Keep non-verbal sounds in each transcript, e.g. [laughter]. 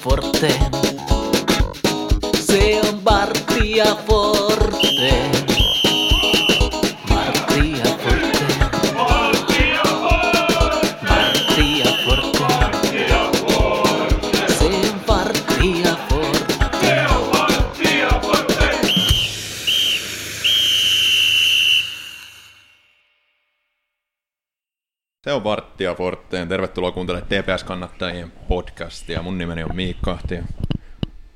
Forte. Se on Bartia Forteen. Tervetuloa kuuntelemaan TPS-kannattajien podcastia. Mun nimeni on Miikka Ahti.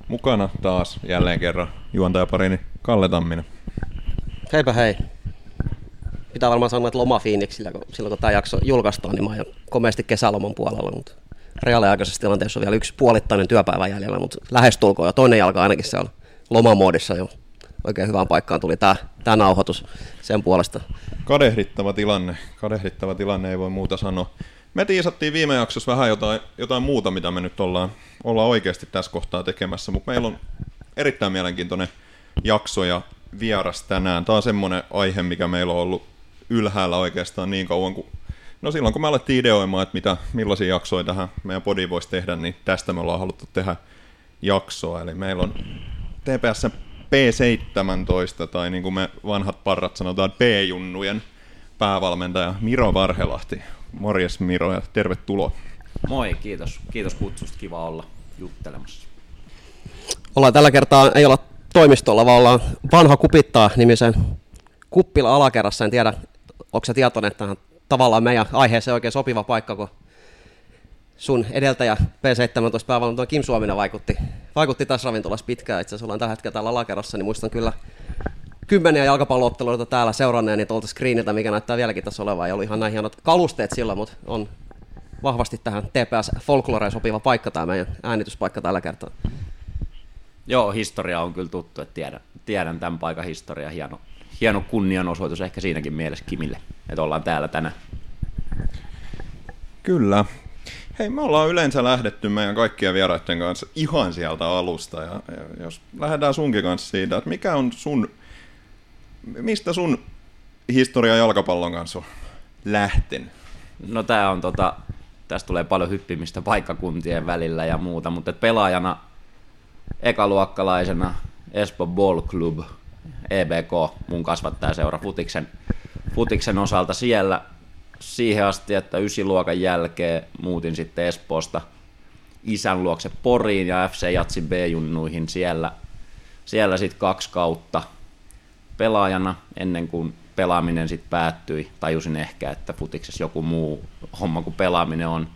Mukana taas jälleen kerran juontajaparini Kalle Tamminen. Heipä hei. Pitää varmaan sanoa, että loma Phoenixillä, kun silloin kun tämä jakso julkaistaan, niin mä oon komeasti kesäloman puolella, mutta reaaliaikaisessa tilanteessa on vielä yksi puolittainen työpäivä jäljellä, mutta lähestulkoon jo toinen jalka ainakin se on lomamoodissa jo. Oikein hyvään paikkaan tuli tämä, tämä nauhoitus sen puolesta. Kadehdittava tilanne. Kadehdittava tilanne, ei voi muuta sanoa. Me tiisattiin viime jaksossa vähän jotain, jotain muuta, mitä me nyt ollaan, ollaan oikeasti tässä kohtaa tekemässä, mutta meillä on erittäin mielenkiintoinen jakso ja vieras tänään. Tämä on semmoinen aihe, mikä meillä on ollut ylhäällä oikeastaan niin kauan kuin No silloin kun me alettiin ideoimaan, että mitä, millaisia jaksoja tähän meidän podiin voisi tehdä, niin tästä me ollaan haluttu tehdä jaksoa. Eli meillä on TPS P17, tai niin kuin me vanhat parrat sanotaan, P-junnujen päävalmentaja Miro Varhelahti. Morjes Miro ja tervetuloa. Moi, kiitos. Kiitos kutsusta. Kiva olla juttelemassa. Ollaan tällä kertaa, ei olla toimistolla, vaan ollaan vanha kupittaa nimisen kuppila alakerrassa. En tiedä, onko se tietoinen, että on tavallaan meidän aiheeseen oikein sopiva paikka, kun sun edeltäjä P17 päävalmentaja Kim Suominen vaikutti, vaikutti tässä ravintolassa pitkään. Itse asiassa ollaan tällä hetkellä täällä alakerrassa, niin muistan kyllä kymmeniä jalkapallootteluita täällä seuranneen tuolta screeniltä, mikä näyttää vieläkin tässä olevan. Ja oli ihan näin hienot kalusteet sillä, mutta on vahvasti tähän TPS folkloreen sopiva paikka tämä meidän äänityspaikka tällä kertaa. Joo, historia on kyllä tuttu, että tiedän, tiedän tämän paikan historia. Hieno, hieno kunnianosoitus ehkä siinäkin mielessä Kimille, että ollaan täällä tänään. Kyllä. Hei, me ollaan yleensä lähdetty meidän kaikkien vieraiden kanssa ihan sieltä alusta. Ja, ja jos lähdetään sunkin kanssa siitä, että mikä on sun, mistä sun historia jalkapallon kanssa on lähtenyt? No tää on tota, tästä tulee paljon hyppimistä paikkakuntien välillä ja muuta, mutta pelaajana ekaluokkalaisena Espo Ball Club, EBK, mun kasvattajaseura Futiksen, Futiksen osalta siellä siihen asti, että ysiluokan jälkeen muutin sitten Espoosta isän luokse Poriin ja FC Jatsin B-junnuihin siellä, siellä sitten kaksi kautta pelaajana ennen kuin pelaaminen sitten päättyi. Tajusin ehkä, että futiksessa joku muu homma kuin pelaaminen on,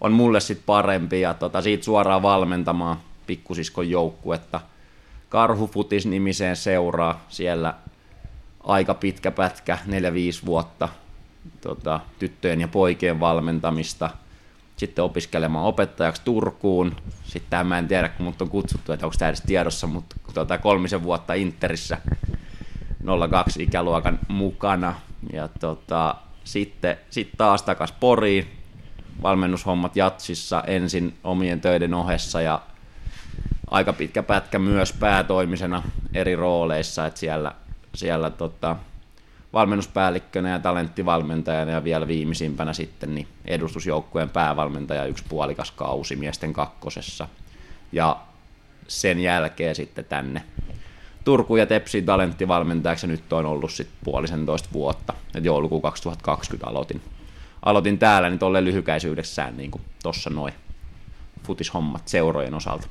on mulle sitten parempi ja tota, siitä suoraan valmentamaan pikkusiskon joukkuetta Karhufutis nimiseen seuraa siellä aika pitkä pätkä, 4-5 vuotta tota, tyttöjen ja poikien valmentamista, sitten opiskelemaan opettajaksi Turkuun. Sitten mä en tiedä, kun mut on kutsuttu, että onko tämä edes tiedossa, mutta tota, kolmisen vuotta Interissä 02 ikäluokan mukana. Ja tota, sitten sit taas takas Poriin, valmennushommat Jatsissa ensin omien töiden ohessa ja aika pitkä pätkä myös päätoimisena eri rooleissa, että siellä, siellä tota, valmennuspäällikkönä ja talenttivalmentajana ja vielä viimeisimpänä sitten niin edustusjoukkueen päävalmentaja yksi puolikas kausi miesten kakkosessa. Ja sen jälkeen sitten tänne Turku ja Tepsin talenttivalmentajaksi ja nyt on ollut sitten puolisentoista vuotta. Et joulukuun 2020 aloitin, aloitin täällä niin tolle lyhykäisyydessään niin kuin noin futishommat seurojen osalta.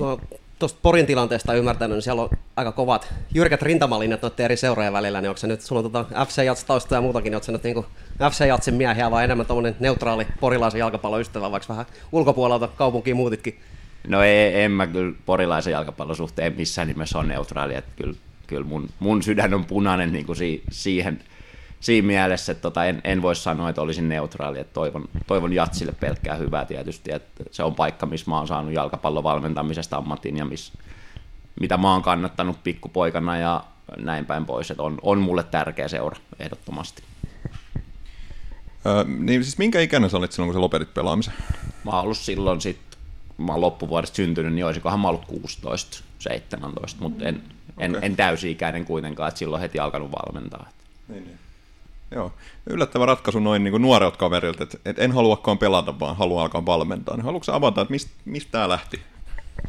Oon tuosta Porin tilanteesta ymmärtänyt, niin siellä on aika kovat jyrkät rintamalinjat noiden eri seurojen välillä, niin onko se nyt, sulla on tota FC Jats tausta ja muutakin, niin onko se nyt niinku FC Jatsin miehiä vai enemmän tuommoinen neutraali porilaisen jalkapalloystävä, vaikka vähän ulkopuolelta kaupunkiin muutitkin? No ei, en mä kyllä porilaisen jalkapallon suhteen missään nimessä on neutraali, että kyllä, kyllä mun, mun sydän on punainen niin kuin si, siihen, siinä mielessä, että tota, en, en voi sanoa, että olisin neutraali, että toivon, toivon Jatsille pelkkää hyvää tietysti, että se on paikka, missä mä oon saanut jalkapallon valmentamisesta ammatin ja miss, mitä mä oon kannattanut pikkupoikana ja näin päin pois, että on, on mulle tärkeä seura ehdottomasti. Öö, niin siis minkä ikäinen sä olit silloin, kun sä lopetit pelaamisen? Mä oon ollut silloin sitten, mä oon loppuvuodesta syntynyt, niin olisikohan mä ollut 16, 17, mutta en, en, Okei. en täysi-ikäinen kuitenkaan, että silloin heti alkanut valmentaa. Niin, niin. Joo. Yllättävä ratkaisu noin niin nuoret kaverilta, että, että en haluakaan pelata, vaan haluan alkaa valmentaa. Niin haluatko avata, että mistä, mistä tämä lähti?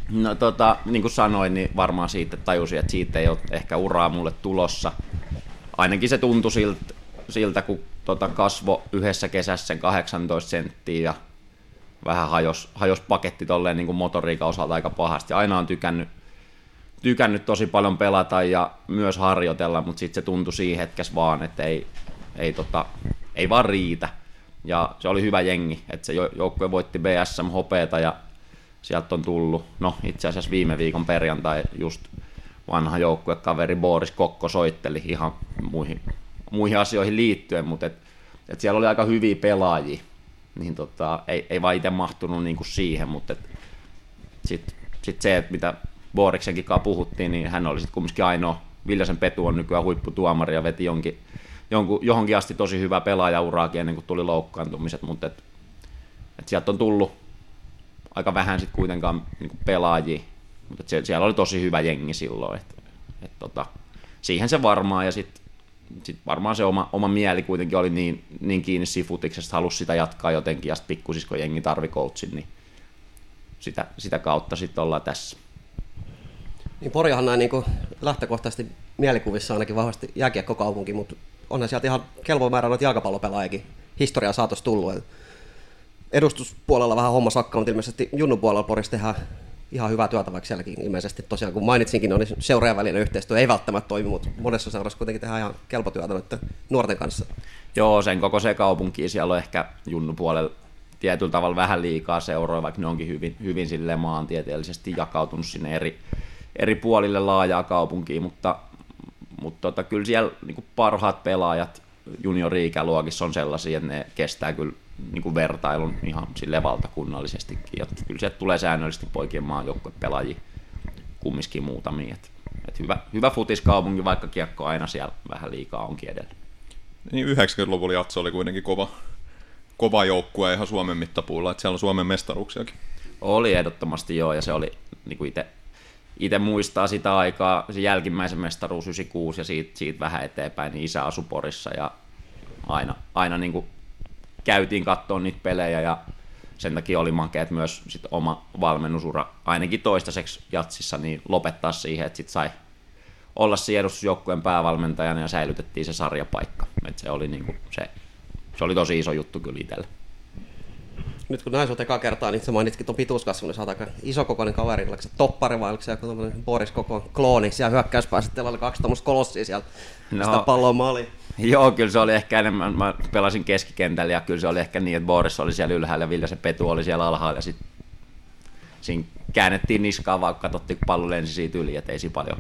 No tota, niin kuin sanoin, niin varmaan siitä tajusin, että siitä ei ole ehkä uraa mulle tulossa. Ainakin se tuntui siltä, siltä kun tota kasvo yhdessä kesässä sen 18 senttiä ja vähän hajos, hajos paketti tolleen niin motoriikan osalta aika pahasti. Aina on tykännyt, tykännyt tosi paljon pelata ja myös harjoitella, mutta sitten se tuntui siinä hetkessä vaan, että ei, ei, tota, ei vaan riitä. Ja se oli hyvä jengi, että se joukkue voitti BSM hopeeta ja sieltä on tullut, no itse asiassa viime viikon perjantai just vanha joukkuekaveri Boris Kokko soitteli ihan muihin, muihin asioihin liittyen, mutta et, et siellä oli aika hyviä pelaajia, niin tota, ei, ei vaan itse mahtunut niinku siihen, mutta sitten sit se, että mitä Boriksenkin kanssa puhuttiin, niin hän oli sitten kumminkin ainoa, Viljasen Petu on nykyään huipputuomari ja veti jonkin, jonkun, johonkin asti tosi hyvä pelaajauraakin ennen kuin tuli loukkaantumiset, mutta et, et sieltä on tullut aika vähän sitten kuitenkaan niin pelaajia, mutta siellä, siellä oli tosi hyvä jengi silloin, että et tota, siihen se varmaan ja sitten sit varmaan se oma, oma mieli kuitenkin oli niin, niin kiinni siinä futiksesta, halusi sitä jatkaa jotenkin ja sitten pikkusisko jengi tarvi coachin, niin sitä, sitä kautta sitten ollaan tässä. Niin Porihan näin niin lähtökohtaisesti mielikuvissa ainakin vahvasti jääkiekkokaupunki, mutta onhan sieltä ihan kelvo määrä noita jalkapallopelaajakin historiaa saatossa tullut. edustuspuolella vähän homma sakka, mutta ilmeisesti Junnu puolella Porissa tehdään ihan hyvää työtä, vaikka sielläkin ilmeisesti tosiaan, kun mainitsinkin, niin seuraajan välinen yhteistyö ei välttämättä toimi, mutta monessa seurassa kuitenkin tehdään ihan kelpotyötä nuorten kanssa. Joo, sen koko se kaupunki, siellä on ehkä Junnu puolella tietyllä tavalla vähän liikaa seuroja, vaikka ne onkin hyvin, hyvin sille maantieteellisesti jakautunut sinne eri, eri puolille laajaa kaupunkia, mutta, mutta tota, kyllä siellä niin parhaat pelaajat juniori-ikäluokissa on sellaisia, että ne kestää kyllä niin kuin vertailun ihan sille valtakunnallisestikin. Ja kyllä sieltä tulee säännöllisesti poikien pelaajia kumminkin muutamia. Et, et hyvä, hyvä futiskaupunki, vaikka kiekko aina siellä vähän liikaa onkin edellä. Niin 90-luvulla Jatso oli kuitenkin kova, kova joukkue ihan Suomen mittapuulla, että siellä on Suomen mestaruuksiakin. Oli ehdottomasti joo, ja se oli niin kuin itse itse muistaa sitä aikaa, se jälkimmäisen mestaruus 96 ja siitä, siitä vähän eteenpäin, niin isä asui Porissa ja aina, aina niin kuin käytiin katsoa niitä pelejä ja sen takia oli makeet myös sit oma valmennusura ainakin toistaiseksi jatsissa niin lopettaa siihen, että sit sai olla siinä edustusjoukkueen päävalmentajana ja säilytettiin se sarjapaikka. Et se, oli niinku se, se oli tosi iso juttu kyllä itselle. Nyt kun näin eka kertaa, niin sä mainitkin tuon pituuskasvun, niin sä oot aika isokokoinen kaveri, oliko se toppari vai oliko se joku Boris koko klooni, siellä hyökkäyspäässä, teillä oli kaksi tämmöistä kolossia siellä, no, sitä palloa maaliin. [laughs] Joo, kyllä se oli ehkä enemmän, mä pelasin keskikentällä ja kyllä se oli ehkä niin, että Boris oli siellä ylhäällä ja se Petu oli siellä alhaalla ja sitten siinä käännettiin niskaa, vaikka katsottiin, kun pallo lensi siitä yli, että ei siinä paljon,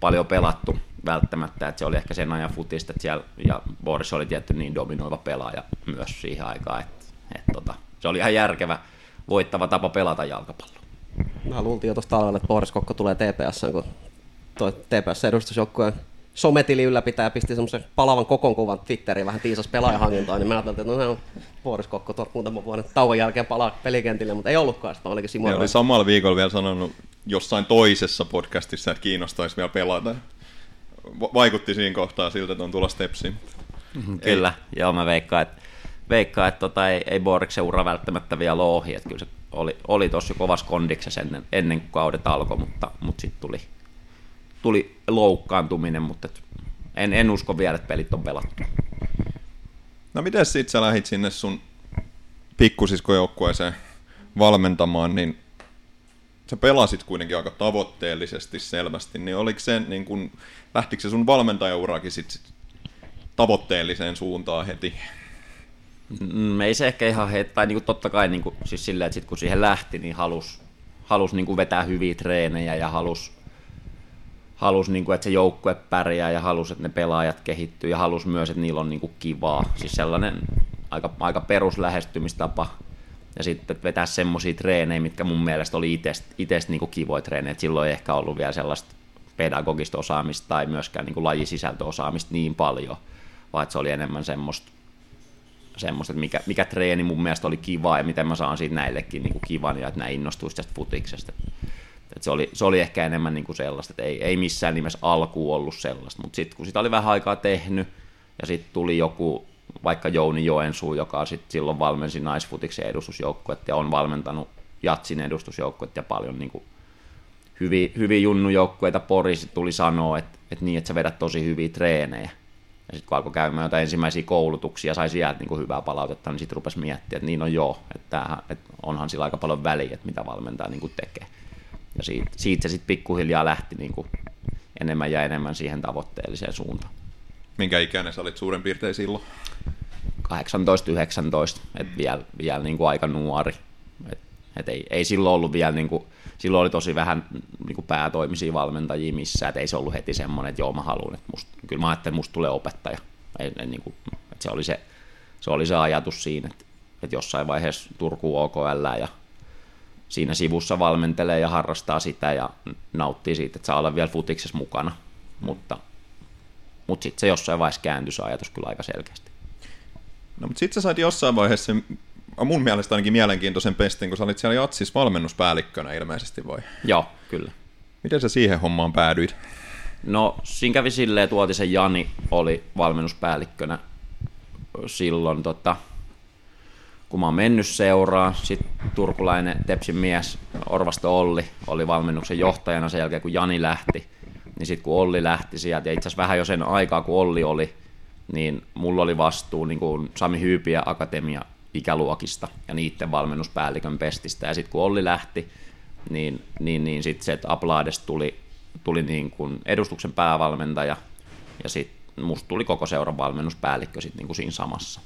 paljon pelattu välttämättä, että se oli ehkä sen ajan futista, että siellä, ja Boris oli tietty niin dominoiva pelaaja myös siihen aikaan, että, että tota, se oli ihan järkevä, voittava tapa pelata jalkapalloa. Mä luultiin jo tuosta talvella, että Boris Kokko tulee TPS, kun toi TPS-edustusjoukkueen sometili ylläpitää pisti semmoisen palavan kokonkuvan Twitteriin vähän tiisas pelaajahankintaa, niin mä ajattelin, että no ne on Boris Kokko muutaman vuoden tauon jälkeen palaa pelikentille, mutta ei ollutkaan sitä, olikin Simo. Ne oli samalla viikolla vielä sanonut jossain toisessa podcastissa, että kiinnostaisi vielä pelata. Vaikutti siinä kohtaa siltä, että on tulla stepsiin. Mm-hmm, kyllä, ei. joo mä veikkaan, että, veikkaan, että tota, ei, ei Boriksen ura välttämättä vielä ohi, että kyllä se oli, oli tosi kovas kondiksessa ennen, ennen kuin kaudet alkoi, mutta, mutta sitten tuli, tuli loukkaantuminen, mutta et en, en usko vielä, että pelit on pelattu. No miten sit sä lähit sinne sun pikkusiskojoukkueeseen valmentamaan, niin sä pelasit kuitenkin aika tavoitteellisesti selvästi, niin oliko se, niin kun, lähtikö se sun valmentajaurakin sit, sit tavoitteelliseen suuntaan heti? Mm, ei se ehkä ihan heti, tai niin kuin totta kai niin kuin, siis silleen, että sit kun siihen lähti, niin halus, halus niin kuin vetää hyviä treenejä ja halus halusi, niin kuin, että se joukkue pärjää ja halusi, että ne pelaajat kehittyy ja halusi myös, että niillä on niin kuin, kivaa. Siis sellainen aika, aika peruslähestymistapa ja sitten vetää semmoisia treenejä, mitkä mun mielestä oli itsestä niin kivoja treenejä. silloin ei ehkä ollut vielä sellaista pedagogista osaamista tai myöskään niin kuin lajisisältöosaamista niin paljon, vaan se oli enemmän semmoista, semmoista että mikä, mikä treeni mun mielestä oli kiva ja miten mä saan siitä näillekin niin kuin kivan ja että näin innostuisi tästä futiksesta. Et se, oli, se oli ehkä enemmän niin kuin sellaista, että ei, ei missään nimessä alkuun ollut sellaista, mutta sitten kun sitä oli vähän aikaa tehnyt ja sitten tuli joku, vaikka Jouni Joensuu, joka sit silloin valmensi naisfutiksen edustusjoukkuetta ja on valmentanut Jatsin edustusjoukkuetta ja paljon niin kuin hyviä, hyviä junnujoukkueita Porisi tuli sanoa, että, että niin, että sä vedät tosi hyviä treenejä. Ja sitten kun alkoi käymään jotain ensimmäisiä koulutuksia ja sai sieltä niin kuin hyvää palautetta, niin sitten rupesi miettimään, että niin on joo, että, tämähän, että onhan sillä aika paljon väliä, että mitä valmentaja niin kuin tekee. Ja siitä, siitä se sitten pikkuhiljaa lähti niin kuin enemmän ja enemmän siihen tavoitteelliseen suuntaan. Minkä ikäinen sä olit suurin piirtein silloin? 18-19, että vielä, vielä niin kuin aika nuori. Et, et ei, ei silloin ollut vielä, niin kuin, silloin oli tosi vähän niin kuin päätoimisia valmentajia missään, että ei se ollut heti semmoinen, että joo mä haluan, että musta, kyllä mä ajattelin, että musta tulee opettaja. Ei, ei, niin kuin, että se, oli se, se oli se ajatus siinä, että, että jossain vaiheessa Turku OKL ja siinä sivussa valmentelee ja harrastaa sitä ja nauttii siitä, että saa olla vielä futiksessa mukana, mutta, mutta sitten se jossain vaiheessa kääntyi se ajatus kyllä aika selkeästi. No, mutta sitten sä sait jossain vaiheessa sen, mun mielestä ainakin mielenkiintoisen pestin, kun sä olit siellä Jatsis valmennuspäällikkönä ilmeisesti vai? Joo, kyllä. Miten sä siihen hommaan päädyit? No, siinä kävi silleen, että Uotisen Jani oli valmennuspäällikkönä silloin, tota, kun mä oon mennyt seuraan. Sitten turkulainen Tepsin mies Orvasto Olli oli valmennuksen johtajana sen jälkeen, kun Jani lähti. Niin sitten kun Olli lähti sieltä, ja itse asiassa vähän jo sen aikaa, kun Olli oli, niin mulla oli vastuu niin kuin Sami Hyypiä Akatemia ikäluokista ja niiden valmennuspäällikön pestistä. Ja sitten kun Olli lähti, niin, niin, niin sitten se, että Aplades tuli, tuli niin kuin edustuksen päävalmentaja ja sitten musta tuli koko seuran valmennuspäällikkö sitten niin kuin siinä samassa.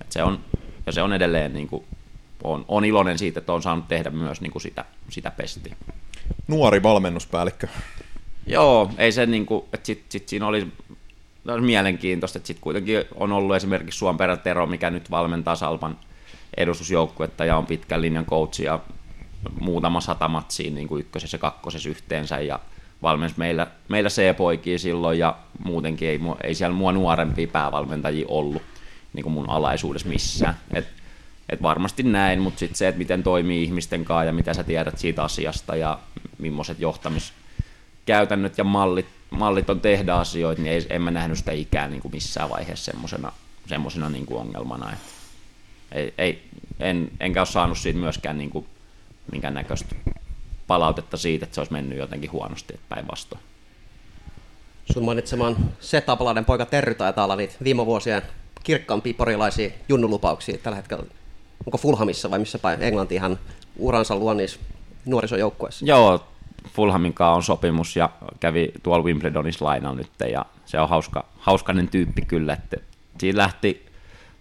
Et se on, ja se on edelleen, niin kuin, on, on iloinen siitä, että on saanut tehdä myös niin kuin sitä, sitä pestiä. Nuori valmennuspäällikkö. Joo, ei se niin kuin, että sit, sit siinä oli on mielenkiintoista, että sitten kuitenkin on ollut esimerkiksi Suomperä Tero, mikä nyt valmentaa Salpan edustusjoukkuetta ja on pitkän linjan coach ja muutama sata matsia niin kuin ykkösessä ja kakkosessa yhteensä ja valmensi meillä, meillä C-poikia silloin ja muutenkin ei, ei siellä mua nuorempia päävalmentajia ollut niin kuin mun alaisuudessa missään. Et, et varmasti näin, mutta sitten se, että miten toimii ihmisten kanssa ja mitä sä tiedät siitä asiasta ja millaiset johtamiskäytännöt ja mallit mallit on tehdä asioita, niin ei, en mä nähnyt sitä ikään niin kuin missään vaiheessa semmoisena semmosena niin kuin ongelmana. Että ei, ei, en, enkä ole saanut siitä myöskään niin kuin näköistä palautetta siitä, että se olisi mennyt jotenkin huonosti, päinvastoin. Sun mainitsemaan Setapalainen poika Terry taitaa olla niitä viime vuosien kirkkaampia porilaisia junnulupauksia tällä hetkellä. Onko Fulhamissa vai missä päin Englantiin uransa luo niissä nuorisojoukkueissa? Joo, Fulhamin kanssa on sopimus ja kävi tuolla Wimbledonissa lainalla nyt ja se on hauska, hauskainen tyyppi kyllä, että siinä lähti,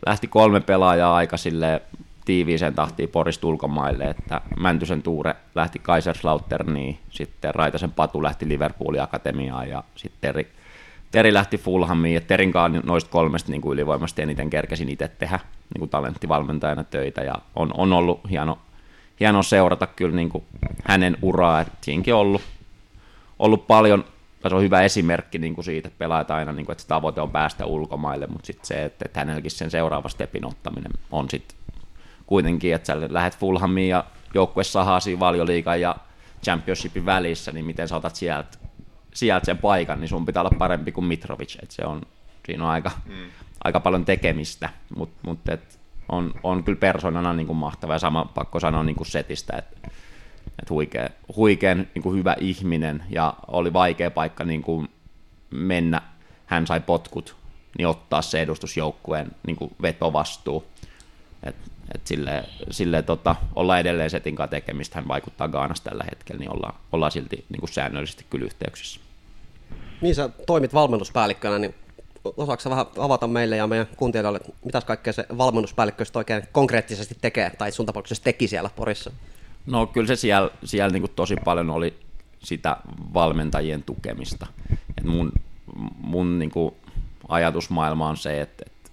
lähti kolme pelaajaa aika sille tiiviiseen tahtiin Porista ulkomaille, että Mäntysen Tuure lähti Kaiserslauterniin, sitten Raitasen Patu lähti Liverpoolin Akatemiaan ja sitten Teri lähti Fulhamiin, ja Terin kanssa noista kolmesta niin kuin ylivoimasti eniten kerkesin itse tehdä niin kuin talenttivalmentajana töitä, ja on, on ollut hieno, hieno seurata kyllä niin kuin hänen uraa, että siinäkin on ollut, ollut paljon, se on hyvä esimerkki niin kuin siitä, että pelaat aina, niin kuin, että se tavoite on päästä ulkomaille, mutta sitten se, että, että hänelläkin sen seuraava stepin ottaminen on sitten kuitenkin, että sä lähdet Fulhamiin ja joukkue sahaa siinä ja championshipin välissä, niin miten sä otat sieltä, sieltä sen paikan, niin sun pitää olla parempi kuin Mitrovic, että se on, siinä on aika, mm. aika paljon tekemistä, mutta mut, on, on kyllä persoonana niin kuin mahtava ja sama pakko sanoa niin kuin setistä, että, että huikea, huikean niin kuin hyvä ihminen ja oli vaikea paikka niin kuin mennä, hän sai potkut, niin ottaa se edustusjoukkueen niin kuin vetovastuu. Et, et sille, sille tota, olla edelleen setin kanssa tekemistä, hän vaikuttaa Gaanassa tällä hetkellä, niin ollaan, ollaan silti niin kuin säännöllisesti kyllä yhteyksissä. Niin sä toimit valmennuspäällikkönä, niin osaako vähän avata meille ja meidän kuntelijoille, mitä kaikkea se valmennuspäällikkö oikein konkreettisesti tekee, tai sun tapauksessa teki siellä Porissa? No kyllä se siellä, siellä niin tosi paljon oli sitä valmentajien tukemista. Et mun mun niin kuin ajatusmaailma on se, että, että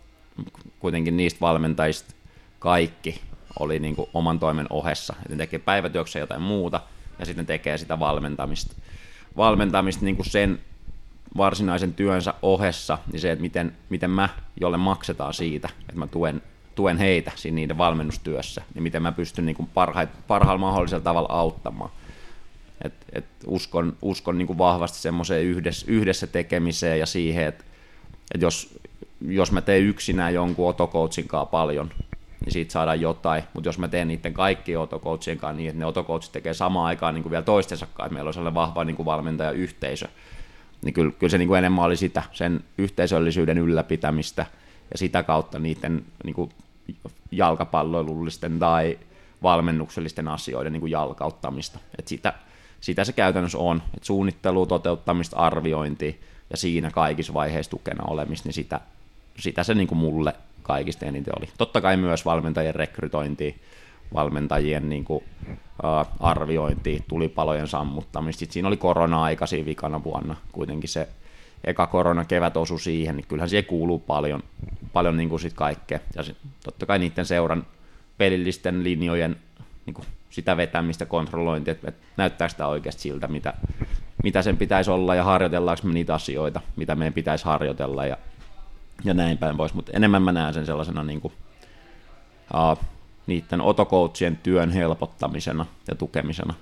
kuitenkin niistä valmentajista kaikki oli niin kuin oman toimen ohessa. Et ne tekee päivätyöksessä jotain muuta ja sitten tekee sitä valmentamista. Valmentamista niin kuin sen varsinaisen työnsä ohessa, niin se, että miten, miten mä, jolle maksetaan siitä, että mä tuen, tuen heitä siinä niiden valmennustyössä, niin miten mä pystyn niin kuin parha, parhaalla mahdollisella tavalla auttamaan. Et, et uskon uskon niin kuin vahvasti semmoiseen yhdessä, yhdessä tekemiseen ja siihen, että, että jos jos mä teen yksinään jonkun otocoachin kanssa paljon, niin siitä saadaan jotain, mutta jos mä teen niiden kaikkien otocoachien kanssa niin, että ne otocoachit tekee samaan aikaan niin kuin vielä toistensa kanssa, että meillä on sellainen vahva niin kuin valmentajayhteisö, niin kyllä, kyllä se niin kuin enemmän oli sitä, sen yhteisöllisyyden ylläpitämistä ja sitä kautta niiden niin kuin jalkapalloilullisten tai valmennuksellisten asioiden niin kuin jalkauttamista. Et sitä, sitä se käytännössä on, että suunnittelu, toteuttamista, arviointi ja siinä kaikissa vaiheissa tukena olemista, niin sitä, sitä se niin kuin mulle kaikista eniten oli. Totta kai myös valmentajien rekrytointi, valmentajien niin kuin, uh, arviointi, tulipalojen sammuttamista. Sitten siinä oli korona-aika siinä vikana vuonna kuitenkin se eka korona kevät osui siihen, niin kyllähän siihen kuuluu paljon, paljon niin kuin sit kaikkea. Ja sit, totta kai niiden seuran pelillisten linjojen niin kuin sitä vetämistä, kontrollointia, että, että näyttää sitä oikeasti siltä, mitä, mitä sen pitäisi olla ja harjoitellaanko me niitä asioita, mitä meidän pitäisi harjoitella ja, ja näin päin pois. Mutta enemmän mä näen sen sellaisena niin kuin, uh, niiden otokoutsien työn helpottamisena ja tukemisena.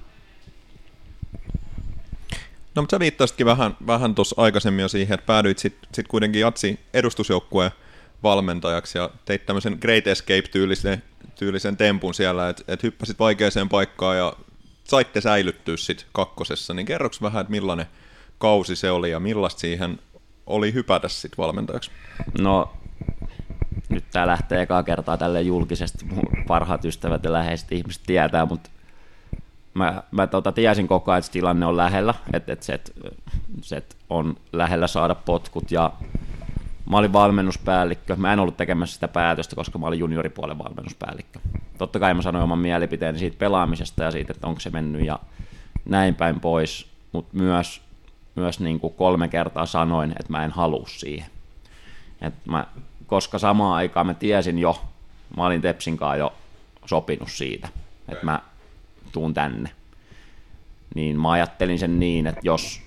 No mutta sä viittasitkin vähän, vähän tuossa aikaisemmin jo siihen, että päädyit sitten sit kuitenkin Jatsi edustusjoukkueen valmentajaksi ja teit tämmöisen Great Escape-tyylisen tyylisen tempun siellä, että et hyppäsit vaikeaseen paikkaan ja saitte säilyttyä sitten kakkosessa, niin kerroks vähän, että millainen kausi se oli ja millaista siihen oli hypätä sitten valmentajaksi? No, nyt tämä lähtee ekaa kertaa tälle julkisesti, mun parhaat ystävät ja läheiset ihmiset tietää, mutta mä, mä tota, tiesin koko ajan, että tilanne on lähellä, että, että se, että, se että on lähellä saada potkut ja mä olin valmennuspäällikkö. Mä en ollut tekemässä sitä päätöstä, koska mä olin junioripuolen valmennuspäällikkö. Totta kai mä sanoin oman mielipiteeni siitä pelaamisesta ja siitä, että onko se mennyt ja näin päin pois, mutta myös, myös niin kuin kolme kertaa sanoin, että mä en halua siihen. Et mä, koska samaan aikaan mä tiesin jo, mä olin Tepsin kanssa jo sopinut siitä, että mä tuun tänne. Niin mä ajattelin sen niin, että jos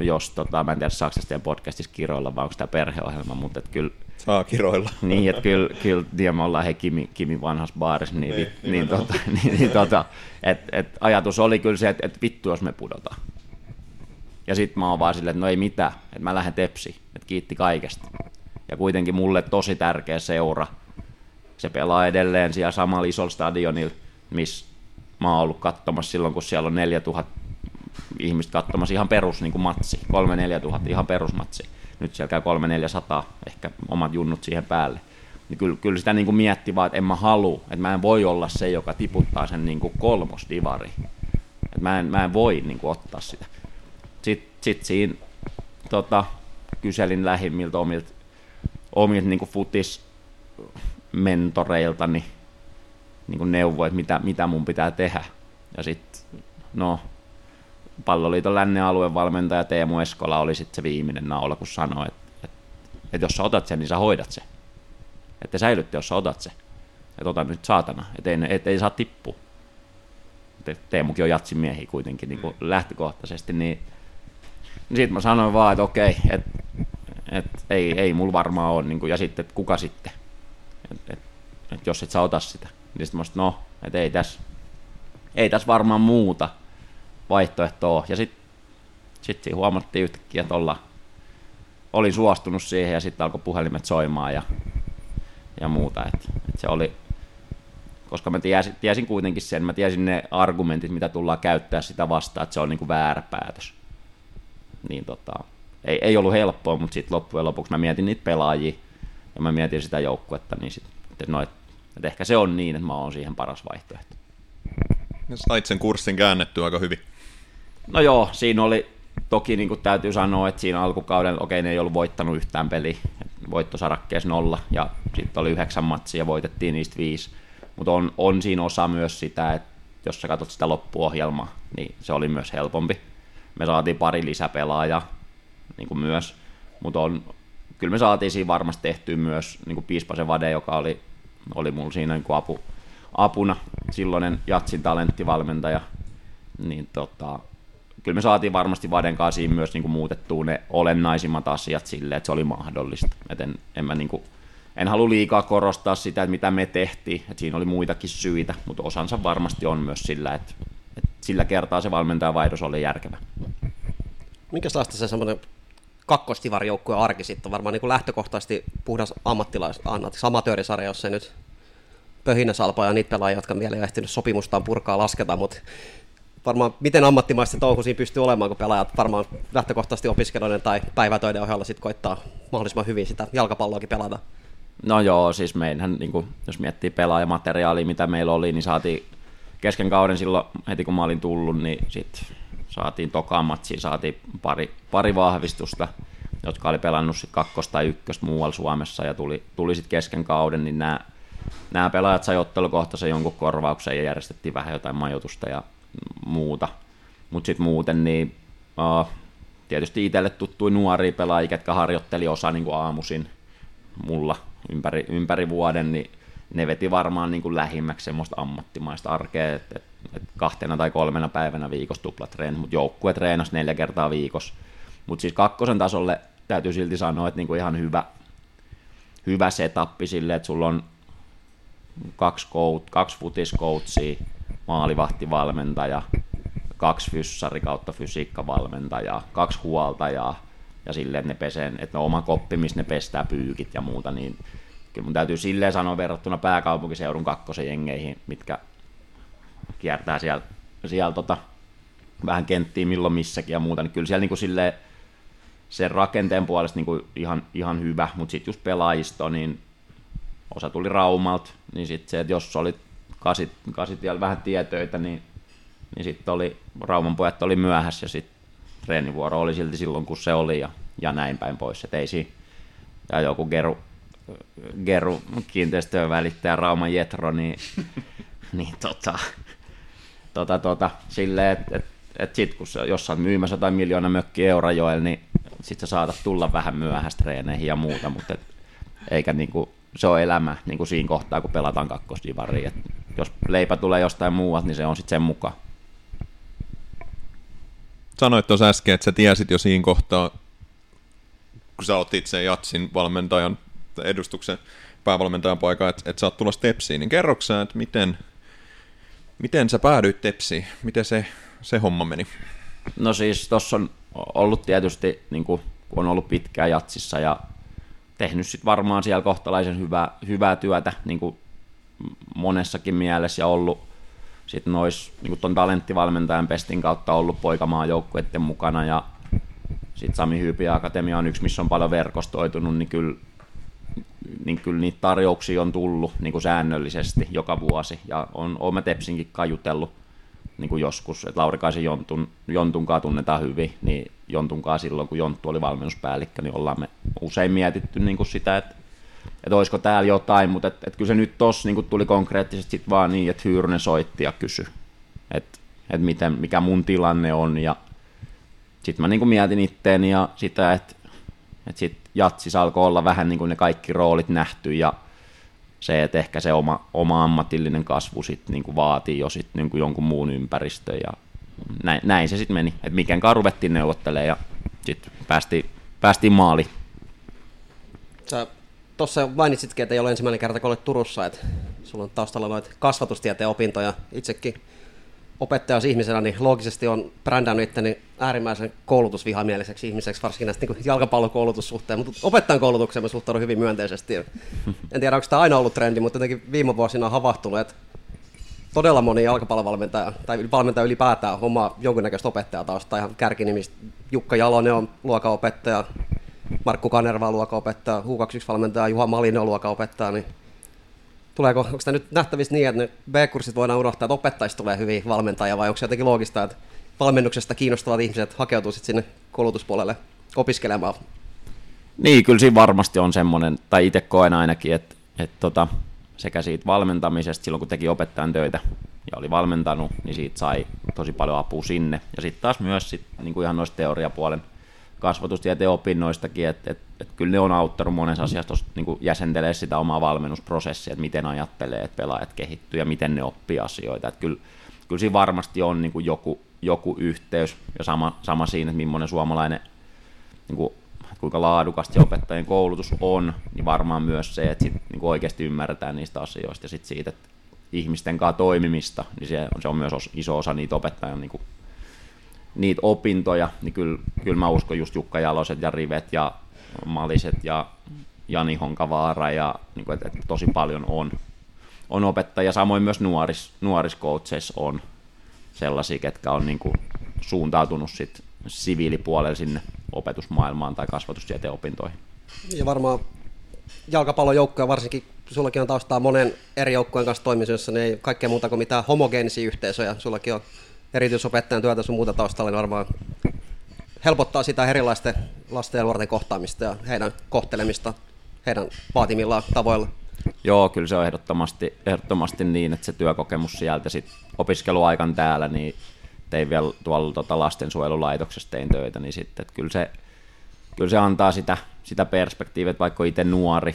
jos tota, mä en tiedä saako tästä podcastissa kiroilla vai onko tämä perheohjelma, mutta et kyllä Saa kiroilla. Niin, että kyllä, kyllä ja me ollaan he Kimi, Kimi vanhassa baarissa, niin, niin, niin, niin, tota, niin, niin tota, et, et ajatus oli kyllä se, että et vittu jos me pudotaan. Ja sitten mä oon vaan silleen, että no ei mitään, että mä lähden tepsi, että kiitti kaikesta. Ja kuitenkin mulle tosi tärkeä seura. Se pelaa edelleen siellä samalla isolla stadionilla, missä mä oon ollut katsomassa silloin, kun siellä on 4000 ihmistä katsomassa ihan perus niin kuin matsi, 3-4 tuhatta ihan perusmatsi. Nyt siellä käy 3-400, ehkä omat junnut siihen päälle. Niin kyllä, kyllä sitä niin kuin mietti vaan, että en mä halua, että mä en voi olla se, joka tiputtaa sen niin kuin kolmosdivari. Että mä en, mä en voi niin kuin ottaa sitä. Sitten sit siinä tota, kyselin lähimmiltä omilta, omilta niin kuin futis mentoreiltani niin kuin neuvoa, että mitä, mitä mun pitää tehdä. Ja sitten, no, palloliiton lännen alueen valmentaja Teemu Eskola oli sitten se viimeinen naula, kun sanoi, että, että, että jos sä otat sen, niin sä hoidat sen. Että säilytte, jos sä otat sen. Että ota nyt saatana, että ei, et ei saa tippua. Teemukin on jatsin miehiä kuitenkin niin kuin lähtökohtaisesti, niin, niin sitten mä sanoin vaan, että okei, että et, ei, ei mulla varmaan ole, niin kuin, ja sitten, että kuka sitten, että et, et jos et sä ota sitä. Niin sitten mä sanoin, no, että ei tässä, ei tässä varmaan muuta, vaihtoehtoa. Ja sitten sit siinä huomattiin yhtäkkiä, että olla, olin suostunut siihen ja sitten alkoi puhelimet soimaan ja, ja muuta. Et, et se oli, koska mä tiesin, tiesin kuitenkin sen, mä tiesin ne argumentit, mitä tullaan käyttää sitä vastaan, että se on niinku väärä päätös. Niin tota, ei, ei ollut helppoa, mutta sitten loppujen lopuksi mä mietin niitä pelaajia ja mä mietin sitä joukkuetta, niin sit, että, no, et, että ehkä se on niin, että mä oon siihen paras vaihtoehto. Sait sen kurssin käännettyä aika hyvin. No joo, siinä oli, toki niin kuin täytyy sanoa, että siinä alkukauden, okei ne ei ollut voittanut yhtään peliä, voittosarakkeessa nolla, ja sitten oli yhdeksän matsia ja voitettiin niistä viisi. Mutta on, on siinä osa myös sitä, että jos sä katsot sitä loppuohjelmaa, niin se oli myös helpompi. Me saatiin pari lisäpelaajaa niin kuin myös, mutta on, kyllä me saatiin siinä varmasti tehtyä myös niin kuin Piispasen Vade, joka oli, oli mulla siinä niin kuin apu, apuna, silloinen Jatsin talenttivalmentaja, niin tota, kyllä me saatiin varmasti Vaden kanssa myös niin kuin muutettua ne olennaisimmat asiat silleen, että se oli mahdollista. Et en, en, mä niin kuin, en halua liikaa korostaa sitä, että mitä me tehtiin, että siinä oli muitakin syitä, mutta osansa varmasti on myös sillä, että, että sillä kertaa se valmentajavaihdos oli järkevä. Minkälaista se semmoinen kakkostivarjoukkueen arki sitten varmaan niin kuin lähtökohtaisesti puhdas ammattilais, anteeksi, amatöörisarja, jos se nyt pöhinäsalpa ja niitä pelaajia, jotka vielä ei ehtinyt sopimustaan purkaa lasketa, mutta varmaan miten ammattimaista touhu siinä pystyy olemaan, kun pelaajat varmaan lähtökohtaisesti opiskelijoiden tai päivätöiden ohella sitten koittaa mahdollisimman hyvin sitä jalkapalloakin pelata. No joo, siis meidän, niin kuin, jos miettii pelaajamateriaalia, mitä meillä oli, niin saatiin kesken kauden silloin, heti kun mä olin tullut, niin sitten saatiin tokaan matsiin, saatiin pari, pari vahvistusta, jotka oli pelannut sit kakkos tai ykkös muualla Suomessa ja tuli, tuli sitten kesken kauden, niin nämä, nämä pelaajat sai ottelukohtaisen jonkun korvauksen ja järjestettiin vähän jotain majoitusta ja muuta. Mutta sitten muuten niin uh, tietysti itselle tuttui nuoria pelaajia, jotka harjoitteli osa niin kuin aamuisin mulla ympäri, ympäri vuoden, niin ne veti varmaan niin kuin lähimmäksi semmoista ammattimaista arkea, että et, et kahtena tai kolmena päivänä viikossa tuplatreeni, mutta joukkue treenasi neljä kertaa viikossa. Mutta siis kakkosen tasolle täytyy silti sanoa, että niinku ihan hyvä, hyvä setappi sille, että sulla on kaksi, coach, kaksi futiskoutsia, maalivahtivalmentaja, kaksi fyssari kautta fysiikkavalmentaja, kaksi huoltajaa ja silleen, ne pesee, että ne oma koppi, missä ne pestää pyykit ja muuta, niin kyllä mun täytyy silleen sanoa verrattuna pääkaupunkiseudun kakkosen jengeihin, mitkä kiertää siellä, siellä tota, vähän kenttiin milloin missäkin ja muuta, niin kyllä siellä niin kuin silleen, sen rakenteen puolesta niin kuin ihan, ihan hyvä, mutta sitten just pelaajisto, niin osa tuli Raumalta, niin sitten se, että jos olit kasit, kasit vielä vähän tietöitä, niin, niin sitten oli, Rauman pojat oli myöhässä ja sitten treenivuoro oli silti silloin, kun se oli ja, ja näin päin pois. Et ei siinä, ja joku Geru, Geru kiinteistöön välittäjä Rauman Jetro, niin, [laughs] niin tota, tota, tota, silleen, että et, et sit kun se, jos sä myymässä jotain miljoona mökki Eurajoella, niin sit sä saatat tulla vähän myöhäistä treeneihin ja muuta, mutta et, eikä niinku, se on elämä niin kuin siinä kohtaa, kun pelataan kakkosdivariin. jos leipä tulee jostain muualta, niin se on sitten sen mukaan. Sanoit tuossa äsken, että sä tiesit jo siinä kohtaa, kun sä otit sen Jatsin valmentajan edustuksen päävalmentajan paikan, että, että sä oot tulossa Tepsiin, niin kerroksä, että miten, miten sä päädyit Tepsiin? Miten se, se homma meni? No siis tuossa on ollut tietysti, niin kuin, kun on ollut pitkään Jatsissa ja tehnyt sit varmaan siellä kohtalaisen hyvää, hyvää työtä niin monessakin mielessä ja ollut sitten nois niin tuon talenttivalmentajan pestin kautta ollut poikamaa joukkueiden mukana ja sitten Sami Hyypi Akatemia on yksi, missä on paljon verkostoitunut, niin kyllä, niin kyllä niitä tarjouksia on tullut niin kuin säännöllisesti joka vuosi. Ja on, on mä Tepsinkin kajutellut niin kuin joskus, että Laurikaisen Jontun, Jontunkaan tunnetaan hyvin, niin Jontunkaan silloin, kun Jonttu oli valmennuspäällikkö, niin ollaan me usein mietitty niin kuin sitä, että, että olisiko täällä jotain, mutta että, että kyllä se nyt tossa niin kuin tuli konkreettisesti sit vaan niin, että Hyyrynen soitti ja kysyi, että, että miten, mikä mun tilanne on. Ja sitten mä niin kuin mietin itteeni ja sitä, että, että sitten jatsis alkoi olla vähän niin kuin ne kaikki roolit nähty ja se, että ehkä se oma, oma ammatillinen kasvu sit niinku vaatii jo sit niinku jonkun muun ympäristön ja näin, näin se sitten meni, että miten ruvettiin neuvottelemaan ja sitten päästiin, päästiin maali. Sä tuossa mainitsitkin, että ei ole ensimmäinen kerta, kun olet Turussa, että sulla on taustalla noita kasvatustieteen opintoja. Itsekin opettajas ihmisenä, niin loogisesti on brändännyt itteni äärimmäisen koulutusvihamieliseksi ihmiseksi, varsinkin näistä niin jalkapallokoulutussuhteen, mutta opettajan koulutukseen mä suhtaudun hyvin myönteisesti. En tiedä, onko tämä aina ollut trendi, mutta jotenkin viime vuosina on havahtunut, että todella moni jalkapallovalmentaja tai valmentaja ylipäätään omaa jonkunnäköistä opettajatausta. Ihan kärkinimistä Jukka Jalonen on luokaopettaja, Markku Kanerva on luokaopettaja, U21-valmentaja Juha Malinen on luokaopettaja, niin tuleeko, onko tämä nyt nähtävissä niin, että ne B-kurssit voidaan unohtaa, että opettajista tulee hyvin valmentajia, vai onko se jotenkin loogista, että valmennuksesta kiinnostavat ihmiset hakeutuu sitten sinne koulutuspuolelle opiskelemaan? Niin, kyllä siinä varmasti on semmoinen, tai itse koen ainakin, että, että tota, sekä siitä valmentamisesta silloin, kun teki opettajan töitä ja oli valmentanut, niin siitä sai tosi paljon apua sinne. Ja sitten taas myös sit, niin kuin ihan noista teoriapuolen kasvatustieteen opinnoistakin, että et, et kyllä ne on auttanut monessa asiassa niin jäsentelee sitä omaa valmennusprosessia, että miten ajattelee, että pelaajat kehittyy ja miten ne oppii asioita. Että kyllä, kyllä siinä varmasti on niin joku, joku yhteys ja sama, sama siinä, että millainen suomalainen, niin kuin, kuinka laadukasta opettajien koulutus on, niin varmaan myös se, että sit, niin oikeasti ymmärretään niistä asioista ja sit siitä, että ihmisten kanssa toimimista, niin se on, se on myös iso osa niitä opettajan niin niitä opintoja, niin kyllä, kyllä mä uskon just Jukka Jaloset ja Rivet ja Maliset ja Jani Honkavaara ja niin kuin, että, että tosi paljon on, on opettajia. Samoin myös nuoris, nuoriskoutseissa on sellaisia, ketkä on niin kuin suuntautunut sit siviilipuolelle sinne opetusmaailmaan tai kasvatustieteen opintoihin. Ja varmaan jalkapallojoukkoja varsinkin, sullakin on taustaa monen eri joukkojen kanssa toimimisessa, niin ei kaikkea muuta kuin mitään homogeenisia yhteisöjä. Sullakin on erityisopettajan työtä sun muuta taustalla, niin varmaan helpottaa sitä erilaisten lasten ja nuorten kohtaamista ja heidän kohtelemista heidän vaatimillaan tavoilla. Joo, kyllä se on ehdottomasti, ehdottomasti niin, että se työkokemus sieltä sit opiskeluaikan täällä, niin tein vielä tuolla tota lastensuojelulaitoksessa tein töitä, niin sitten, että kyllä se, kyllä se antaa sitä, sitä perspektiiviä, että vaikka itse nuori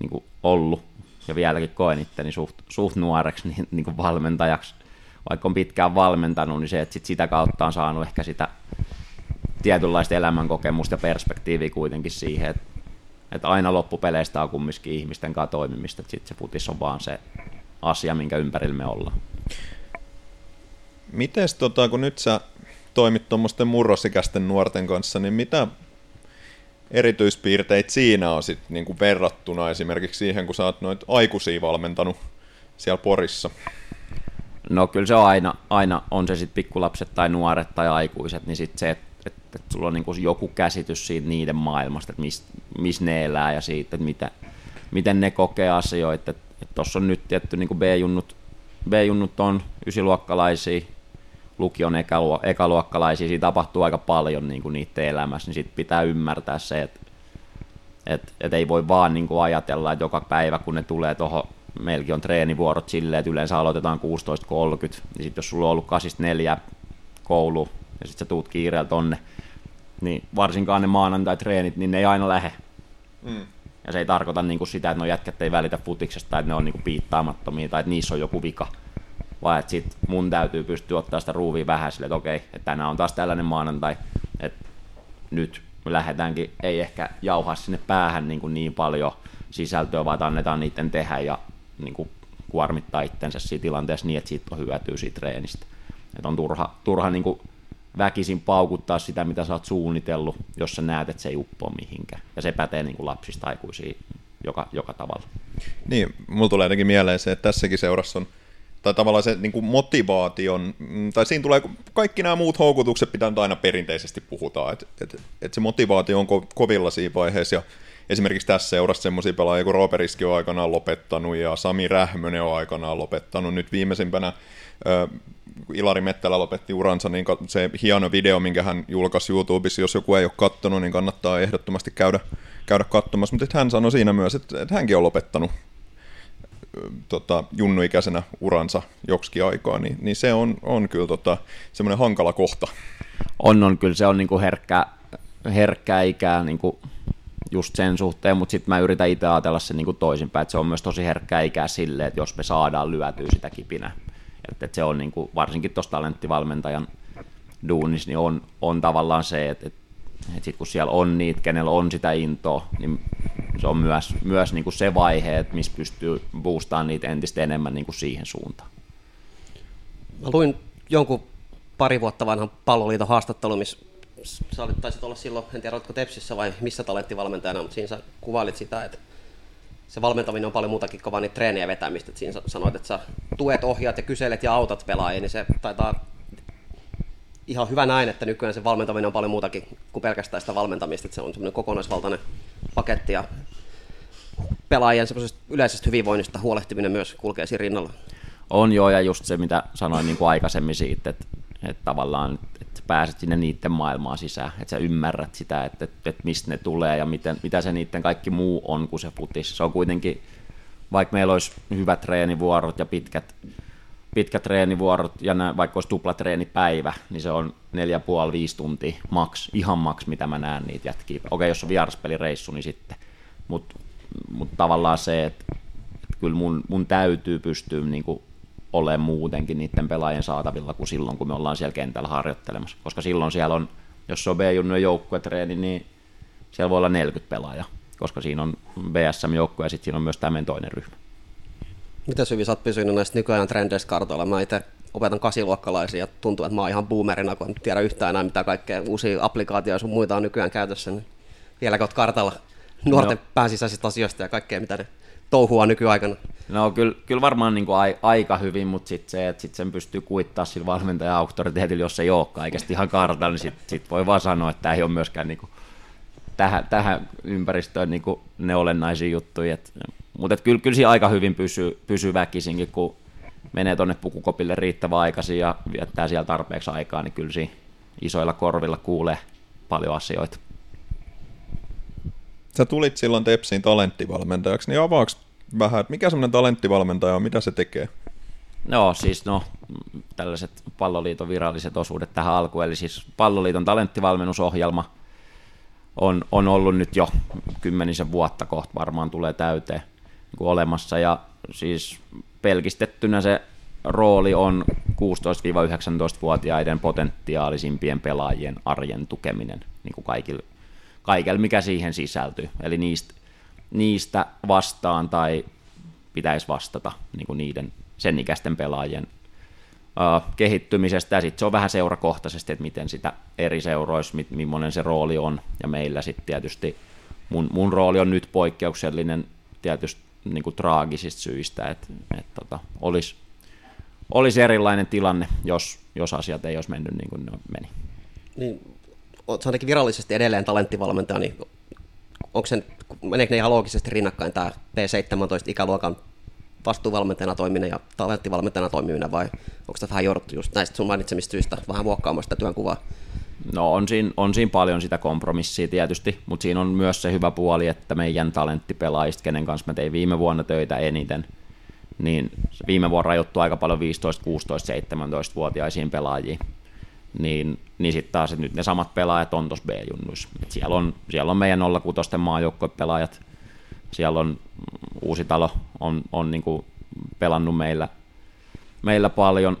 niin ollut ja vieläkin koen itteni suht, suht nuoreksi niin, niin valmentajaksi, vaikka on pitkään valmentanut, niin se, että sit sitä kautta on saanut ehkä sitä tietynlaista elämänkokemusta ja perspektiiviä kuitenkin siihen, että, että aina loppupeleistä on kumminkin ihmisten kanssa toimimista, että sitten se futis on vaan se asia, minkä ympärillä me ollaan. Mites tota, kun nyt sä toimit tuommoisten murrosikäisten nuorten kanssa, niin mitä erityispiirteitä siinä on sit, niin kuin verrattuna esimerkiksi siihen, kun sä oot noit aikuisia valmentanut siellä Porissa? No kyllä se on aina, aina on se sitten pikkulapset tai nuoret tai aikuiset, niin sitten se, että et, et sulla on niinku joku käsitys siitä niiden maailmasta, että missä mis ne elää ja siitä, että mitä, miten ne kokee asioita. Tuossa on nyt tietty niin B-junnut, B-junnut on ysiluokkalaisia, lukion ekaluo, ekaluokkalaisia, siinä tapahtuu aika paljon niin kuin niiden elämässä, niin sitten pitää ymmärtää se, että et, et ei voi vaan niin kuin ajatella, että joka päivä kun ne tulee tuohon, meilläkin on treenivuorot silleen, että yleensä aloitetaan 16.30, niin sitten jos sulla on ollut 8.4 koulu, ja sitten sä tuut kiireellä tonne, niin varsinkaan ne maanantai-treenit, niin ne ei aina lähe. Mm. Ja se ei tarkoita niin kuin sitä, että no jätkät ei välitä futiksesta tai että ne on niin kuin piittaamattomia tai että niissä on joku vika vaan että sit mun täytyy pystyä ottaa sitä ruuvia vähän sille, että okei, että tänään on taas tällainen maanantai, että nyt me lähdetäänkin, ei ehkä jauhaa sinne päähän niin, kuin niin paljon sisältöä, vaan annetaan niiden tehdä ja niin kuin kuormittaa itsensä siinä tilanteessa niin, että siitä on hyötyä siitä treenistä. Että on turha, turha niin kuin väkisin paukuttaa sitä, mitä sä oot suunnitellut, jos sä näet, että se ei uppoa mihinkään. Ja se pätee niin kuin lapsista aikuisiin joka, joka tavalla. Niin, mulla tulee jotenkin mieleen se, että tässäkin seurassa on tai tavallaan se niin kuin motivaation, tai siinä tulee kaikki nämä muut houkutukset, nyt aina perinteisesti puhutaan, että et, et se motivaatio on ko- kovilla siinä vaiheessa, ja esimerkiksi tässä seurassa semmoisia pelaajia, kun Rooperiski on aikanaan lopettanut, ja Sami Rähmönen on aikanaan lopettanut, nyt viimeisimpänä Ilari Mettälä lopetti uransa, niin se hieno video, minkä hän julkaisi YouTubessa, jos joku ei ole kattonut, niin kannattaa ehdottomasti käydä, käydä katsomassa, mutta hän sanoi siinä myös, että, että hänkin on lopettanut tota, junnuikäisenä uransa joksikin aikaa, niin, niin se on, on kyllä tota, semmoinen hankala kohta. On, on kyllä. Se on niinku herkkä, herkkä ikää niinku just sen suhteen, mutta sitten mä yritän itse ajatella sen niinku toisinpäin, että se on myös tosi herkkä ikää sille, että jos me saadaan lyötyä sitä kipinä, että, että se on niinku, varsinkin tuossa talenttivalmentajan duunis, niin on, on tavallaan se, että, että et sit kun siellä on niitä, kenellä on sitä intoa, niin se on myös, myös niin kuin se vaihe, että missä pystyy boostaan niitä entistä enemmän niin kuin siihen suuntaan. Mä luin jonkun pari vuotta vanhan palloliiton haastattelu, missä sä olit, taisit olla silloin, en tiedä oletko Tepsissä vai missä talenttivalmentajana, mutta siinä sä kuvailit sitä, että se valmentaminen on paljon muutakin kovaa niitä treeniä vetämistä. Että siinä sanoit, että sä tuet, ohjaat ja kyselet ja autat pelaajia, niin se taitaa ihan hyvä näin, että nykyään se valmentaminen on paljon muutakin kuin pelkästään sitä valmentamista, että se on semmoinen kokonaisvaltainen paketti ja pelaajien yleisestä hyvinvoinnista huolehtiminen myös kulkee siinä rinnalla. On joo, ja just se, mitä sanoin niin kuin aikaisemmin siitä, että, että tavallaan että pääset sinne niiden maailmaan sisään, että sä ymmärrät sitä, että, että, että mistä ne tulee ja miten, mitä se niiden kaikki muu on kuin se futis. Se on kuitenkin, vaikka meillä olisi hyvät treenivuorot ja pitkät pitkät treenivuorot ja nää, vaikka olisi tuplatreenipäivä, niin se on 4,5-5 tuntia maks, ihan maks, mitä mä näen niitä jätkiä. Okei, jos on vieraspelireissu, niin sitten. Mutta mut tavallaan se, että et kyllä mun, mun täytyy pystyä niinku olemaan muutenkin niiden pelaajien saatavilla kuin silloin, kun me ollaan siellä kentällä harjoittelemassa. Koska silloin siellä on, jos se on B-junnujen joukkuetreeni, niin siellä voi olla 40 pelaajaa, koska siinä on BSM-joukkue ja sitten siinä on myös tämä toinen ryhmä. Miten hyvin sä oot pysynyt näistä nykyajan trendeistä kartoilla? Mä itse opetan kasiluokkalaisia ja tuntuu, että mä oon ihan boomerina, kun en tiedä yhtään enää mitä kaikkea uusia applikaatioita sun muita on nykyään käytössä, niin vieläkö oot kartalla nuorten no. pääsisäisistä asioista ja kaikkea, mitä ne touhua nykyaikana. No kyllä, kyllä varmaan niin kuin ai, aika hyvin, mutta sitten se, että sit sen pystyy kuittaa sillä valmentajan auktoriteetilla, jos ei ole kaikesta ihan kartalla, niin sitten sit voi vaan sanoa, että tämä ei ole myöskään niin kuin tähän, tähän ympäristöön niin kuin ne olennaisia juttuja. Et, mutta et kyllä, kyllä siinä aika hyvin pysyy, pysyy väkisinkin, kun menee tuonne pukukopille riittävän aikaisin ja viettää siellä tarpeeksi aikaa, niin kyllä siinä isoilla korvilla kuulee paljon asioita. Sä tulit silloin Tepsiin talenttivalmentajaksi, niin avaaks vähän, että mikä semmoinen talenttivalmentaja on, mitä se tekee? No siis no, tällaiset palloliiton viralliset osuudet tähän alkuun, eli siis palloliiton talenttivalmennusohjelma on, on ollut nyt jo kymmenisen vuotta kohta varmaan tulee täyteen niin olemassa, ja siis pelkistettynä se rooli on 16-19-vuotiaiden potentiaalisimpien pelaajien arjen tukeminen niin kuin kaikille kaikella, mikä siihen sisältyy. Eli niistä, niistä vastaan tai pitäisi vastata niin kuin niiden sen ikäisten pelaajien uh, kehittymisestä, ja sitten se on vähän seurakohtaisesti, että miten sitä eri seuroissa, mit, millainen se rooli on, ja meillä sitten tietysti mun, mun rooli on nyt poikkeuksellinen tietysti niin kuin traagisista syistä, että et, tota, olisi olisi erilainen tilanne, jos, jos asiat ei olisi mennyt niin kuin ne meni. Niin olet ainakin virallisesti edelleen talenttivalmentaja, niin onko sen, meneekö ne ihan loogisesti rinnakkain tämä P17-ikäluokan vastuuvalmentajana toimiminen ja talenttivalmentajana toimiminen, vai onko tämä vähän jouduttu just näistä sun mainitsemista syistä vähän muokkaamaan sitä työnkuvaa? No on siinä, on siinä paljon sitä kompromissia tietysti, mutta siinä on myös se hyvä puoli, että meidän talenttipelaajista, kenen kanssa mä tein viime vuonna töitä eniten, niin viime vuonna rajoittui aika paljon 15, 16, 17-vuotiaisiin pelaajiin niin, niin sitten taas, nyt ne samat pelaajat on tuossa B-junnuissa. Siellä, on, siellä on meidän 06 maajoukkuepelaajat, siellä on uusi talo, on, on niinku pelannut meillä, meillä paljon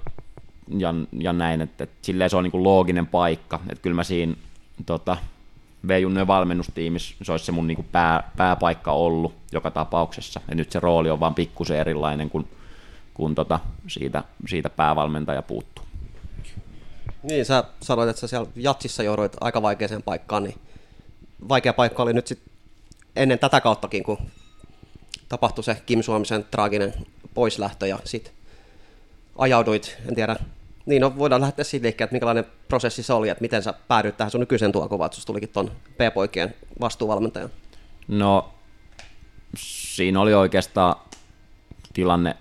ja, ja näin, että et silleen se on niinku looginen paikka, että kyllä mä siinä tota, B-junnujen valmennustiimissä se olisi se mun niinku pää, pääpaikka ollut joka tapauksessa, ja nyt se rooli on vaan pikkusen erilainen, kun, kun tota, siitä, siitä päävalmentaja puuttuu. Niin, sä sanoit, että sä siellä jatsissa jouduit aika vaikeaseen paikkaan, niin vaikea paikka oli nyt sitten ennen tätä kauttakin, kun tapahtui se Kim Suomisen traaginen poislähtö ja sitten ajauduit, en tiedä, niin no, voidaan lähteä siitä liikkeelle, että minkälainen prosessi se oli, että miten sä päädyit tähän sun nykyisen tuokuvaan, että tulikin ton P-poikien vastuuvalmentajan. No, siinä oli oikeastaan tilanne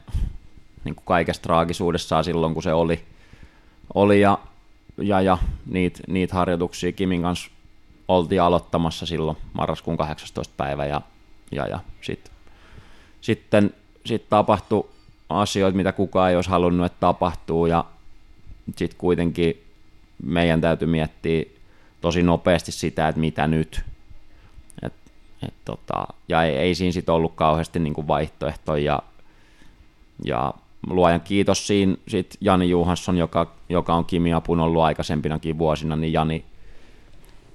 niin kuin kaikessa traagisuudessaan silloin, kun se oli, oli ja ja, ja niitä niit harjoituksia Kimin kanssa oltiin aloittamassa silloin marraskuun 18. päivä ja, ja, ja sit, sitten sit tapahtui asioita, mitä kukaan ei olisi halunnut, että tapahtuu ja sitten kuitenkin meidän täytyy miettiä tosi nopeasti sitä, että mitä nyt. Et, et tota, ja ei, ei siinä sitten ollut kauheasti niin vaihtoehtoja ja, ja luojan kiitos siinä sit Jani Juhansson, joka, joka on Kimi Apun ollut aikaisempinakin vuosina, niin Jani,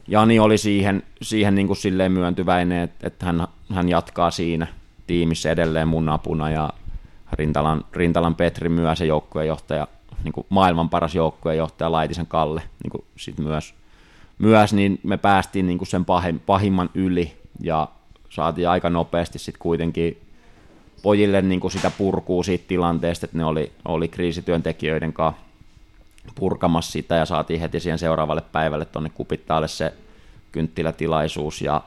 Jani oli siihen, siihen niin kuin silleen myöntyväinen, että, että hän, hän jatkaa siinä tiimissä edelleen mun apuna ja Rintalan, Rintalan Petri myös se joukkueenjohtaja, niin kuin maailman paras joukkueenjohtaja Laitisen Kalle niin kuin sit myös, myös, niin me päästiin niin kuin sen pahimman yli ja saatiin aika nopeasti sitten kuitenkin pojille niin kuin sitä purkuu siitä tilanteesta, että ne oli, oli kriisityöntekijöiden kanssa purkamassa sitä ja saatiin heti siihen seuraavalle päivälle tuonne kupittaalle se kynttilätilaisuus ja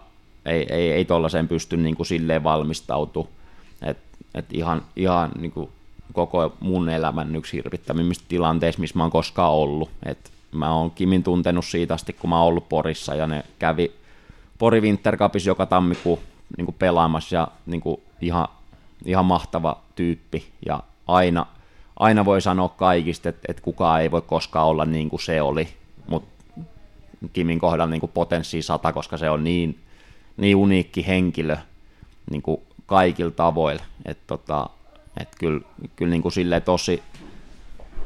ei, ei, ei tuollaiseen pysty niin kuin silleen valmistautu. Et, et ihan, ihan niin kuin koko mun elämän yksi hirvittävimmistä tilanteista, missä mä oon koskaan ollut. Et mä oon Kimin tuntenut siitä asti, kun mä oon ollut Porissa ja ne kävi Pori Winter Cupissa joka tammikuu niin kuin pelaamassa ja niin kuin ihan ihan mahtava tyyppi. Ja aina, aina voi sanoa kaikista, että, että kukaan ei voi koskaan olla niin kuin se oli, mutta Kimin kohdalla niin potenssi sata, koska se on niin, niin uniikki henkilö niin kuin kaikilla tavoilla, että tota, et kyllä, kyllä niin kuin tosi,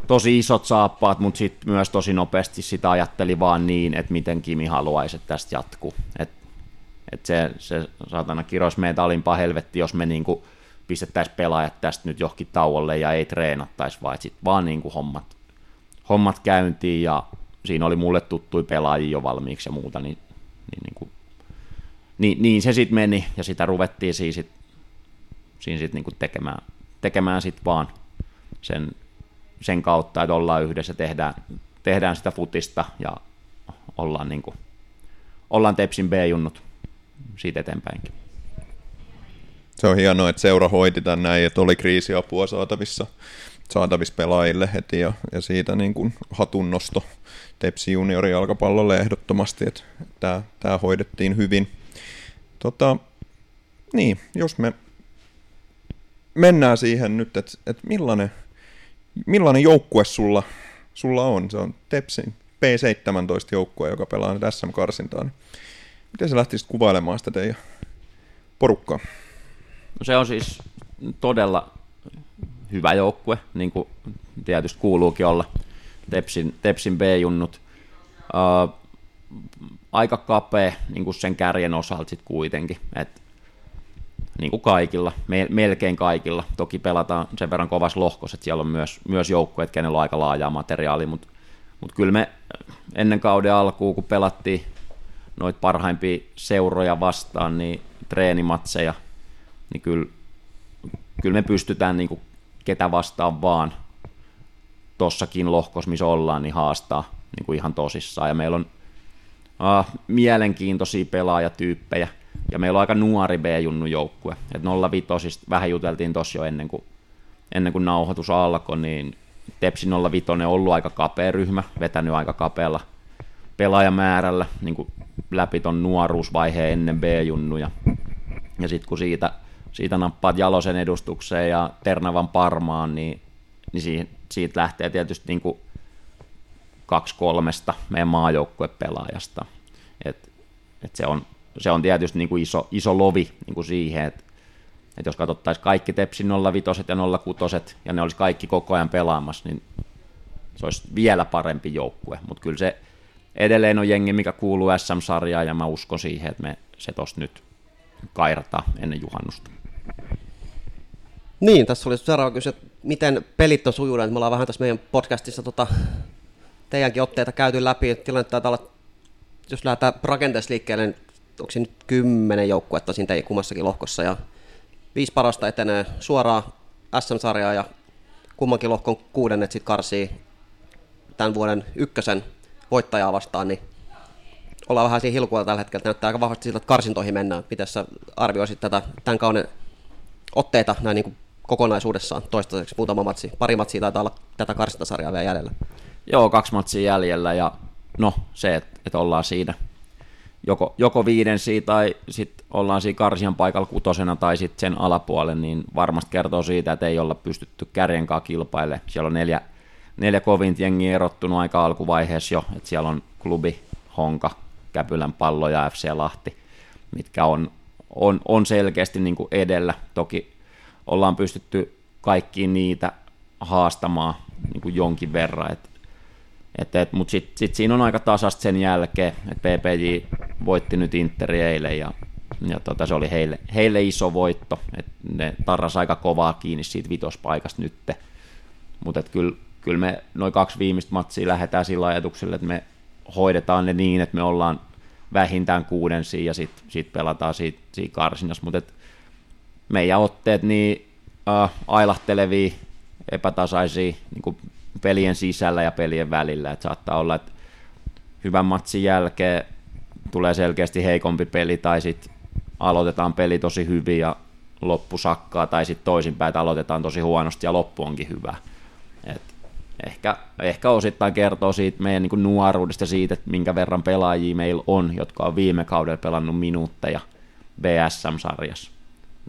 tosi isot saappaat, mutta sitten myös tosi nopeasti sitä ajatteli vaan niin, että miten Kimi haluaisi, että tästä jatkuu. Että et se, se saatana kiros meitä alimpaa helvetti, jos me niinku pistettäisiin pelaajat tästä nyt johonkin tauolle ja ei treenattaisi, vaan sitten vaan niin kuin hommat, hommat käyntiin ja siinä oli mulle tuttui pelaajia jo valmiiksi ja muuta, niin, niin, niin, kuin, niin, niin se sitten meni ja sitä ruvettiin siinä sitten sit niin tekemään, tekemään sit vaan sen, sen kautta, että ollaan yhdessä, tehdään, tehdään sitä futista ja ollaan, niin kuin, ollaan Tepsin B-junnut siitä eteenpäinkin. Se on hienoa, että seura hoiti tämän näin, että oli kriisiapua saatavissa, saatavissa pelaajille heti ja, ja siitä niin kuin hatunnosto Tepsi juniori jalkapallolle ehdottomasti, että tämä, hoidettiin hyvin. Tota, niin, jos me mennään siihen nyt, että, että millainen, millainen joukkue sulla, sulla on. Se on Tepsin P17-joukkue, joka pelaa nyt SM-karsintaa. Miten sä lähtisit kuvailemaan sitä teidän porukkaa? No se on siis todella hyvä joukkue, niin kuin tietysti kuuluukin olla. Tepsin, Tepsin B-junnut. Uh, aika kapea niin kuin sen kärjen osalta sitten kuitenkin. Et, niin kuin kaikilla, me, melkein kaikilla. Toki pelataan sen verran kovas lohkos, että siellä on myös, myös joukkueet, kenellä on aika laajaa materiaalia, mutta mut kyllä me ennen kauden alkuun, kun pelattiin noita parhaimpia seuroja vastaan, niin treenimatseja, niin kyllä, kyllä me pystytään niin kuin ketä vastaan vaan tossakin lohkos, missä ollaan, niin haastaa niin kuin ihan tosissaan. Ja meillä on uh, mielenkiintoisia pelaajatyyppejä, ja meillä on aika nuori B-junnu joukkue. Et 05 vähän juteltiin tossa jo ennen kuin, ennen kuin nauhoitus alkoi, niin Tepsi 05 on ollut aika kapea ryhmä, vetänyt aika kapealla pelaajamäärällä niin kuin läpi ton nuoruusvaiheen ennen B-junnuja. Ja sitten kun siitä, siitä nappaat Jalosen edustukseen ja Ternavan Parmaan, niin, niin siihen, siitä lähtee tietysti niin kuin kaksi kolmesta meidän maajoukkuepelaajasta. Et, et se, on, se on tietysti niin kuin iso, iso lovi niin kuin siihen, että et jos katsottaisiin kaikki Tepsin 05 ja 06 ja ne olisi kaikki koko ajan pelaamassa, niin se olisi vielä parempi joukkue, mutta kyllä se edelleen on jengi, mikä kuuluu SM-sarjaan ja mä uskon siihen, että me se tosta nyt kairataan ennen juhannusta. Niin, tässä oli seuraava kysymys, että miten pelit on sujuneet. Me ollaan vähän tässä meidän podcastissa tota, teidänkin otteita käyty läpi. Tilanne taitaa olla, jos lähdetään rakenteessa liikkeelle, niin onko se nyt kymmenen joukkuetta siinä teidän kummassakin lohkossa. Ja viisi parasta etenee suoraan SM-sarjaa ja kummankin lohkon kuudennet sitten karsii tämän vuoden ykkösen voittajaa vastaan, niin ollaan vähän siinä hilkuilla tällä hetkellä. Näyttää aika vahvasti siltä, että karsintoihin mennään. Miten sä arvioisit tätä tämän kauden otteita näin niin kuin kokonaisuudessaan toistaiseksi muutama matsi? Pari matsia taitaa olla tätä karsintasarjaa vielä jäljellä. Joo, kaksi matsia jäljellä ja no se, että, että ollaan siinä joko, joko viidensi tai sitten ollaan siinä karsian paikalla kutosena tai sitten sen alapuolella, niin varmasti kertoo siitä, että ei olla pystytty kärjen kanssa kilpailemaan. Siellä on neljä, neljä kovin jengiä erottunut aika alkuvaiheessa jo, että siellä on klubi, Honka, Käpylän pallo ja FC Lahti, mitkä on, on, on selkeästi niin kuin edellä. Toki ollaan pystytty kaikkiin niitä haastamaan niin kuin jonkin verran, et, et, et, mutta sitten sit siinä on aika tasasta sen jälkeen, että PPJ voitti nyt Interi eilen ja, ja tota, se oli heille, heille iso voitto, että ne tarras aika kovaa kiinni siitä vitospaikasta nytte, mutta kyllä kyllä me noin kaksi viimeistä matsia lähdetään sillä ajatuksella, että me hoidetaan ne niin, että me ollaan vähintään kuuden ja sitten sit pelataan siitä, siitä karsinnassa, mutta meidän otteet niin äh, ailahtelevia, epätasaisia niin kuin pelien sisällä ja pelien välillä, että saattaa olla, että hyvän matsin jälkeen tulee selkeästi heikompi peli tai sitten aloitetaan peli tosi hyvin ja loppu sakkaa tai sitten toisinpäin, että aloitetaan tosi huonosti ja loppu onkin hyvä. Et ehkä, ehkä osittain kertoo siitä meidän niin nuoruudesta siitä, että minkä verran pelaajia meillä on, jotka on viime kaudella pelannut minuutteja BSM-sarjassa.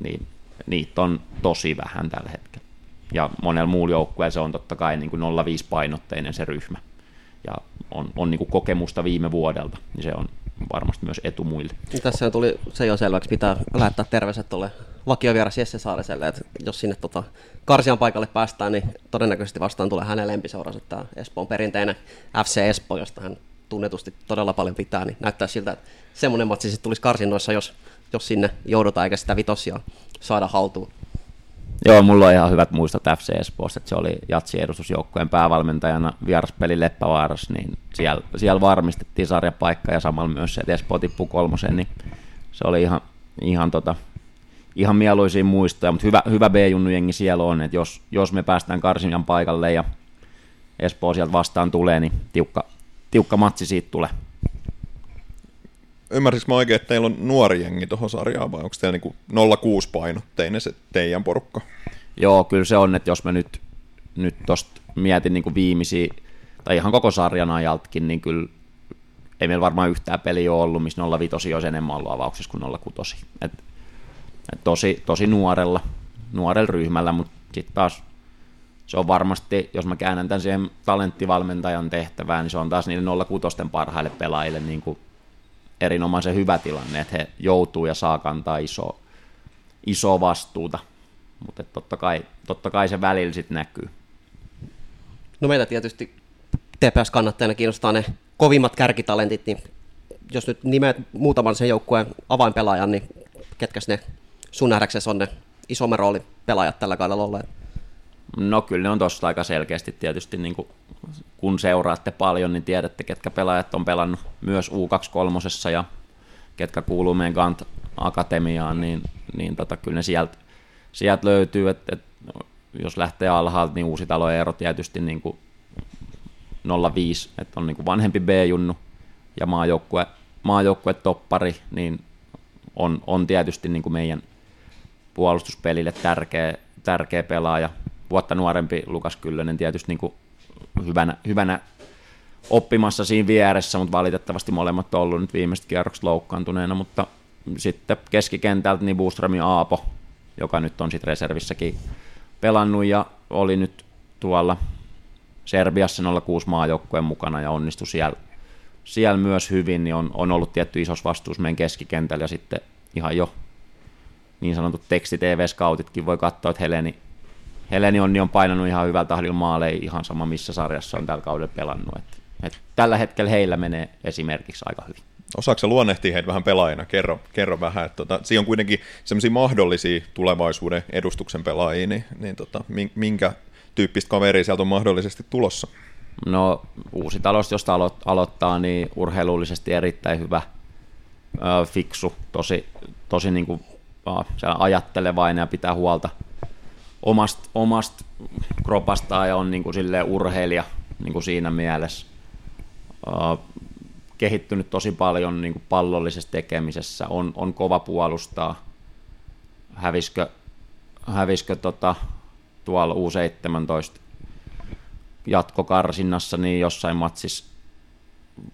Niin niitä on tosi vähän tällä hetkellä. Ja monella muulla joukkueella se on totta kai niin kuin 0,5-painotteinen se ryhmä. Ja on, on niin kuin kokemusta viime vuodelta, niin se on varmasti myös etu muille. Tässä tuli se jo selväksi, pitää lähettää terveiset tuolle vakiovieras Jesse Saariselle, että jos sinne tota, Karsian paikalle päästään, niin todennäköisesti vastaan tulee hänen lempiseuransa, tämä Espoon perinteinen FC Espoo, josta hän tunnetusti todella paljon pitää, niin näyttää siltä, että semmoinen matsi sitten tulisi karsinnoissa, jos, jos sinne joudutaan, eikä sitä vitosia saada haltuun. Joo, mulla on ihan hyvät muistot FC Espoosta, että se oli Jatsi edustusjoukkueen päävalmentajana vieraspeli Leppävaaras, niin siellä, siellä varmistettiin sarjapaikka ja samalla myös se, että Espoo tippui kolmoseen, niin se oli ihan, ihan, tota, ihan mieluisia muistoja, mutta hyvä, hyvä B-junnujengi siellä on, että jos, jos me päästään Karsinjan paikalle ja Espoo sieltä vastaan tulee, niin tiukka, tiukka matsi siitä tulee. Ymmärsikö mä oikein, että teillä on nuori jengi tuohon sarjaan vai onko teillä niinku 06 painotteinen se teidän porukka? Joo, kyllä se on, että jos mä nyt, nyt tosta mietin niin viimeisiä, tai ihan koko sarjan ajaltakin, niin kyllä ei meillä varmaan yhtään peliä ole ollut, missä 05 olisi enemmän ollut avauksessa kuin 06. Et, et tosi, tosi nuorella, nuorella ryhmällä, mutta sitten taas se on varmasti, jos mä käännän tämän siihen talenttivalmentajan tehtävään, niin se on taas niiden 06 parhaille pelaajille niin kuin erinomaisen hyvä tilanne, että he joutuu ja saa kantaa iso, iso vastuuta. Mutta totta kai, totta kai se välillä sitten näkyy. No meitä tietysti TPS-kannattajana kiinnostaa ne kovimmat kärkitalentit, niin jos nyt nimet muutaman sen joukkueen avainpelaajan, niin ketkä ne sun nähdäksesi on ne isomman roolin pelaajat tällä kaudella olleet? No kyllä ne on tuossa aika selkeästi tietysti, niin kuin, kun seuraatte paljon, niin tiedätte, ketkä pelaajat on pelannut myös U23 ja ketkä kuuluu meidän Gant Akatemiaan, niin, niin tota, kyllä ne sieltä, sieltä löytyy, että, että jos lähtee alhaalta, niin uusi talo ero tietysti niin kuin 05, että on niin kuin vanhempi B-junnu ja maajoukkue, maajoukkue toppari, niin on, on tietysti niin kuin meidän puolustuspelille tärkeä, tärkeä pelaaja, vuotta nuorempi Lukas Kyllönen tietysti niin kuin hyvänä, hyvänä oppimassa siinä vieressä, mutta valitettavasti molemmat on ollut nyt viimeiset kierrokset loukkaantuneena, mutta sitten keskikentältä niin Boström ja Aapo, joka nyt on sitten reservissäkin pelannut ja oli nyt tuolla Serbiassa 06 maajoukkueen mukana ja onnistui siellä, siellä myös hyvin, niin on, on ollut tietty isos vastuus meidän keskikentällä ja sitten ihan jo niin sanotut teksti-TV-skautitkin voi katsoa, että Heleni Heleni Onni on painanut ihan hyvältä tahdilla maaleja ihan sama missä sarjassa on tällä kaudella pelannut. Et, et tällä hetkellä heillä menee esimerkiksi aika hyvin. Osaatko luonnehtia heitä vähän pelaajina? Kerro, kerro vähän. Että tota, siinä on kuitenkin sellaisia mahdollisia tulevaisuuden edustuksen pelaajia, niin, niin tota, minkä tyyppistä kaveria sieltä on mahdollisesti tulossa? No uusi talous, josta alo- aloittaa, niin urheilullisesti erittäin hyvä, ö, fiksu, tosi, tosi niin kuin, ajattelevainen ja pitää huolta – omasta, omast kropastaan ja on niin kuin silleen urheilija niin kuin siinä mielessä. Uh, kehittynyt tosi paljon niin kuin pallollisessa tekemisessä, on, on kova puolustaa. Häviskö, häviskö tota, tuolla U17 jatkokarsinnassa, niin jossain matsissa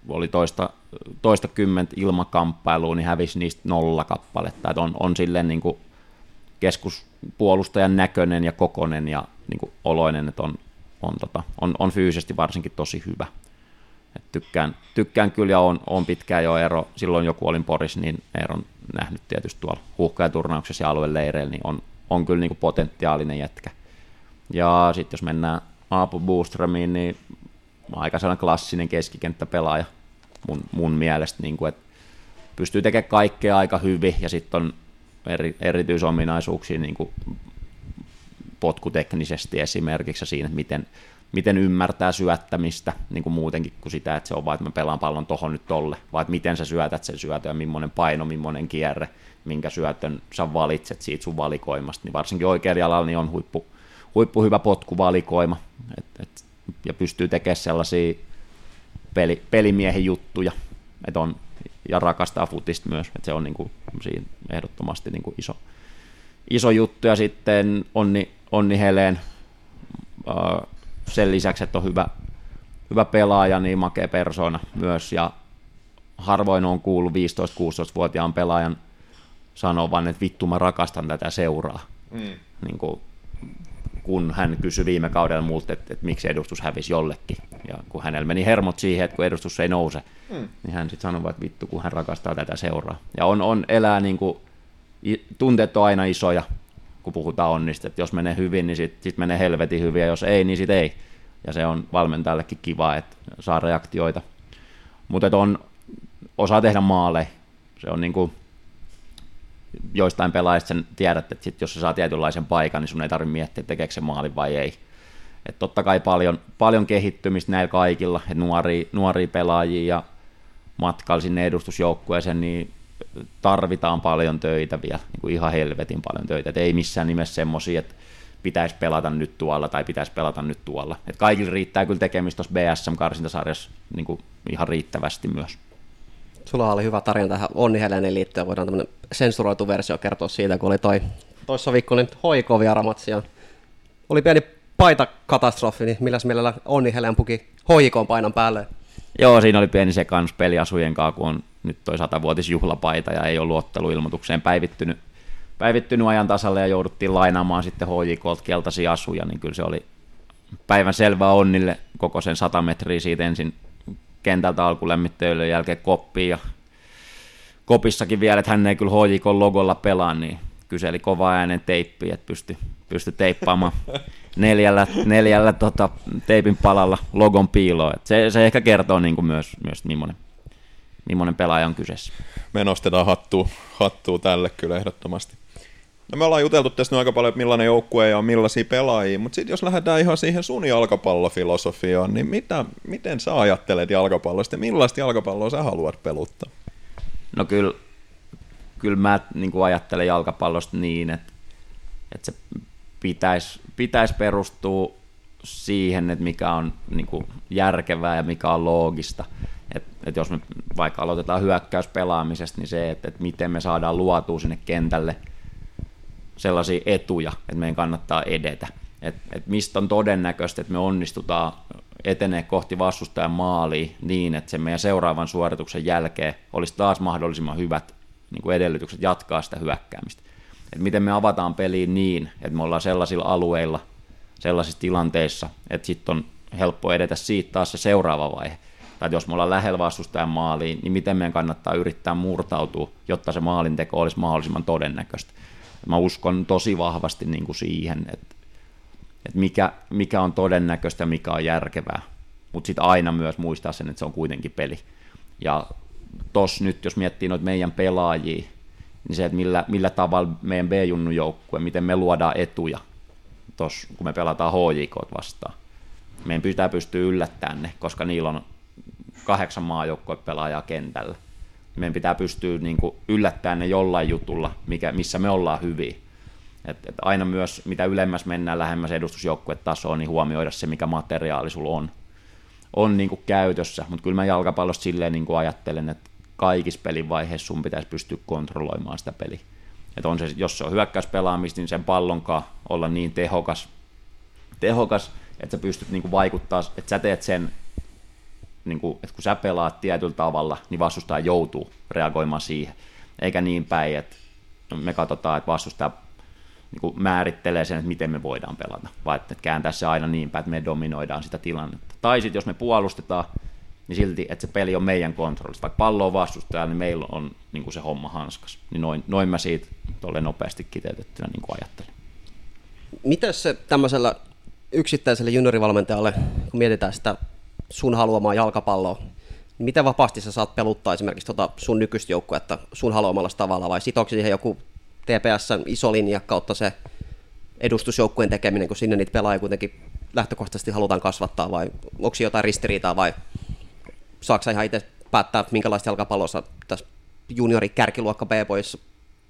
oli toista, toista kymmentä ilmakamppailua, niin hävisi niistä nolla kappaletta. Et on, on silleen niin kuin keskuspuolustajan näköinen ja kokonen ja niin kuin oloinen, että on, on, tota, on, on fyysisesti varsinkin tosi hyvä. Et tykkään, tykkään kyllä ja on, on pitkään jo ero. Silloin joku olin Poris, niin Eeron nähnyt tietysti tuolla huuhkajaturnauksessa ja alueleireillä, niin on, on kyllä niin kuin potentiaalinen jätkä. Ja sitten jos mennään Aapu Booströmiin, niin aika sellainen klassinen keskikenttäpelaaja mun, mun mielestä, niin kuin, että pystyy tekemään kaikkea aika hyvin ja sitten on eri, erityisominaisuuksia niin kuin potkuteknisesti esimerkiksi siinä, miten, miten ymmärtää syöttämistä niin kuin muutenkin kuin sitä, että se on vain, että mä pelaan pallon tohon nyt tolle, vaan että miten sä syötät sen syötön millainen paino, millainen kierre, minkä syötön sä valitset siitä sun valikoimasta, niin varsinkin oikealla jalalla niin on huippu, huippu hyvä potkuvalikoima et, et, ja pystyy tekemään sellaisia peli, pelimiehen juttuja, että on ja rakastaa futista myös, että se on niin kuin, ehdottomasti niin kuin iso, iso juttu, ja sitten Onni, Onni Heleen, sen lisäksi, että on hyvä, hyvä pelaaja, niin makea persona myös, ja harvoin on kuullut 15-16-vuotiaan pelaajan sanovan, että vittu mä rakastan tätä seuraa. Mm. Niin kuin, kun hän kysyi viime kaudella multa, että, että miksi edustus hävisi jollekin. Ja kun hänellä meni hermot siihen, että kun edustus ei nouse, mm. niin hän sitten sanoi, että vittu, kun hän rakastaa tätä seuraa. Ja on, on elää niin kuin, tunteet on aina isoja, kun puhutaan onnista, että jos menee hyvin, niin sitten sit menee helvetin hyvin, ja jos ei, niin sitten ei. Ja se on valmentajallekin kiva, että saa reaktioita. Mutta on, osaa tehdä maaleja. Se on niin kuin, joistain pelaajista sen tiedät, että sit jos se saa tietynlaisen paikan, niin sun ei tarvitse miettiä, tekeekö se maali vai ei. Et totta kai paljon, paljon kehittymistä näillä kaikilla, että nuoria, nuoria pelaajia ja matkalla sinne edustusjoukkueeseen, niin tarvitaan paljon töitä vielä, niin kuin ihan helvetin paljon töitä. Et ei missään nimessä semmoisia, että pitäisi pelata nyt tuolla tai pitäisi pelata nyt tuolla. Et kaikilla riittää kyllä tekemistä tuossa BSM-karsintasarjassa niin kuin ihan riittävästi myös. Sulla oli hyvä tarina tähän Onni Helenin liittyen. Voidaan tämmöinen sensuroitu versio kertoa siitä, kun oli toi toissa viikkoinen hoiko vieramatsi. Ja oli pieni paita-katastrofi, niin milläs mielellä Onni Helen puki hoikoon painan päälle. Joo, siinä oli pieni sekannus peliasujen kanssa, kun on nyt toi satavuotisjuhlapaita ja ei ole luotteluilmoitukseen päivittynyt, päivittynyt ajan tasalle ja jouduttiin lainaamaan sitten HJKlta keltaisia asuja, niin kyllä se oli päivän selvä onnille koko sen 100 metriä siitä ensin kentältä alkulämmittelyyn jälkeen koppiin ja kopissakin vielä, että hän ei kyllä HJK logolla pelaa, niin kyseli kova äänen teippiä, että pysty, pysty teippaamaan [laughs] neljällä, neljällä tota, teipin palalla logon piiloon. Et se, se, ehkä kertoo niin kuin myös, myös millainen, millainen pelaaja on kyseessä. Me nostetaan hattua, hattua tälle kyllä ehdottomasti. No me ollaan juteltu tästä nyt aika paljon, että millainen joukkue ja millaisia pelaajia, mutta sitten jos lähdetään ihan siihen sun jalkapallofilosofiaan, niin mitä, miten sä ajattelet jalkapallosta ja millaista jalkapalloa sä haluat peluttaa? No kyllä, kyllä mä niin kuin ajattelen jalkapallosta niin, että, että se pitäisi pitäis perustua siihen, että mikä on niin kuin järkevää ja mikä on loogista. Et, et jos me vaikka aloitetaan hyökkäyspelaamisesta, niin se, että, että miten me saadaan luotua sinne kentälle – sellaisia etuja, että meidän kannattaa edetä. Et, et mistä on todennäköistä, että me onnistutaan etenee kohti vastustajan maalia niin, että sen meidän seuraavan suorituksen jälkeen olisi taas mahdollisimman hyvät niin kuin edellytykset jatkaa sitä hyökkäämistä. Et miten me avataan peliin niin, että me ollaan sellaisilla alueilla, sellaisissa tilanteissa, että sitten on helppo edetä siitä taas se seuraava vaihe. Tai jos me ollaan lähellä vastustajan maaliin, niin miten meidän kannattaa yrittää murtautua, jotta se maalinteko olisi mahdollisimman todennäköistä. Mä uskon tosi vahvasti niin kuin siihen, että, että mikä, mikä on todennäköistä mikä on järkevää. Mutta sitten aina myös muistaa sen, että se on kuitenkin peli. Ja tos nyt, jos miettii noita meidän pelaajia, niin se, että millä, millä tavalla meidän B-junnu joukkue, miten me luodaan etuja, tos, kun me pelataan HJK vastaan. Meidän pitää pystyä yllättämään ne, koska niillä on kahdeksan pelaajaa kentällä meidän pitää pystyä niin kuin yllättämään ne jollain jutulla, mikä, missä me ollaan hyviä. Et, et aina myös, mitä ylemmäs mennään lähemmäs edustusjoukkuetasoa, niin huomioida se, mikä materiaali sulla on, on niin kuin käytössä. Mutta kyllä mä jalkapallosta silleen niin kuin ajattelen, että kaikissa pelin vaiheissa sun pitäisi pystyä kontrolloimaan sitä peliä. Et on se, jos se on hyökkäyspelaamista, niin sen pallonkaan olla niin tehokas, tehokas että sä pystyt niin kuin vaikuttaa, että sä teet sen niin kuin, että kun sä pelaat tietyllä tavalla, niin vastustaja joutuu reagoimaan siihen. Eikä niin päin, että me katsotaan, että vastustaja niin kuin määrittelee sen, että miten me voidaan pelata, vaan että kääntää se aina niin päin, että me dominoidaan sitä tilannetta. Tai sitten jos me puolustetaan, niin silti, että se peli on meidän kontrollista. Vaikka pallo on vastustaja, niin meillä on niin kuin se homma hanskas. Niin noin, noin mä siitä tuolle nopeasti kiteytettynä niin kuin ajattelen. Miten se tämmöisellä yksittäiselle juniorivalmentajalle, kun mietitään sitä sun haluamaa jalkapalloa, miten vapaasti sä saat peluttaa esimerkiksi tota sun nykyistä joukkuetta sun haluamalla tavalla, vai sitoako siihen joku TPS iso linja kautta se edustusjoukkueen tekeminen, kun sinne niitä pelaajia kuitenkin lähtökohtaisesti halutaan kasvattaa, vai onko jotain ristiriitaa, vai saako ihan itse päättää, minkälaista jalkapalloa sä tässä juniori kärkiluokka B-poissa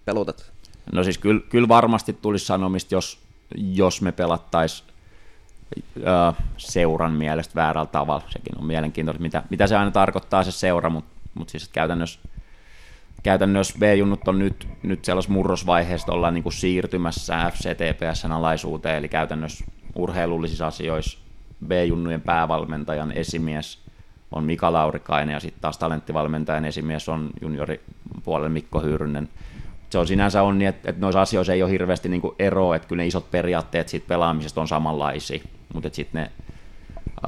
pelutat? No siis kyllä, kyllä varmasti tulisi sanomista, jos, jos me pelattaisiin seuran mielestä väärällä tavalla. Sekin on mielenkiintoista, mitä, mitä se aina tarkoittaa se seura, mutta mut siis käytännössä, käytännössä B-junnut on nyt, nyt sellaisessa murrosvaiheessa, ollaan niin kuin siirtymässä FCTPSn alaisuuteen, eli käytännössä urheilullisissa asioissa B-junnujen päävalmentajan esimies on Mika Laurikainen ja sitten taas talenttivalmentajan esimies on junioripuolella Mikko Hyyrynen. Se on sinänsä on niin, että, että noissa asioissa ei ole hirveästi niin eroa, että kyllä ne isot periaatteet siitä pelaamisesta on samanlaisia, mutta sitten ne,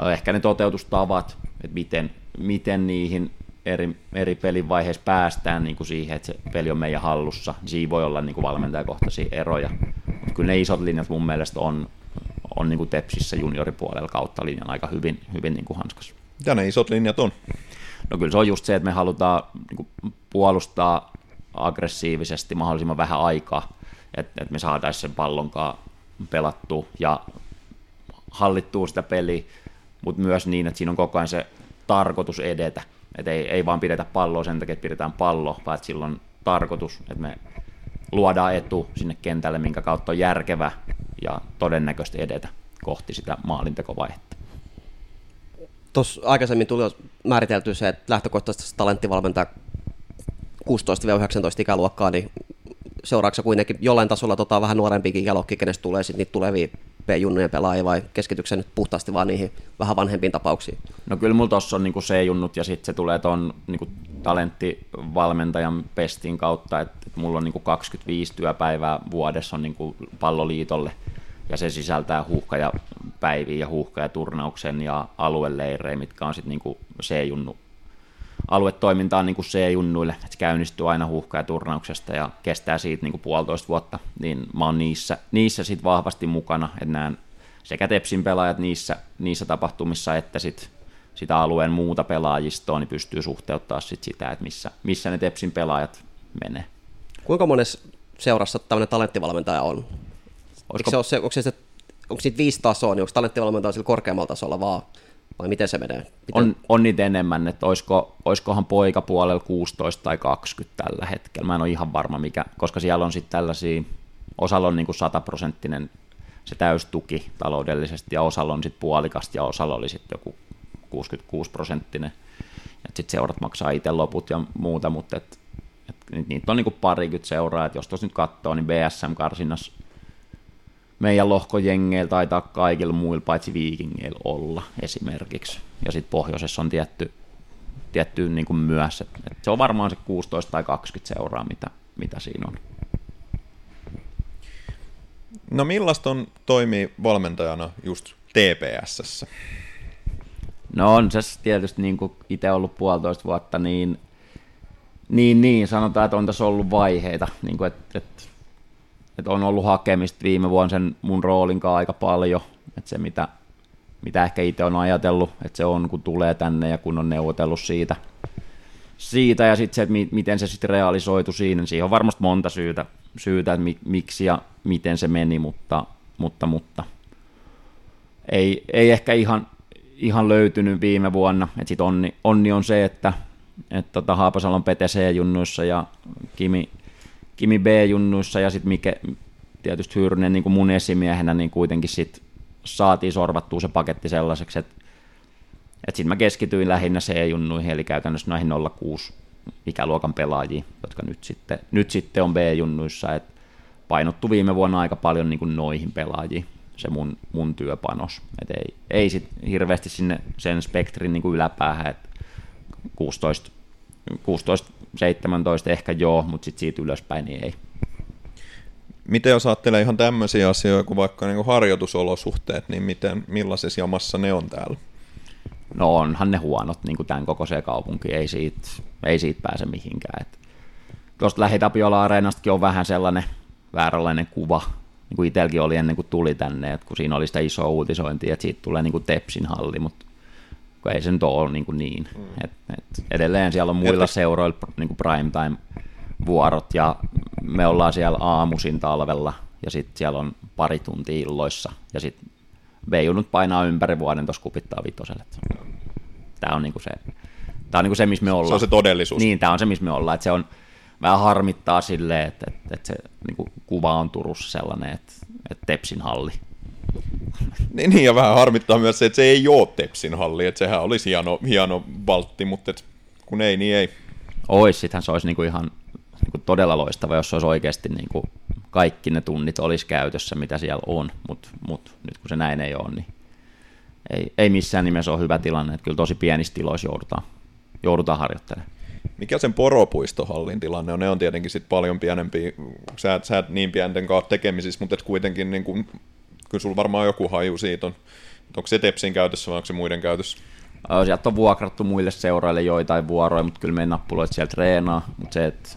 äh, ehkä ne toteutustavat, että miten, miten niihin eri, eri pelin vaiheissa päästään niin kuin siihen, että se peli on meidän hallussa, niin siinä voi olla niin kuin valmentajakohtaisia eroja, mutta kyllä ne isot linjat mun mielestä on, on niin kuin Tepsissä junioripuolella kautta linjan aika hyvin, hyvin niin kuin hanskas. Mitä ne isot linjat on? No kyllä se on just se, että me halutaan niin kuin puolustaa aggressiivisesti mahdollisimman vähän aikaa, että et me saataisiin sen pallonkaan pelattua ja hallittua sitä peliä, mutta myös niin, että siinä on koko ajan se tarkoitus edetä. Että ei, ei vaan pidetä palloa sen takia, että pidetään palloa, vaan että sillä on tarkoitus, että me luodaan etu sinne kentälle, minkä kautta on järkevä ja todennäköisesti edetä kohti sitä maalintekovaihetta. Tuossa aikaisemmin tuli jo määritelty se, että lähtökohtaisesti talenttivalmentaja 16-19 ikäluokkaa, niin seuraavaksi kuitenkin jollain tasolla tota, vähän nuorempikin ikäluokki, kenestä tulee sitten niitä tulevia B-junnujen pelaajia vai keskityksen nyt puhtaasti vaan niihin vähän vanhempiin tapauksiin? No kyllä mulla tossa on niinku C-junnut ja sitten se tulee tuon niinku talenttivalmentajan pestin kautta, että et mulla on niinku 25 työpäivää vuodessa on niinku palloliitolle ja se sisältää huuhkaja päiviä ja huuhkaja turnauksen ja alueleirejä, mitkä on sitten niinku C-junnu aluetoiminta on niin kuin C-junnuille, että se käynnistyy aina huuhkaja turnauksesta ja kestää siitä niin kuin puolitoista vuotta, niin mä oon niissä, niissä sit vahvasti mukana, että näen sekä Tepsin pelaajat niissä, niissä tapahtumissa, että sit sitä alueen muuta pelaajistoa, niin pystyy suhteuttaa sit sitä, että missä, missä ne Tepsin pelaajat menee. Kuinka monessa seurassa tämmöinen talenttivalmentaja on? Olisiko, se ole se, onko, se, onko siitä viisi tasoa, niin onko talenttivalmentaja sillä korkeammalla tasolla vaan, vai miten se menee? Miten? on, on niitä enemmän, että olisiko, olisikohan poikapuolella 16 tai 20 tällä hetkellä. Mä en ole ihan varma mikä, koska siellä on sitten tällaisia, osalla on niinku 100 prosenttinen se täystuki taloudellisesti ja osalla on sitten puolikasta ja osalla oli sitten joku 66 prosenttinen. Sitten seurat maksaa itse loput ja muuta, mutta et, et, niitä on niinku parikymmentä seuraa, että jos tuossa nyt katsoo, niin BSM-karsinnassa meidän lohkojengeillä taitaa kaikilla muilla paitsi viikingeillä olla esimerkiksi. Ja sitten pohjoisessa on tietty, tietty niin kuin myös, että et se on varmaan se 16 tai 20 seuraa, mitä, mitä siinä on. No millaista on toimii valmentajana just TPSssä? No on se tietysti niin kuin itse ollut puolitoista vuotta, niin, niin, niin sanotaan, että on tässä ollut vaiheita, niin kuin, että, että että on ollut hakemista viime vuonna sen mun roolinkaan aika paljon, että se mitä, mitä ehkä itse on ajatellut, että se on kun tulee tänne ja kun on neuvotellut siitä, siitä ja sitten se, että mi- miten se sitten realisoitu siinä, siihen on varmasti monta syytä, syytä että mi- miksi ja miten se meni, mutta, mutta, mutta. Ei, ei ehkä ihan, ihan löytynyt viime vuonna, että sitten onni, onni on se, että, että tota Haapasalon PTC-junnuissa ja Kimi, Kimi B-junnuissa ja sitten Mike, tietysti Hyrnen niin kuin mun esimiehenä, niin kuitenkin sit saatiin sorvattua se paketti sellaiseksi, että, että sitten mä keskityin lähinnä C-junnuihin, eli käytännössä näihin 06 ikäluokan pelaajiin, jotka nyt sitten, nyt sitten on B-junnuissa, että painottu viime vuonna aika paljon niin kuin noihin pelaajiin se mun, mun työpanos. Et ei, ei sit hirveästi sinne sen spektrin niin kuin yläpäähän, että 16, 16 17 ehkä joo, mutta sitten siitä ylöspäin niin ei. Miten jos ajattelee ihan tämmöisiä asioita kuin vaikka niin kuin harjoitusolosuhteet, niin miten, millaisessa jamassa ne on täällä? No onhan ne huonot, niin kuin tämän se kaupunki, ei siitä, ei siitä pääse mihinkään. tuosta Lähitapiola-areenastakin on vähän sellainen vääränlainen kuva, niin kuin itselläkin oli ennen kuin tuli tänne, että kun siinä oli sitä isoa uutisointia, että siitä tulee niin kuin Tepsin halli, mutta kun ei se nyt ole niin, kuin niin. Mm. Et, et edelleen siellä on muilla Jotta... seuroilla niin kuin primetime-vuorot ja me ollaan siellä aamuisin talvella ja sitten siellä on pari tuntia illoissa ja sitten Veijunut painaa ympäri vuoden tuossa kupittaa vitoselle. Tämä on, niinku se, tää on niinku se, missä me ollaan. Se on se todellisuus. Niin, tämä on se, missä me ollaan. Et se on vähän harmittaa silleen, että, että, että se niinku, kuva on Turussa sellainen, että, että Tepsin halli [laughs] niin, niin, ja vähän harmittaa myös se, että se ei ole Tepsin halli, että sehän olisi hieno, hieno valtti, mutta et, kun ei, niin ei. Ois, sittenhän se olisi niinku ihan niinku todella loistava, jos se olisi oikeasti niinku kaikki ne tunnit olisi käytössä, mitä siellä on, mutta mut, nyt kun se näin ei ole, niin ei, ei missään nimessä ole hyvä tilanne, että kyllä tosi pienissä tiloissa joudutaan, joudutaan harjoittelemaan. Mikä sen poropuistohallin tilanne on? Ne on tietenkin sit paljon pienempiä, sä sä et niin pienten kanssa tekemisissä, mutta et kuitenkin niin kuin kyllä sulla varmaan joku haju siitä on. Onko se Tepsin käytössä vai onko se muiden käytössä? Sieltä on vuokrattu muille seuroille joitain vuoroja, mutta kyllä meidän nappuloit siellä treenaa. Mutta se, että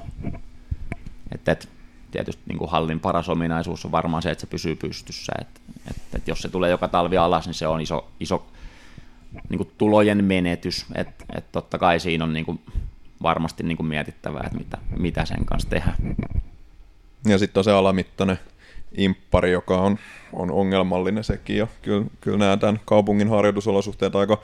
et, et, tietysti niin kuin hallin paras ominaisuus on varmaan se, että se pysyy pystyssä. Et, et, et jos se tulee joka talvi alas, niin se on iso, iso niin kuin tulojen menetys. Et, et totta kai siinä on niin kuin varmasti niin kuin mietittävää, että mitä, mitä sen kanssa tehdään. Ja sitten on se alamittainen imppari, joka on, on ongelmallinen sekin. Ja kyllä, kyllä nämä tämän kaupungin harjoitusolosuhteet aika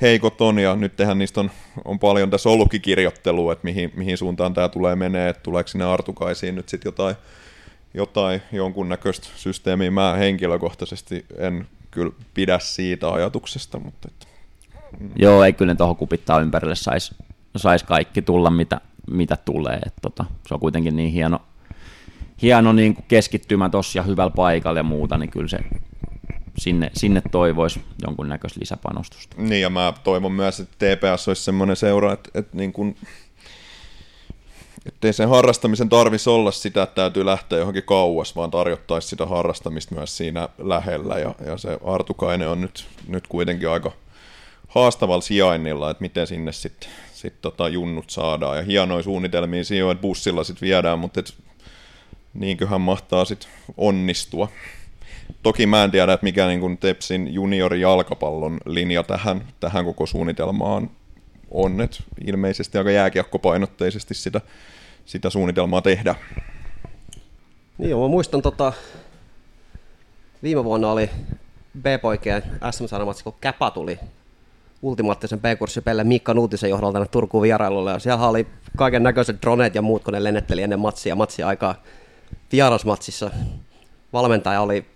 heikot on, ja nyt tehän niistä on, on paljon tässä ollutkin kirjoittelua, että mihin, mihin suuntaan tämä tulee menee, että tuleeko sinne Artukaisiin nyt sitten jotain, jotain jonkunnäköistä systeemiä. Mä henkilökohtaisesti en kyllä pidä siitä ajatuksesta, mutta että, Joo, ei kyllä tuohon kupittaa ympärille saisi sais kaikki tulla, mitä, mitä tulee. Et tota, se on kuitenkin niin hieno, hieno niin kuin keskittymä tuossa ja hyvällä paikalla ja muuta, niin kyllä se sinne, sinne toivoisi jonkunnäköistä lisäpanostusta. Niin, ja mä toivon myös, että TPS olisi semmoinen seura, että, että niin kuin, ettei sen harrastamisen tarvitsisi olla sitä, että täytyy lähteä johonkin kauas, vaan tarjottaisi sitä harrastamista myös siinä lähellä. Ja, ja se Artukainen on nyt, nyt kuitenkin aika haastavalla sijainnilla, että miten sinne sitten sit tota junnut saadaan. Ja hienoja suunnitelmia siinä on, että bussilla sitten viedään, mutta et, niinköhän mahtaa sitten onnistua. Toki mä en tiedä, että mikä niin kuin Tepsin juniorijalkapallon linja tähän, tähän koko suunnitelmaan on, että ilmeisesti aika jääkiekkopainotteisesti sitä, sitä suunnitelmaa tehdä. Niin joo, mä muistan tota, viime vuonna oli B-poikien sm sanomatsi kun Käpä tuli ultimaattisen B-kurssipelle Miikka Nuutisen johdolla tänne Turkuun vierailulle, ja siellä oli kaiken näköiset dronet ja muut, kun ne lennetteli ennen matsia, matsia aikaa vierasmatsissa. Valmentaja oli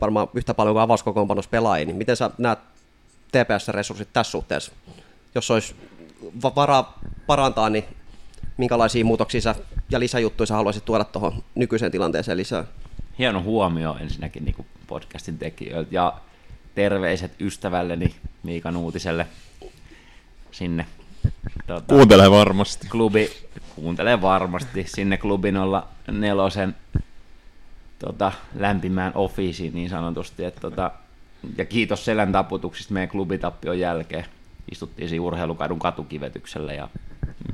varmaan yhtä paljon kuin avauskokoonpanos pelaajia, niin miten sä näet TPS-resurssit tässä suhteessa? Jos olisi varaa parantaa, niin minkälaisia muutoksia sä ja lisäjuttuja sä haluaisit tuoda tuohon nykyiseen tilanteeseen lisää? Hieno huomio ensinnäkin niin kuin podcastin tekijöiltä ja terveiset ystävälleni Miika Nuutiselle sinne. Tota, Kuuntelee varmasti. Klubi, kuuntelee varmasti sinne klubin olla nelosen tota, lämpimään offiisiin niin sanotusti. Että, tota, ja kiitos selän taputuksista meidän klubitappion jälkeen. Istuttiin siinä urheilukadun katukivetyksellä ja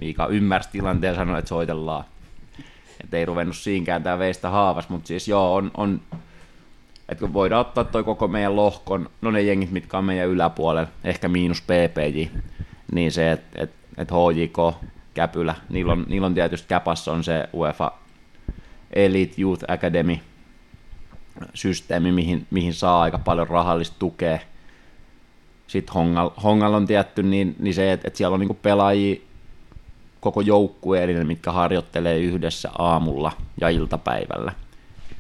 Miika ymmärsi tilanteen ja sanoi, että soitellaan. Että ei ruvennut siinkään tämä veistä haavas, mutta siis joo, on, on että voidaan ottaa toi koko meidän lohkon, no ne jengit, mitkä on meidän yläpuolella, ehkä miinus PPJ, niin se, että et, et HJK, Käpylä, niillä on, niillä on tietysti Käpassa on se UEFA Elite Youth Academy systeemi, mihin, mihin saa aika paljon rahallista tukea. Sitten Hongal, Hongal on tietty niin, niin se, että, että siellä on niinku pelaajia koko joukkueellinen, mitkä harjoittelee yhdessä aamulla ja iltapäivällä.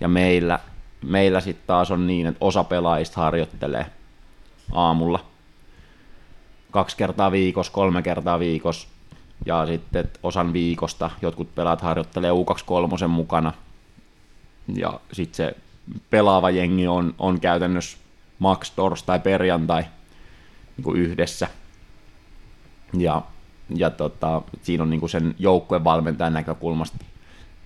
Ja meillä meillä sitten taas on niin, että osa pelaajista harjoittelee aamulla kaksi kertaa viikossa, kolme kertaa viikossa, ja sitten osan viikosta jotkut pelaat harjoittelee U23 mukana, ja sitten se pelaava jengi on, on käytännössä max torstai perjantai niin kuin yhdessä. Ja, ja tota, siinä on niin kuin sen joukkueen valmentajan näkökulmasta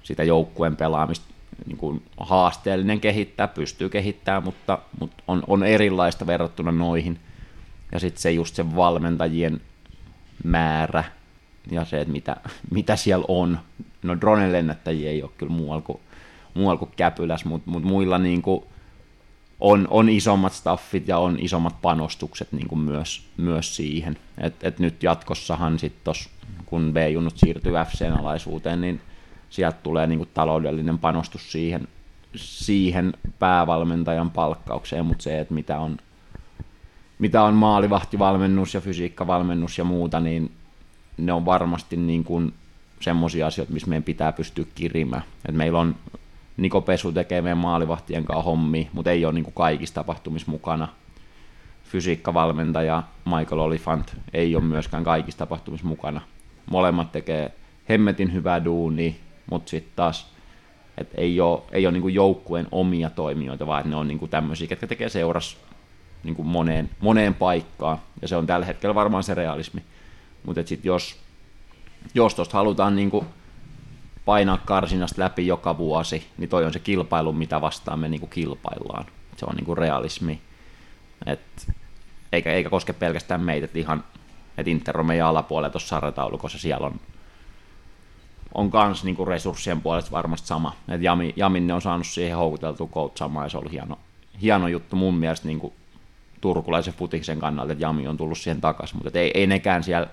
sitä joukkueen pelaamista niin kuin haasteellinen kehittää, pystyy kehittämään, mutta, mutta on, on erilaista verrattuna noihin. Ja sitten se just se valmentajien määrä ja se, että mitä, mitä siellä on. No dronen lennättäjiä ei ole kyllä muualla kuin, muualla kuin Käpyläs, mutta mut muilla niin kuin on, on isommat staffit ja on isommat panostukset niin kuin myös, myös siihen. Et, et nyt jatkossahan sitten kun B-junnut siirtyy FCn alaisuuteen, niin sieltä tulee niin kuin taloudellinen panostus siihen, siihen päävalmentajan palkkaukseen, mutta se, että mitä on, mitä on maalivahtivalmennus ja fysiikkavalmennus ja muuta, niin ne on varmasti niin kuin semmoisia asioita, missä meidän pitää pystyä kirimään. Et meillä on Niko Pesu tekee meidän maalivahtien kanssa hommi, mutta ei ole niin kuin kaikissa tapahtumissa mukana. Fysiikkavalmentaja Michael Olifant ei ole myöskään kaikissa tapahtumissa mukana. Molemmat tekee hemmetin hyvää duunia, mutta sitten taas et ei ole, ei ole niinku joukkueen omia toimijoita, vaan ne on niinku tämmöisiä, ketkä tekee seuras niinku moneen, moneen paikkaan, ja se on tällä hetkellä varmaan se realismi. Mutta sitten jos, jos tuosta halutaan niinku painaa karsinasta läpi joka vuosi, niin toi on se kilpailu, mitä vastaan me niinku kilpaillaan. Se on niinku realismi. Et, eikä, eikä koske pelkästään meitä, että ihan että Inter on meidän alapuolella tuossa sarjataulukossa, siellä on on kans niinku resurssien puolesta varmasti sama. Et Jami, Jamin ne on saanut siihen houkuteltua coachaamaan ja se oli hieno, hieno juttu mun mielestä niinku turkulaisen futiksen kannalta, että Jami on tullut siihen takaisin, mutta ei, ei nekään siellä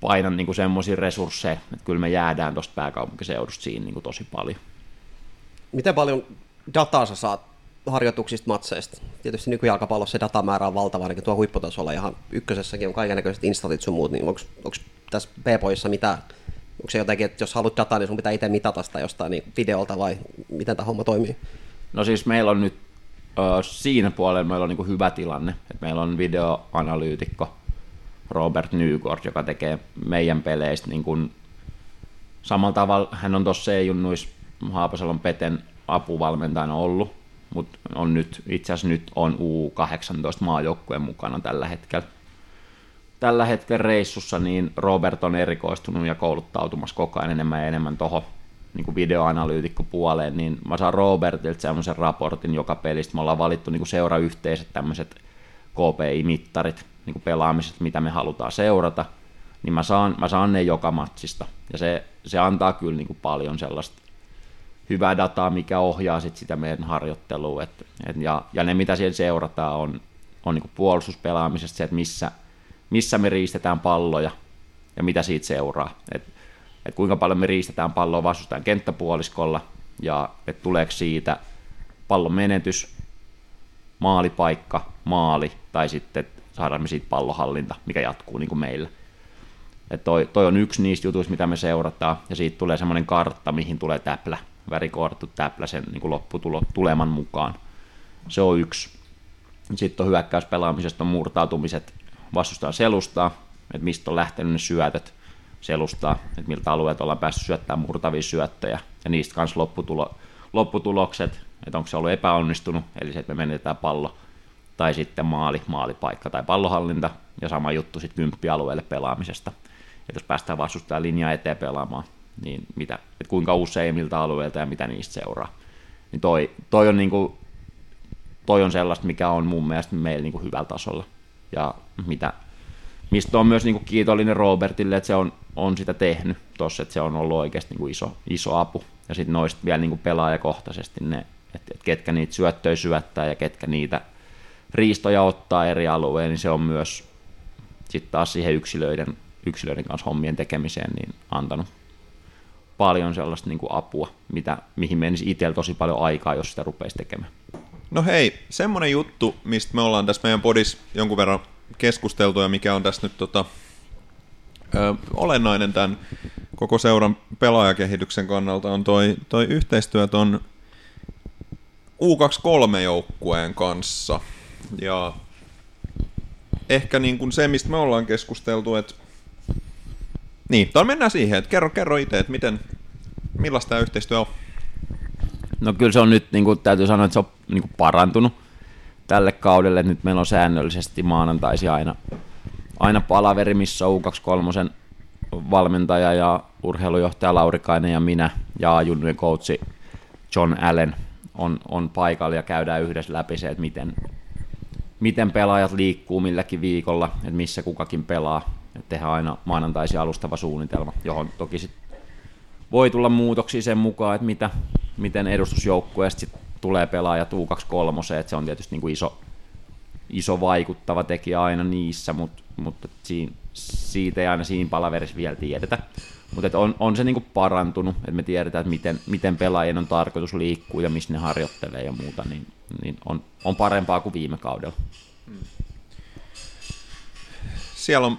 paina niin kuin semmoisia resursseja, että kyllä me jäädään tuosta pääkaupunkiseudusta siinä niin kuin tosi paljon. Miten paljon dataa sä saat harjoituksista, matseista? Tietysti nykyjalkapallossa se datamäärä on valtava, ainakin tuo huipputasolla, ihan ykkösessäkin on kaikenlaiset instatit sun muut, niin onko tässä B-poissa mitään, onko se jotenkin, että jos haluat dataa, niin sun pitää itse mitata sitä jostain niin videolta vai miten tämä homma toimii? No siis meillä on nyt ö, siinä puolella meillä on niin kuin hyvä tilanne, että meillä on videoanalyytikko Robert Nygård, joka tekee meidän peleistä niin kuin samalla tavalla, hän on tuossa C-junnuis Haapasalon Peten apuvalmentajana ollut, mutta on nyt, itse asiassa nyt on U18 maajoukkueen mukana tällä hetkellä. Tällä hetkellä reissussa niin Robert on erikoistunut ja kouluttautumassa koko ajan enemmän ja enemmän tuohon niin videoanalyytikkopuoleen, niin mä saan Robertilta semmoisen raportin joka pelistä. Me ollaan valittu niin seurayhteiset tämmöiset KPI-mittarit niin pelaamisesta, mitä me halutaan seurata, niin mä saan, mä saan ne joka matsista. Ja se, se antaa kyllä niin kuin paljon sellaista hyvää dataa, mikä ohjaa sit sitä meidän harjoittelua. Et, et, ja, ja ne, mitä siellä seurataan, on, on niin puolustuspelaamisesta se, että missä, missä me riistetään palloja ja mitä siitä seuraa. Et, et kuinka paljon me riistetään palloa vastustajan kenttäpuoliskolla ja että tuleeko siitä pallon menetys, maalipaikka, maali tai sitten saadaan me siitä pallohallinta, mikä jatkuu niin kuin meillä. Et toi, toi, on yksi niistä jutuista, mitä me seurataan, ja siitä tulee semmoinen kartta, mihin tulee täplä, värikoortu täplä sen niin lopputuleman mukaan. Se on yksi. Sitten on hyökkäyspelaamisesta on murtautumiset vastustajan selustaa, että mistä on lähtenyt ne syötöt selustaa, että miltä alueet ollaan päässyt syöttämään murtavia syöttöjä, ja niistä kanssa lopputulo, lopputulokset, että onko se ollut epäonnistunut, eli se, että me menetetään pallo, tai sitten maali, maalipaikka tai pallohallinta, ja sama juttu sitten kymppialueelle pelaamisesta. Että jos päästään vastustajan linjaa eteen pelaamaan, niin mitä, että kuinka useimmilta alueilta ja mitä niistä seuraa. Niin toi, toi, on niinku, toi on sellaista, mikä on mun mielestä meillä niinku hyvällä tasolla. Ja mitä, mistä on myös niinku kiitollinen Robertille, että se on, on sitä tehnyt tuossa, että se on ollut oikeasti niinku iso, iso apu. Ja sitten noista vielä niinku pelaajakohtaisesti ne, että et ketkä niitä syöttöjä syöttää ja ketkä niitä riistoja ottaa eri alueen, niin se on myös sitten taas siihen yksilöiden, yksilöiden kanssa hommien tekemiseen niin antanut paljon sellaista niin kuin apua, mitä, mihin menisi itsellä tosi paljon aikaa, jos sitä rupeisi tekemään. No hei, semmonen juttu, mistä me ollaan tässä meidän podis jonkun verran keskusteltu ja mikä on tässä nyt tota, ö, olennainen tämän koko seuran pelaajakehityksen kannalta on toi, toi yhteistyö ton U23-joukkueen kanssa. Ja ehkä niin kuin se, mistä me ollaan keskusteltu, että niin, tai mennään siihen, että kerro, kerro itse, että miten, millaista tämä yhteistyö on? No kyllä se on nyt, niin kuin täytyy sanoa, että se on niin kuin parantunut tälle kaudelle. Nyt meillä on säännöllisesti maanantaisi aina, aina palaveri, missä on U23 valmentaja ja urheilujohtaja Laurikainen ja minä ja junnujen coachi John Allen on, on paikalla ja käydään yhdessä läpi se, että miten, miten pelaajat liikkuu milläkin viikolla, että missä kukakin pelaa. Että tehdään aina maanantaisi alustava suunnitelma, johon toki sit voi tulla muutoksia sen mukaan, että mitä, miten edustusjoukkueesta tulee pelaajat U23, että se on tietysti niin kuin iso, iso vaikuttava tekijä aina niissä, mutta, mutta siinä, siitä ei aina siinä palaverissa vielä tiedetä. Mutta on, on se niinku parantunut, että me tiedetään, että miten, miten pelaajien on tarkoitus liikkua ja missä ne harjoittelee ja muuta, niin, niin on, on parempaa kuin viime kaudella. Siellä on,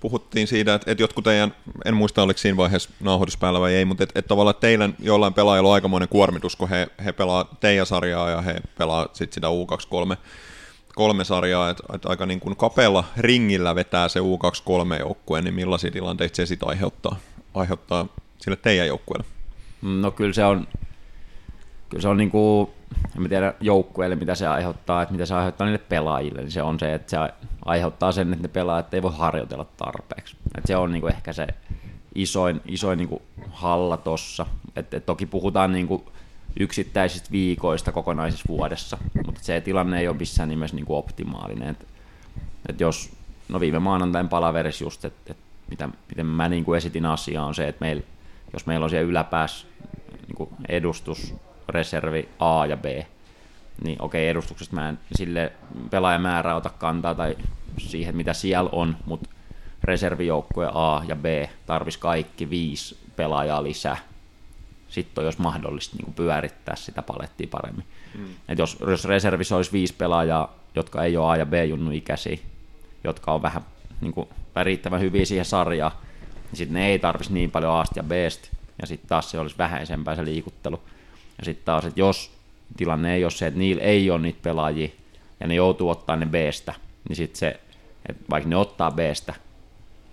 puhuttiin siitä, että, että jotkut teidän, en muista oliko siinä vaiheessa nauhoitus päällä vai ei, mutta että, että tavallaan teidän jollain pelaajilla on aikamoinen kuormitus, kun he, he pelaa teidän sarjaa ja he pelaa sit sitä U23 kolme sarjaa, että, että aika niin kuin kapealla ringillä vetää se U23-joukkue, niin millaisia tilanteita se sitten aiheuttaa, aiheuttaa sille teidän joukkueelle? No kyllä se on, kyllä se on niin kuin, en tiedä joukkueelle mitä se aiheuttaa, että mitä se aiheuttaa niille pelaajille, niin se on se, että se aiheuttaa sen, että ne pelaajat ei voi harjoitella tarpeeksi. Että se on niin kuin ehkä se isoin, isoin niin kuin halla tossa. Et, et toki puhutaan niin kuin yksittäisistä viikoista kokonaisessa vuodessa, mutta se tilanne ei ole missään nimessä niin kuin optimaalinen. Et, et jos, no viime maanantain palaverissa just, että et mitä, miten mä niin kuin esitin asiaa on se, että meil, jos meillä on siellä yläpäässä niin kuin edustus, reservi A ja B, niin okei, edustuksesta mä en sille pelaajamäärää ota kantaa tai siihen, mitä siellä on, mutta reservijoukkue A ja B tarvisi kaikki viisi pelaajaa lisää. Sitten on jos mahdollista niin pyörittää sitä palettia paremmin. Mm. Et jos, jos reservissä olisi viisi pelaajaa, jotka ei ole A- ja B-junnu ikäisiä, jotka on vähän niin kuin, riittävän hyviä siihen sarjaan, niin sitten ne ei tarvitsisi niin paljon A ja B, ja sitten taas se olisi vähäisempää se liikuttelu. Ja sitten taas, että jos tilanne ei ole se, että niillä ei ole niitä pelaajia, ja ne joutuu ottaa ne B-stä, niin sitten se, että vaikka ne ottaa B-stä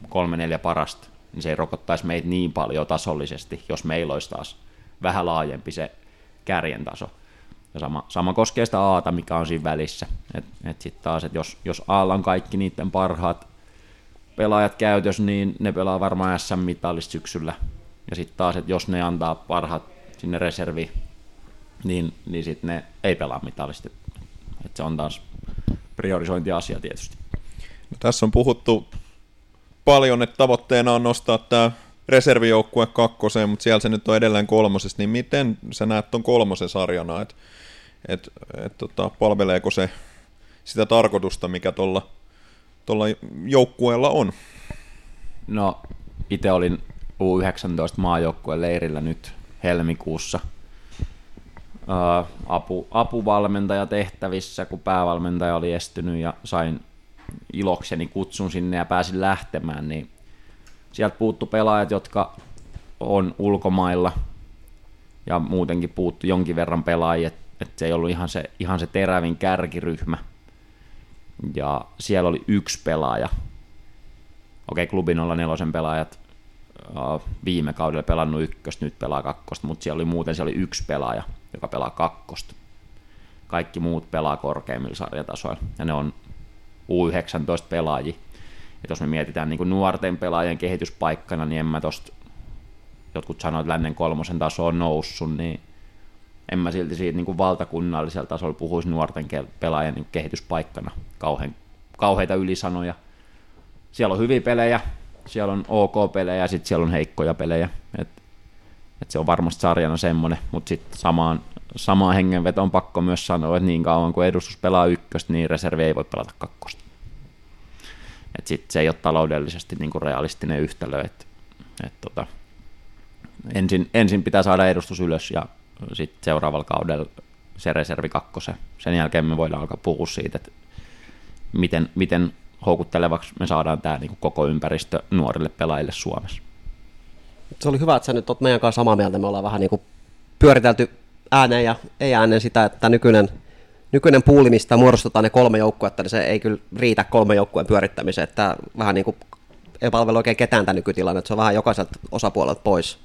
kolme neljä parasta, niin se ei rokottaisi meitä niin paljon tasollisesti, jos meillä olisi taas vähän laajempi se kärjen taso. Ja sama, sama koskee sitä Aata, mikä on siinä välissä. Et, et sitten taas, että jos, jos Aalla on kaikki niiden parhaat pelaajat käytössä, niin ne pelaa varmaan SM-mitallista syksyllä. Ja sitten taas, että jos ne antaa parhaat sinne reservi, niin, niin sitten ne ei pelaa mitallista. Et se on taas priorisointiasia tietysti. No, tässä on puhuttu paljon, että tavoitteena on nostaa tämä reservijoukkue kakkoseen, mutta siellä se nyt on edelleen kolmosessa, niin miten sä näet tuon kolmosen sarjana, että et, et, tota, palveleeko se sitä tarkoitusta, mikä tuolla tuolla joukkueella on? No, itse olin U19 maajoukkueen leirillä nyt helmikuussa apu, apuvalmentaja tehtävissä, kun päävalmentaja oli estynyt ja sain ilokseni kutsun sinne ja pääsin lähtemään, niin sieltä puuttu pelaajat, jotka on ulkomailla ja muutenkin puuttu jonkin verran pelaajia, että et se ei ollut ihan se, ihan se terävin kärkiryhmä. Ja siellä oli yksi pelaaja. Okei, klubin olla nelosen pelaajat viime kaudella pelannut ykköstä, nyt pelaa kakkosta, mutta siellä oli muuten siellä oli yksi pelaaja, joka pelaa kakkosta. Kaikki muut pelaa korkeimmilla sarjatasoilla, ja ne on U19 pelaajia. Et jos me mietitään niin nuorten pelaajien kehityspaikkana, niin en mä tosta, jotkut sanoivat, että lännen kolmosen taso on noussut, niin en mä silti siitä niin kuin valtakunnallisella tasolla puhuisi nuorten pelaajien niin kehityspaikkana kauhean, kauheita ylisanoja. Siellä on hyviä pelejä, siellä on OK-pelejä ja sitten siellä on heikkoja pelejä. Et, et se on varmasti sarjana semmoinen, mutta sitten samaan, samaan hengenvetoon on pakko myös sanoa, että niin kauan kuin edustus pelaa ykköstä, niin reservi ei voi pelata kakkosta. Et sit se ei ole taloudellisesti niinku realistinen yhtälö, että et tota, ensin, ensin pitää saada edustus ylös ja sitten seuraavalla kaudella se reservi kakkosen. Sen jälkeen me voidaan alkaa puhua siitä, että miten, miten houkuttelevaksi me saadaan tämä niin koko ympäristö nuorille pelaajille Suomessa. Se oli hyvä, että sä nyt oot meidän kanssa samaa mieltä. Me ollaan vähän niin kuin pyöritelty ääneen ja ei ääneen sitä, että nykyinen, nykyinen puuli, mistä muodostetaan ne kolme joukkuetta, niin se ei kyllä riitä kolme joukkueen pyörittämiseen. Että vähän niin kuin ei palvele oikein ketään tämä nykytilanne, että se on vähän jokaiselta osapuolelta pois.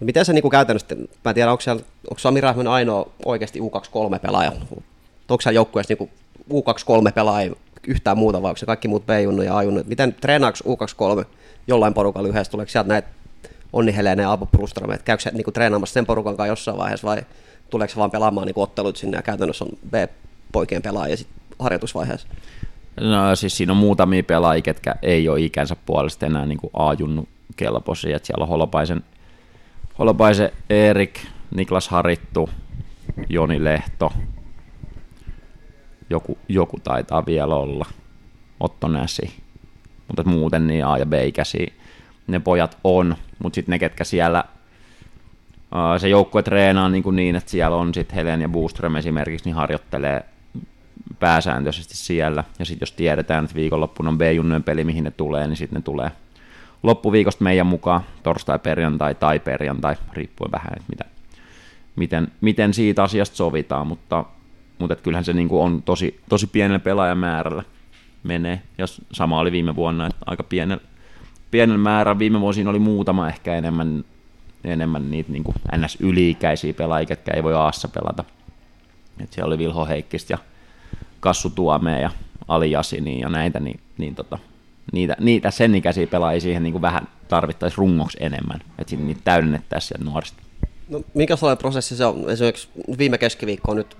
Miten se niin käytännössä, mä en tiedä, onko, siellä, onko Sami Rähmön ainoa oikeasti U23 pelaaja? Onko siellä joukkueessa niin U23 pelaaja yhtään muuta, vai onko se kaikki muut B-junnu ja A-junnu? Miten treenaako U23 jollain porukalla yhdessä? Tuleeko sieltä näitä Onni Helene ja Aapo Prustram, että käykö se niin treenaamassa sen porukan kanssa jossain vaiheessa vai tuleeko se vaan pelaamaan niin ottelut sinne ja käytännössä on B-poikien pelaaja sitten harjoitusvaiheessa? No siis siinä on muutamia pelaajia, ketkä ei ole ikänsä puolesta enää niin A-junnu kelpoisia, siellä on Holopaisen – Holopaisen Erik, Niklas Harittu, Joni Lehto, joku, joku taitaa vielä olla, Otto Näsi, mutta muuten niin A- ja B-ikäisiä ne pojat on, mutta sitten ne, ketkä siellä se joukkue treenaa niin, kuin niin että siellä on sitten Helen ja Boostrom esimerkiksi, niin harjoittelee pääsääntöisesti siellä, ja sitten jos tiedetään, että viikonloppuna on B-junnojen peli, mihin ne tulee, niin sitten ne tulee loppuviikosta meidän mukaan, torstai, perjantai tai perjantai, riippuen vähän, että mitä, miten, miten siitä asiasta sovitaan, mutta, mutta kyllähän se niin kuin on tosi, tosi pienellä pelaajamäärällä menee, ja sama oli viime vuonna, että aika pienellä, pienellä määrällä, viime vuosina oli muutama ehkä enemmän, enemmän niitä niin kuin NS-yli-ikäisiä pelaajia, jotka ei voi Aassa pelata. Et siellä oli Vilho Heikkistä ja Kassu Tuomeen ja Ali Jasini ja näitä, niin, niin tota, niitä, niitä sen ikäisiä pelaajia siihen niin kuin vähän tarvittaisiin rungoksi enemmän, että niitä täydennettäisiin sieltä nuorista. No, mikä sellainen prosessi se on? Esimerkiksi viime keskiviikko nyt,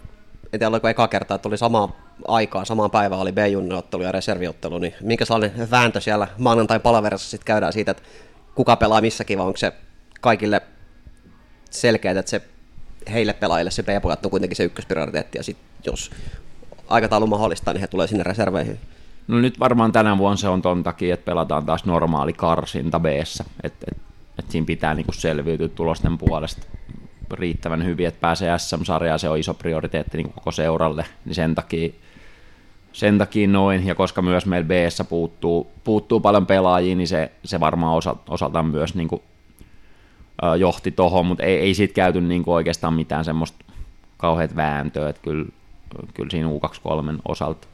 tiedä oliko eka kerta, että oli sama aikaa, samaan päivään oli B-junniottelu ja reserviottelu, niin minkä sellainen vääntö siellä maanantai palaverissa sitten käydään siitä, että kuka pelaa missäkin, vai onko se kaikille selkeää, että se heille pelaajille se B-pojat on kuitenkin se ykkösprioriteetti, ja sitten jos aikataulu mahdollistaa, niin he tulee sinne reserveihin. No nyt varmaan tänä vuonna se on ton takia, että pelataan taas normaali karsinta b että et, et siinä pitää niinku selviytyä tulosten puolesta riittävän hyvin, että pääsee SM-sarjaan, se on iso prioriteetti niin koko seuralle, niin sen takia, sen takia noin, ja koska myös meillä b puuttuu, puuttuu paljon pelaajia, niin se, se varmaan osa, osaltaan myös niin kuin, johti tohon, mutta ei, ei siitä käyty niin kuin oikeastaan mitään semmoista kauheat vääntöä, että kyllä, kyllä siinä U23 osalta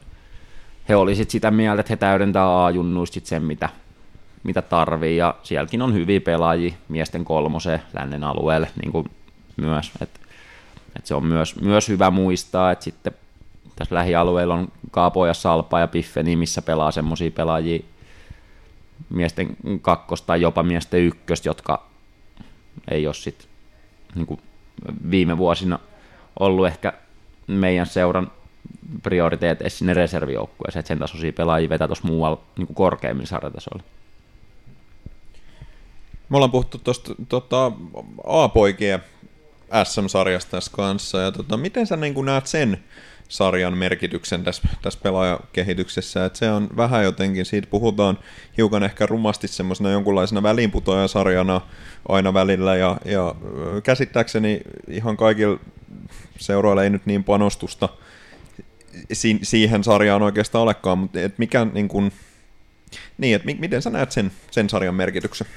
he olisivat sitä mieltä, että he täydentää A-junnuista sen, mitä, mitä tarvii, ja sielläkin on hyviä pelaajia miesten kolmoseen lännen alueelle niin kuin myös, että et se on myös, myös hyvä muistaa, että sitten tässä lähialueella on Kaapo ja Salpa ja Piffeni, missä pelaa semmoisia pelaajia miesten kakkosta tai jopa miesten ykköstä, jotka ei ole sitten niin viime vuosina ollut ehkä meidän seuran prioriteeteissa sinne reservijoukkueeseen, että sen tasoisia pelaajia vetää tuossa muualla niin kuin korkeammin sarjatasolla. Me ollaan puhuttu tuosta tota, A-poikien SM-sarjasta tässä kanssa, ja tota, miten sä niin näet sen sarjan merkityksen tässä, tässä pelaajakehityksessä, että se on vähän jotenkin, siitä puhutaan hiukan ehkä rumasti semmoisena jonkunlaisena väliinputoajasarjana aina välillä, ja, ja käsittääkseni ihan kaikilla seuroilla ei nyt niin panostusta si- siihen sarjaan oikeastaan olekaan, mutta et mikä niin kuin, niin, että miten sä näet sen, sen sarjan merkityksen?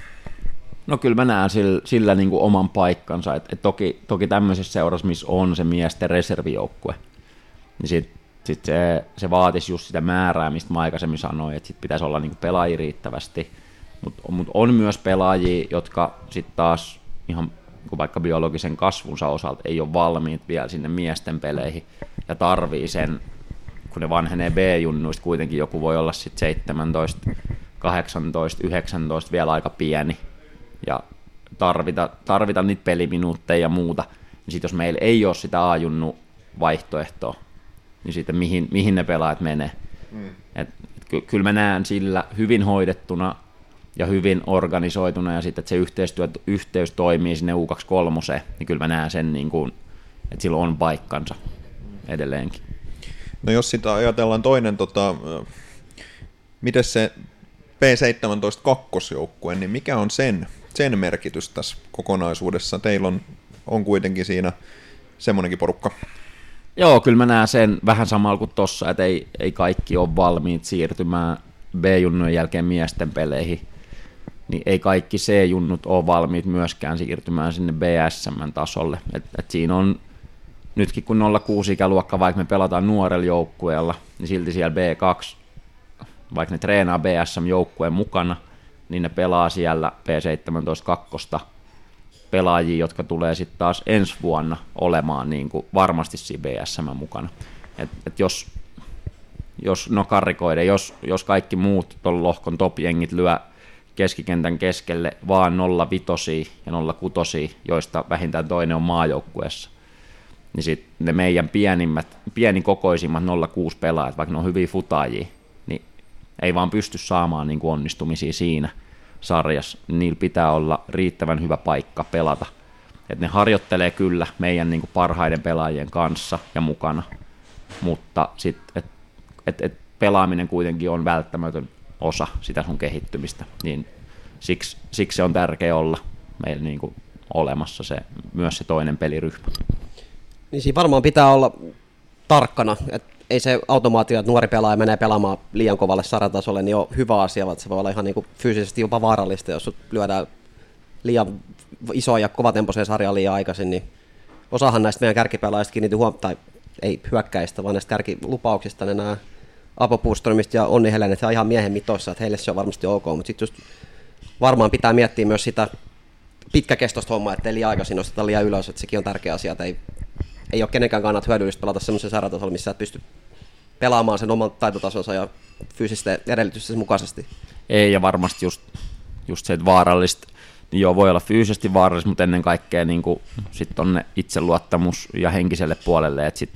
No kyllä mä näen sillä, sillä niin kuin oman paikkansa, että et toki, toki tämmöisessä seurassa, missä on se miesten reservijoukkue, niin sit, sit se, se vaatisi just sitä määrää, mistä mä aikaisemmin sanoin, että sit pitäisi olla niin kuin pelaajia riittävästi, mutta mut on myös pelaajia, jotka sitten taas ihan kun vaikka biologisen kasvunsa osalta ei ole valmiit vielä sinne miesten peleihin ja tarvii sen, kun ne vanhenee B-junnuista, kuitenkin joku voi olla sitten 17, 18, 19 vielä aika pieni ja tarvita, tarvita niitä peliminuutteja ja muuta, niin sitten jos meillä ei ole sitä A-junnu vaihtoehtoa, niin sitten mihin, mihin ne pelaajat menee. Mm. Et, et ky, kyllä mä näen sillä hyvin hoidettuna ja hyvin organisoituna ja sitten, että se yhteistyö, yhteys toimii sinne U23, niin kyllä mä näen sen, niin kuin, että sillä on paikkansa edelleenkin. No jos sitä ajatellaan toinen, tota, miten se P17 kakkosjoukkue, niin mikä on sen, sen merkitys tässä kokonaisuudessa? Teillä on, on kuitenkin siinä semmoinenkin porukka. Joo, kyllä mä näen sen vähän samalla kuin tossa, että ei, ei kaikki ole valmiit siirtymään B-junnujen jälkeen miesten peleihin niin ei kaikki C-junnut ole valmiit myöskään siirtymään sinne BSM-tasolle. Et, et siinä on nytkin kun 06 ikäluokka, vaikka me pelataan nuorella joukkueella, niin silti siellä B2, vaikka ne treenaa BSM-joukkueen mukana, niin ne pelaa siellä P17 kakkosta pelaajia, jotka tulee sitten taas ensi vuonna olemaan niin kuin varmasti siinä BSM mukana. Et, et jos, jos no karikoiden, jos, jos kaikki muut tuon lohkon top-jengit lyö keskikentän keskelle vaan 05 ja 06, joista vähintään toinen on maajoukkueessa. Niin sitten ne meidän pienimmät, pienikokoisimmat 06 pelaajat, vaikka ne on hyviä futaajia, ei vaan pysty saamaan niin kuin onnistumisia siinä sarjassa. Niillä pitää olla riittävän hyvä paikka pelata. Et ne harjoittelee kyllä meidän niin kuin parhaiden pelaajien kanssa ja mukana, mutta sit, et, et, et pelaaminen kuitenkin on välttämätön osa sitä sun kehittymistä, niin siksi, siksi se on tärkeä olla meillä niin kuin olemassa se, myös se toinen peliryhmä. Niin siinä varmaan pitää olla tarkkana, että ei se automaatio, että nuori pelaaja menee pelaamaan liian kovalle sarjatasolle, niin on hyvä asia, vaan se voi olla ihan niin kuin fyysisesti jopa vaarallista, jos lyödään liian isoja ja kovatempoiseen sarjaan liian aikaisin, niin osahan näistä meidän kärkipelaajista kiinnitti huomioon, tai ei hyökkäistä, vaan näistä kärkilupauksista ne nämä Apo ja Onni Helen, että on ihan miehen mitossa, että heille se on varmasti ok, mutta sitten just varmaan pitää miettiä myös sitä pitkäkestoista hommaa, ettei liian aikaisin nosteta liian ylös, että sekin on tärkeä asia, että ei, ei ole kenenkään kannat hyödyllistä pelata semmoisen sarjatasolla, missä et pysty pelaamaan sen oman taitotasonsa ja fyysisten edellytysten mukaisesti. Ei, ja varmasti just, just se, että vaarallista, niin joo, voi olla fyysisesti vaarallista, mutta ennen kaikkea niin kuin, sit tonne itseluottamus ja henkiselle puolelle, että sit,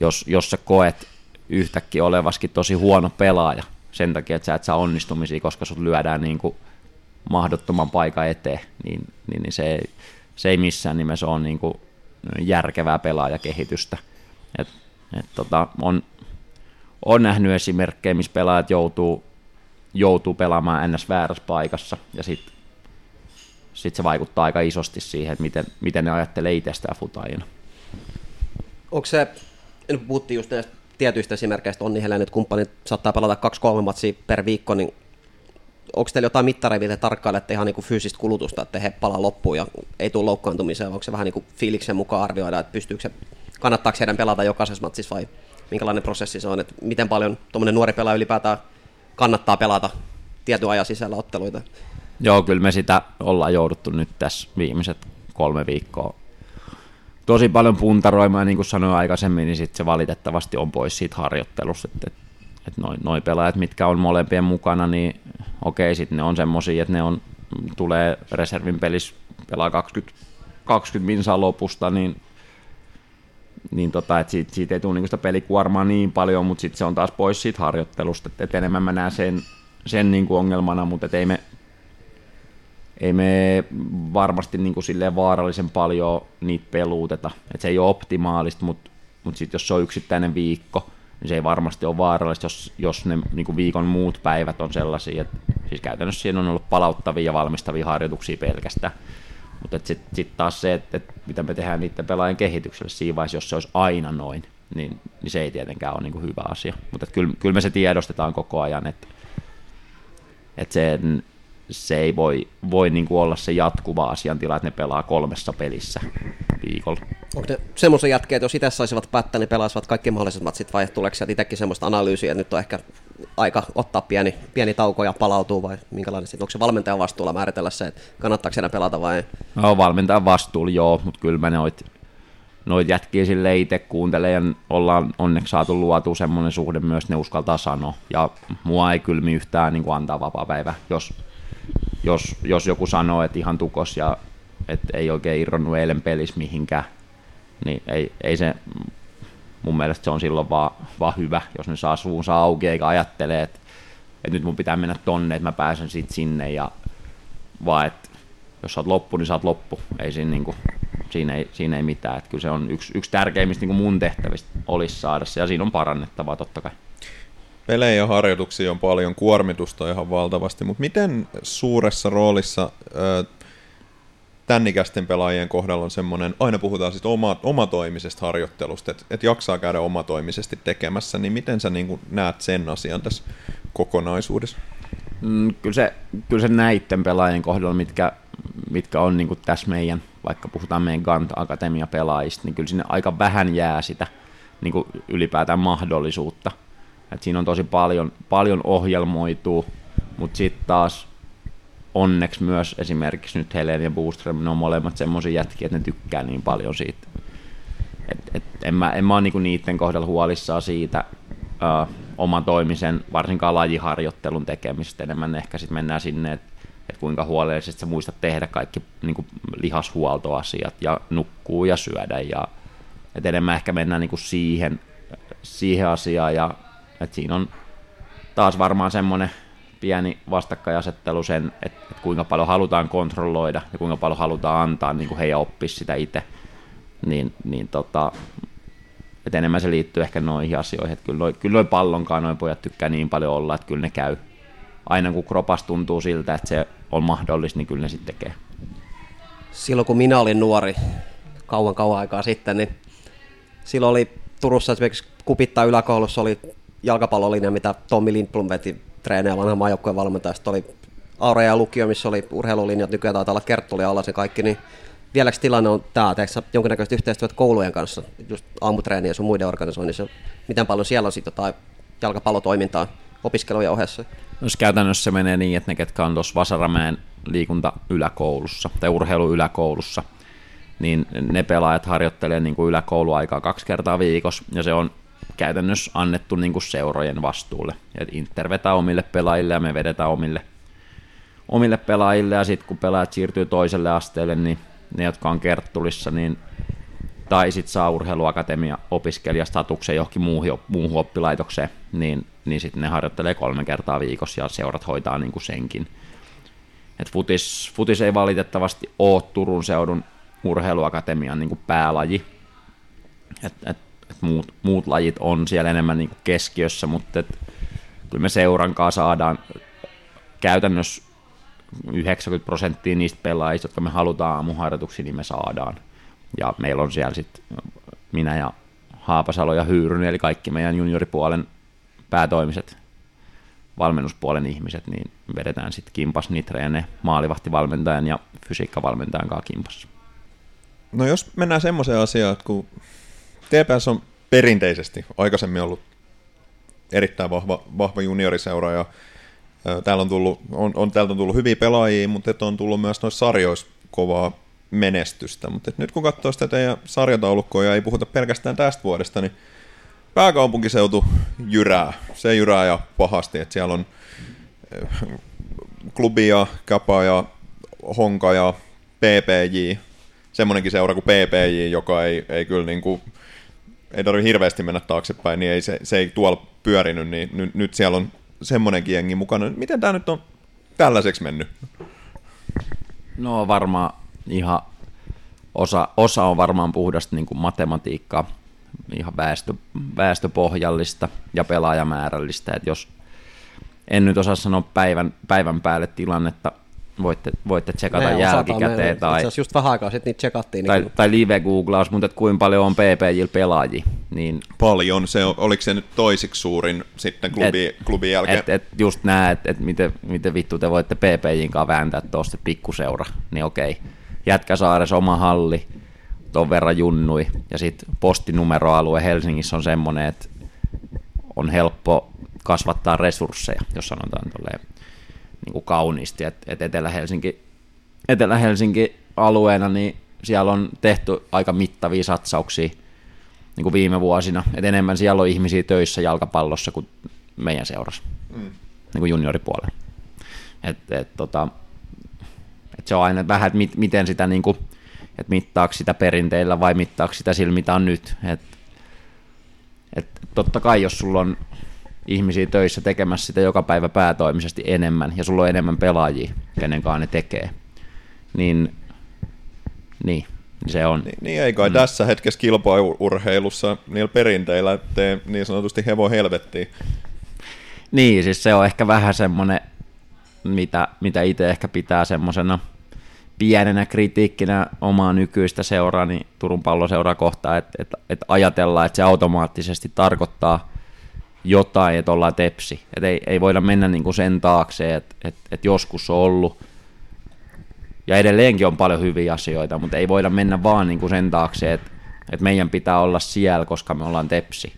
jos, jos sä koet yhtäkkiä olevaskin tosi huono pelaaja sen takia, että sä et saa onnistumisia, koska sut lyödään niin kuin mahdottoman paikan eteen, niin, niin, niin se, ei, se ei missään nimessä ole niin kuin järkevää pelaajakehitystä. Et, et tota, on, on nähnyt esimerkkejä, missä pelaajat joutuu, joutuu pelaamaan ns. väärässä paikassa, ja sitten sit se vaikuttaa aika isosti siihen, että miten, miten ne ajattelee itsestään futaajina. Onko se, nyt puhuttiin just näistä tietyistä esimerkkeistä, Onni Helen, että kumppanit saattaa pelata kaksi-kolme matsia per viikko, niin onko teillä jotain mittareita, miten tarkkailette ihan niin kuin fyysistä kulutusta, että he palaa loppuun ja ei tule loukkaantumiseen, onko se vähän niin kuin fiiliksen mukaan arvioida, että pystyykö se, kannattaako heidän pelata jokaisessa matsissa vai minkälainen prosessi se on, että miten paljon tuommoinen nuori pelaaja ylipäätään kannattaa pelata tietyn ajan sisällä otteluita? Joo, kyllä me sitä ollaan jouduttu nyt tässä viimeiset kolme viikkoa tosi paljon puntaroimaan, niin kuin sanoin aikaisemmin, niin sit se valitettavasti on pois siitä harjoittelusta, että, että, noin noi pelaajat, mitkä on molempien mukana, niin okei, sitten ne on semmoisia, että ne on, tulee reservin pelissä, pelaa 20, 20 minsaa lopusta, niin niin tota, että siitä, siitä ei tule niinku sitä pelikuormaa niin paljon, mutta sitten se on taas pois siitä harjoittelusta, että et enemmän mä näen sen, sen niinku ongelmana, mutta ei me, ei me varmasti niinku silleen vaarallisen paljon niitä peluuteta, että se ei ole optimaalista, mutta mut sitten jos se on yksittäinen viikko, niin se ei varmasti ole vaarallista, jos, jos ne niinku viikon muut päivät on sellaisia, että siis käytännössä siinä on ollut palauttavia ja valmistavia harjoituksia pelkästään, mutta sitten sit taas se, että et mitä me tehdään niiden pelaajien kehitykselle siinä vaiheessa, jos se olisi aina noin, niin, niin se ei tietenkään ole niinku hyvä asia. Mutta kyllä, kyllä me se tiedostetaan koko ajan, että et sen, se ei voi, voi niinku olla se jatkuva asiantila, että ne pelaa kolmessa pelissä viikolla. Onko ne semmoisen jätkeet, jos itse saisivat päättää, niin pelaisivat kaikki mahdolliset matsit vai tuleeko sieltä itsekin semmoista analyysiä, että nyt on ehkä aika ottaa pieni, pieni tauko ja palautuu vai minkälainen sitten, onko se valmentajan vastuulla määritellä se, että kannattaako enää pelata vai ei? No valmentajan vastuulla joo, mutta kyllä mä noit, noit jätkiä sille itse kuuntelen ja ollaan onneksi saatu luotua semmoinen suhde myös, ne uskaltaa sanoa. Ja mua ei kylmi yhtään niin kuin antaa vapaa päivä, jos, jos, jos joku sanoo, että ihan tukos ja että ei oikein irronnut eilen pelissä mihinkään, niin ei, ei se, mun mielestä se on silloin vaan, vaan hyvä, jos ne saa suunsa auki eikä ajattele, että, että nyt mun pitää mennä tonne, että mä pääsen sit sinne ja vaan, että jos sä oot loppu, niin sä oot loppu. Ei siinä, niin kuin, siinä, ei, siinä ei mitään. Että kyllä se on yksi, yksi tärkeimmistä niin kuin mun tehtävistä olisi saada se, ja siinä on parannettavaa totta kai. Pelejä ja harjoituksia on paljon, kuormitusta ihan valtavasti, mutta miten suuressa roolissa ö, tämän ikäisten pelaajien kohdalla on semmoinen, aina puhutaan sitten oma, omatoimisesta harjoittelusta, että et jaksaa käydä omatoimisesti tekemässä, niin miten sä niin näet sen asian tässä kokonaisuudessa? Mm, kyllä, se, kyllä se näiden pelaajien kohdalla, mitkä, mitkä on niin tässä meidän, vaikka puhutaan meidän Gant Akatemia pelaajista, niin kyllä sinne aika vähän jää sitä niin ylipäätään mahdollisuutta. Et siinä on tosi paljon, paljon ohjelmoituu, mutta sitten taas onneksi myös esimerkiksi nyt Helen ja Boostrom, ne on molemmat semmoisia jätkiä, että ne tykkää niin paljon siitä. Et, et en, mä, en mä ole niinku niiden kohdalla huolissaan siitä ö, oman toimisen, varsinkaan lajiharjoittelun tekemisestä, enemmän ehkä sitten mennään sinne, että et kuinka huolellisesti sä muistat tehdä kaikki niinku lihashuoltoasiat ja nukkuu ja syödä ja et enemmän ehkä mennään niinku siihen, siihen asiaan ja et siinä on taas varmaan semmoinen pieni vastakkainasettelu sen, että, että kuinka paljon halutaan kontrolloida ja kuinka paljon halutaan antaa niin kuin heidän oppia sitä itse, niin, niin tota, että enemmän se liittyy ehkä noihin asioihin, että kyllä noin, kyllä noi pallonkaan noin pojat tykkää niin paljon olla, että kyllä ne käy. Aina kun kropas tuntuu siltä, että se on mahdollista, niin kyllä ne sitten tekee. Silloin kun minä olin nuori, kauan kauan aikaa sitten, niin silloin oli Turussa esimerkiksi Kupittaa yläkoulussa oli jalkapallolinja, mitä Tommi Lindblom veti treenejä vanhan maajoukkueen valmentaja. Sitten oli Aurea ja Lukio, missä oli urheilulinjat, nykyään taitaa olla Kerttuli alla se kaikki, niin vieläkö tilanne on tämä, teekö jonkinnäköistä yhteistyötä koulujen kanssa, just aamutreeniä ja sun muiden organisoinnissa, miten paljon siellä on sitten jalkapallotoimintaa opiskelujen ohessa? Jos käytännössä se menee niin, että ne, ketkä on tuossa Vasaramäen liikunta yläkoulussa tai urheilu yläkoulussa, niin ne pelaajat harjoittelee niin kuin yläkouluaikaa kaksi kertaa viikossa, ja se on käytännössä annettu niin kuin seurojen vastuulle. Et Inter vetää omille pelaajille ja me vedetään omille, omille pelaajille, ja sitten kun pelaajat siirtyy toiselle asteelle, niin ne, jotka on kerttulissa, niin tai sitten saa urheiluakatemia opiskelijastatuksen johonkin muuhun, muuhun oppilaitokseen, niin, niin sitten ne harjoittelee kolme kertaa viikossa ja seurat hoitaa niin kuin senkin. Et futis, futis ei valitettavasti ole Turun seudun urheiluakatemian niin kuin päälaji. Et, et muut, muut lajit on siellä enemmän niin keskiössä, mutta et, kyllä me seuran kanssa saadaan käytännössä 90 prosenttia niistä pelaajista, jotka me halutaan aamuharjoituksiin, niin me saadaan. Ja meillä on siellä sitten minä ja Haapasalo ja Hyyrynen, eli kaikki meidän junioripuolen päätoimiset valmennuspuolen ihmiset, niin vedetään sitten kimpas Nitre ja ne maalivahtivalmentajan ja fysiikkavalmentajan kanssa kimpas. No jos mennään semmoiseen asiaan, että kun TPS on perinteisesti aikaisemmin ollut erittäin vahva, vahva junioriseura ja täällä on tullut, on, on, täältä on tullut hyviä pelaajia, mutta että on tullut myös noissa sarjoissa kovaa menestystä. Mutta nyt kun katsoo sitä teidän sarjataulukkoa ja ei puhuta pelkästään tästä vuodesta, niin pääkaupunkiseutu jyrää. Se jyrää ja pahasti, että siellä on klubia, Kapa ja Honka ja PPJ, semmoinenkin seura kuin PPJ, joka ei, ei kyllä niin kuin, ei tarvitse hirveästi mennä taaksepäin, niin ei, se, se ei tuolla pyörinyt, niin nyt, nyt siellä on semmoinenkin jengi mukana. Miten tämä nyt on tällaiseksi mennyt? No varmaan ihan osa, osa on varmaan puhdasta niin kuin matematiikkaa, ihan väestö, väestöpohjallista ja pelaajamäärällistä. Et jos en nyt osaa sanoa päivän, päivän päälle tilannetta, voitte, voitte tsekata Me jälkikäteen. Itse Tai, asiassa just vähän aikaa sitten niitä tsekattiin. tai, Niin tai live-googlaus, mutta et kuinka paljon on PPJillä pelaajia, niin Paljon. Se on, oliko se nyt toisiksi suurin sitten klubi, et, klubin jälkeen? et, et just nää, että et miten, miten vittu te voitte PPJin kanssa vääntää tuosta pikkuseura, niin okei. Jätkäsaares oma halli, ton verran junnui, ja sitten postinumeroalue Helsingissä on semmoinen, että on helppo kasvattaa resursseja, jos sanotaan tolleen niin kuin kauniisti, että et Etelä-Helsinki, Etelä-Helsinki alueena, niin siellä on tehty aika mittavia satsauksia niin kuin viime vuosina, että enemmän siellä on ihmisiä töissä jalkapallossa kuin meidän seurassa, mm. niin kuin junioripuolella. Et, et, tota, et se on aina vähän, että mit, miten sitä, niin kuin, että mittaako sitä perinteillä vai mittaako sitä sillä, mitä on nyt. Et, et totta kai, jos sulla on ihmisiä töissä tekemässä sitä joka päivä päätoimisesti enemmän, ja sulla on enemmän pelaajia, kenen kanssa ne tekee, niin, niin se on. Niin, niin ei kai mm. tässä hetkessä kilpaurheilussa niillä perinteillä tee niin sanotusti hevo helvettiin. Niin, siis se on ehkä vähän semmoinen, mitä, mitä itse ehkä pitää semmoisena pienenä kritiikkinä omaa nykyistä seuraa, niin Turun palloseuraa kohtaan, että, että, että ajatellaan, että se automaattisesti tarkoittaa jotain, että ollaan tepsi. Että ei, ei voida mennä niin kuin sen taakse, että, että, että joskus on ollut ja edelleenkin on paljon hyviä asioita, mutta ei voida mennä vaan niin kuin sen taakse, että, että meidän pitää olla siellä, koska me ollaan tepsi.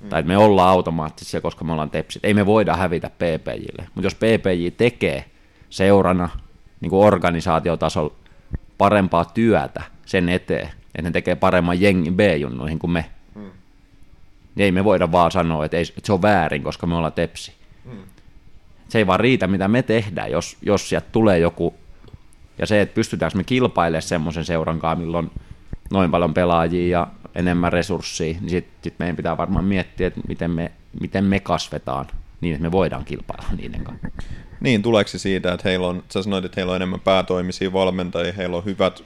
Mm. Tai että me ollaan automaattisia, koska me ollaan tepsi. Ei me voida hävitä PPJille. Mutta jos PPJ tekee seurana niin kuin organisaatiotasolla parempaa työtä sen eteen, että ne tekee paremman jengin B-junnuihin kuin me, ei me voida vaan sanoa, että, ei, että se on väärin, koska me ollaan tepsi. Mm. Se ei vaan riitä, mitä me tehdään, jos, jos sieltä tulee joku ja se, että pystytäänkö me kilpailemaan semmoisen seuran kanssa, milloin on noin paljon pelaajia ja enemmän resursseja, niin sitten sit meidän pitää varmaan miettiä, että miten me, miten me kasvetaan niin, että me voidaan kilpailla niiden kanssa. Niin, tuleeko se siitä, että heillä on, sä sanoit, että heillä on enemmän päätoimisia valmentajia, heillä on hyvät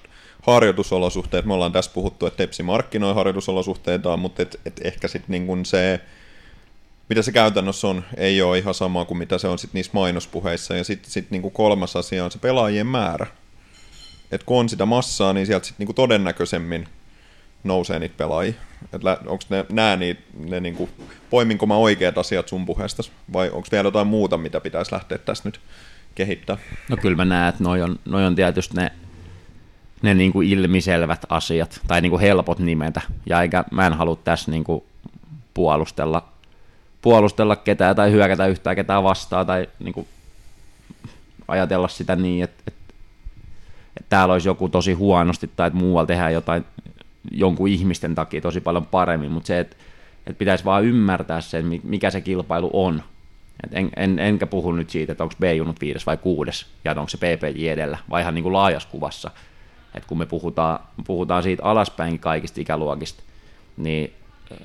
harjoitusolosuhteet. Me ollaan tässä puhuttu, että Tepsi markkinoi harjoitusolosuhteitaan, mutta et, et ehkä sitten niin se, mitä se käytännössä on, ei ole ihan sama kuin mitä se on sit niissä mainospuheissa. Ja sitten sit niin kolmas asia on se pelaajien määrä että kun on sitä massaa, niin sieltä sitten niinku todennäköisemmin nousee niitä pelaajia. Onko ne, nää niitä, ne niinku, poiminko mä oikeat asiat sun puheesta, vai onko vielä jotain muuta, mitä pitäisi lähteä tässä nyt kehittää? No kyllä mä näen, että noi on, noi on tietysti ne, ne niinku ilmiselvät asiat, tai niinku helpot nimetä, ja eikä mä en halua tässä niinku puolustella, puolustella ketään tai hyökätä yhtään ketään vastaan, tai niinku ajatella sitä niin, että, että että täällä olisi joku tosi huonosti tai että muualla tehdään jotain jonkun ihmisten takia tosi paljon paremmin, mutta se, että, että pitäisi vaan ymmärtää sen, mikä se kilpailu on. Et en, en, enkä puhu nyt siitä, että onko B-junut viides vai kuudes, ja onko se PPJ edellä, vai ihan niin kuin laajassa kuvassa. Et kun me puhutaan, puhutaan siitä alaspäin kaikista ikäluokista, niin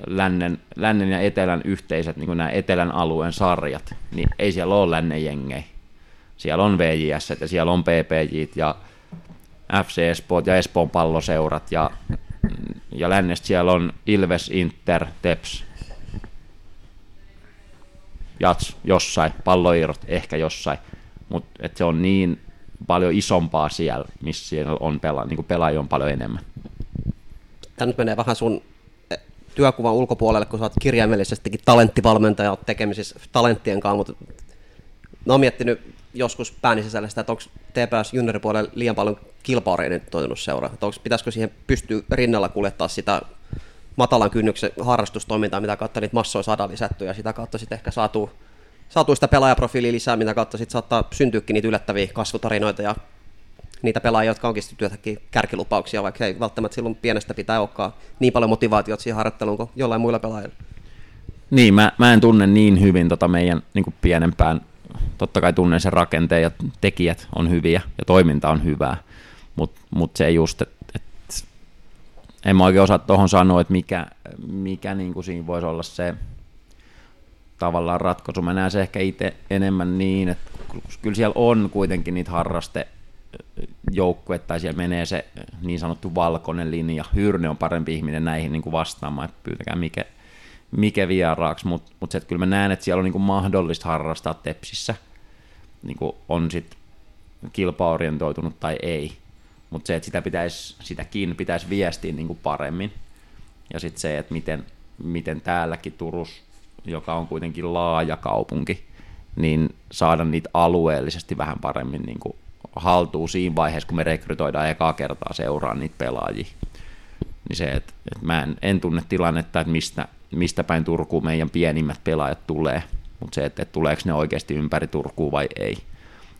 lännen, lännen ja etelän yhteiset, niin kuin nämä etelän alueen sarjat, niin ei siellä ole lännen jengejä. Siellä on VJS ja siellä on PPJ ja FC Espoot ja Espoon palloseurat ja ja lännestä siellä on Ilves, Inter, Teps. Jats jossain, palloirot ehkä jossain, mutta se on niin paljon isompaa siellä, missä siellä on pela, niin pelaajia on paljon enemmän. Tämä nyt menee vähän sun eh, työkuvan ulkopuolelle, kun sä oot kirjaimellisestikin talenttivalmentaja, oot tekemisissä talenttien kanssa, mutta mä oon miettinyt joskus pääni sisällä sitä, että onko TPS junioripuolella liian paljon kilpaorientoitunut seura, että onko, pitäisikö siihen pystyä rinnalla kuljettaa sitä matalan kynnyksen harrastustoimintaa, mitä kautta niitä massoja saadaan lisättyä ja sitä kautta sitten ehkä saatu, saatu sitä pelaajaprofiilia lisää, mitä kautta sitten saattaa syntyäkin niitä yllättäviä kasvutarinoita ja niitä pelaajia, jotka onkin sitten kärkilupauksia, vaikka ei välttämättä silloin pienestä pitää olekaan niin paljon motivaatiota siihen harjoitteluun kuin jollain muilla pelaajilla. Niin, mä, mä en tunne niin hyvin tota meidän niin pienempään, totta kai tunnen sen rakenteen ja tekijät on hyviä ja toiminta on hyvää, mutta mut se just, että et, en mä oikein osaa tuohon sanoa, että mikä, mikä niin kuin siinä voisi olla se tavallaan ratkaisu. Mä näen se ehkä itse enemmän niin, että kyllä siellä on kuitenkin niitä harraste joukkue, tai siellä menee se niin sanottu valkoinen linja. Hyrne on parempi ihminen näihin niin kuin vastaamaan, että pyytäkää mikä, mikä vieraaksi, mutta mut se, että kyllä mä näen, että siellä on niin kuin mahdollista harrastaa tepsissä, niin kuin on sitten kilpaorientoitunut tai ei, mutta se, että sitä pitäisi, sitäkin pitäisi viestiä niin kuin paremmin, ja sitten se, että miten, miten täälläkin Turus, joka on kuitenkin laaja kaupunki, niin saada niitä alueellisesti vähän paremmin niin kuin haltuun siinä vaiheessa, kun me rekrytoidaan ekaa kertaa seuraan niitä pelaajia. Niin se, että, että mä en, en tunne tilannetta, että mistä, mistä päin Turkuun meidän pienimmät pelaajat tulee, mutta se, että, että tuleeko ne oikeasti ympäri Turkuun vai ei.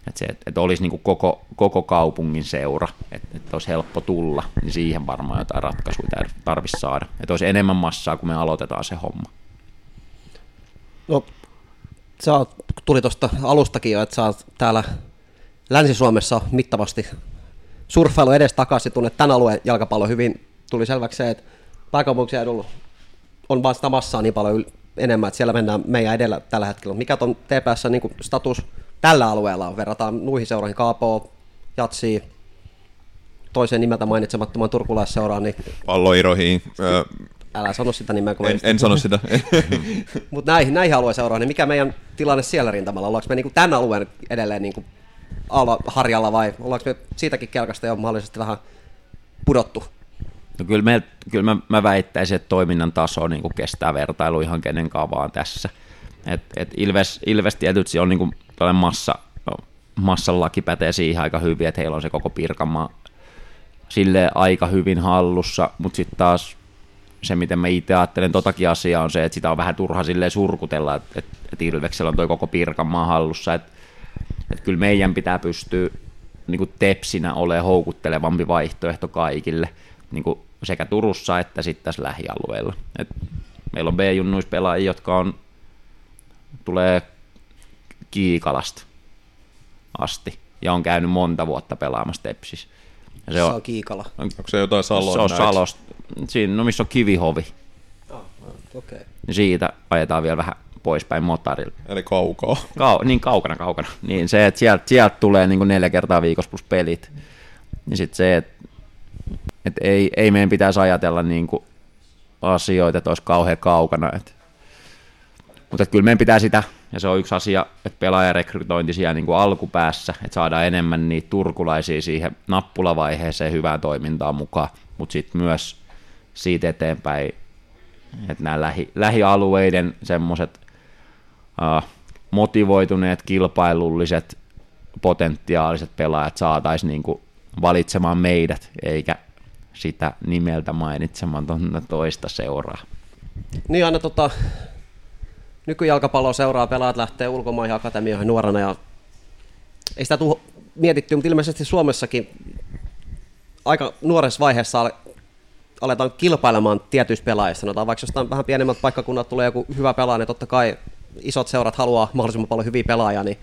Että se, että, että olisi niin kuin koko, koko kaupungin seura, että, että olisi helppo tulla, niin siihen varmaan jotain ratkaisuja tarvitsisi saada. Että olisi enemmän massaa, kun me aloitetaan se homma. No, sä oot, tuli tuosta alustakin jo, että sä oot täällä Länsi-Suomessa mittavasti surffailu edes takaisin, tunnet tämän alueen jalkapallo hyvin. Tuli selväksi se, että pääkaupunkiseudulla on vaan sitä massaa niin paljon enemmän, että siellä mennään meidän edellä tällä hetkellä. Mikä on TPS niin status tällä alueella on? Verrataan nuihin seuroihin, Kaapo, Jatsi, toiseen nimeltä mainitsemattoman turkulaisseuraan. Niin... Palloiroihin. Älä sano sitä nimeä, kun en, en sano sitä. [laughs] Mutta näihin, näihin alueeseuroihin, niin mikä meidän tilanne siellä rintamalla? Ollaanko me niin kuin tämän alueen edelleen niin kuin harjalla vai ollaanko me siitäkin kelkasta jo mahdollisesti vähän pudottu? No kyllä, me, kyllä mä, mä väittäisin, että toiminnan taso niin kuin kestää vertailu ihan kenen vaan tässä. Et, et Ilves, Ilves tietysti on niin kuin massa, massan laki pätee siihen aika hyvin, että heillä on se koko Pirkanmaa sille aika hyvin hallussa, mutta sitten taas se, miten mä itse ajattelen totakin asiaa, on se, että sitä on vähän turha silleen surkutella, että, että, että Ilveksellä on toi koko Pirkanmaa hallussa, että että kyllä meidän pitää pystyä niin kuin tepsinä olemaan houkuttelevampi vaihtoehto kaikille, niin kuin sekä Turussa että sitten tässä lähialueella. Et meillä on B-junnuispelaajia, jotka on, tulee Kiikalasta asti ja on käynyt monta vuotta pelaamassa Tepsissä. Se, on, Kiikala. Onko se jotain Salon? Se on Salosta. Siinä, no missä on Kivihovi. Oh, okay. Siitä ajetaan vielä vähän poispäin motarilla. Eli kaukaa. Kau, niin kaukana, kaukana. Niin se, että sieltä, sieltä tulee niin kuin neljä kertaa viikossa plus pelit. Niin sitten se, että, että ei, ei meidän pitäisi ajatella niin kuin asioita, että olisi kauhean kaukana. Että. Mutta että kyllä meidän pitää sitä, ja se on yksi asia, että pelaajarekrytointi siellä niin kuin alkupäässä, että saadaan enemmän niitä turkulaisia siihen nappulavaiheeseen hyvään toimintaan mukaan, mutta sitten myös siitä eteenpäin, että nämä lähi, lähialueiden semmoiset uh, motivoituneet, kilpailulliset, potentiaaliset pelaajat saataisiin niinku valitsemaan meidät, eikä sitä nimeltä mainitsematonta toista seuraa. Niin aina tota, nykyjalkapallo seuraa pelaajat lähtee ulkomaihin akatemioihin nuorena ja ei sitä tule mietitty, mutta ilmeisesti Suomessakin aika nuoressa vaiheessa aletaan kilpailemaan tietyistä pelaajista, sanotaan vaikka jostain vähän pienemmältä paikkakunnalta tulee joku hyvä pelaaja, niin totta kai isot seurat haluaa mahdollisimman paljon hyviä pelaajia, niin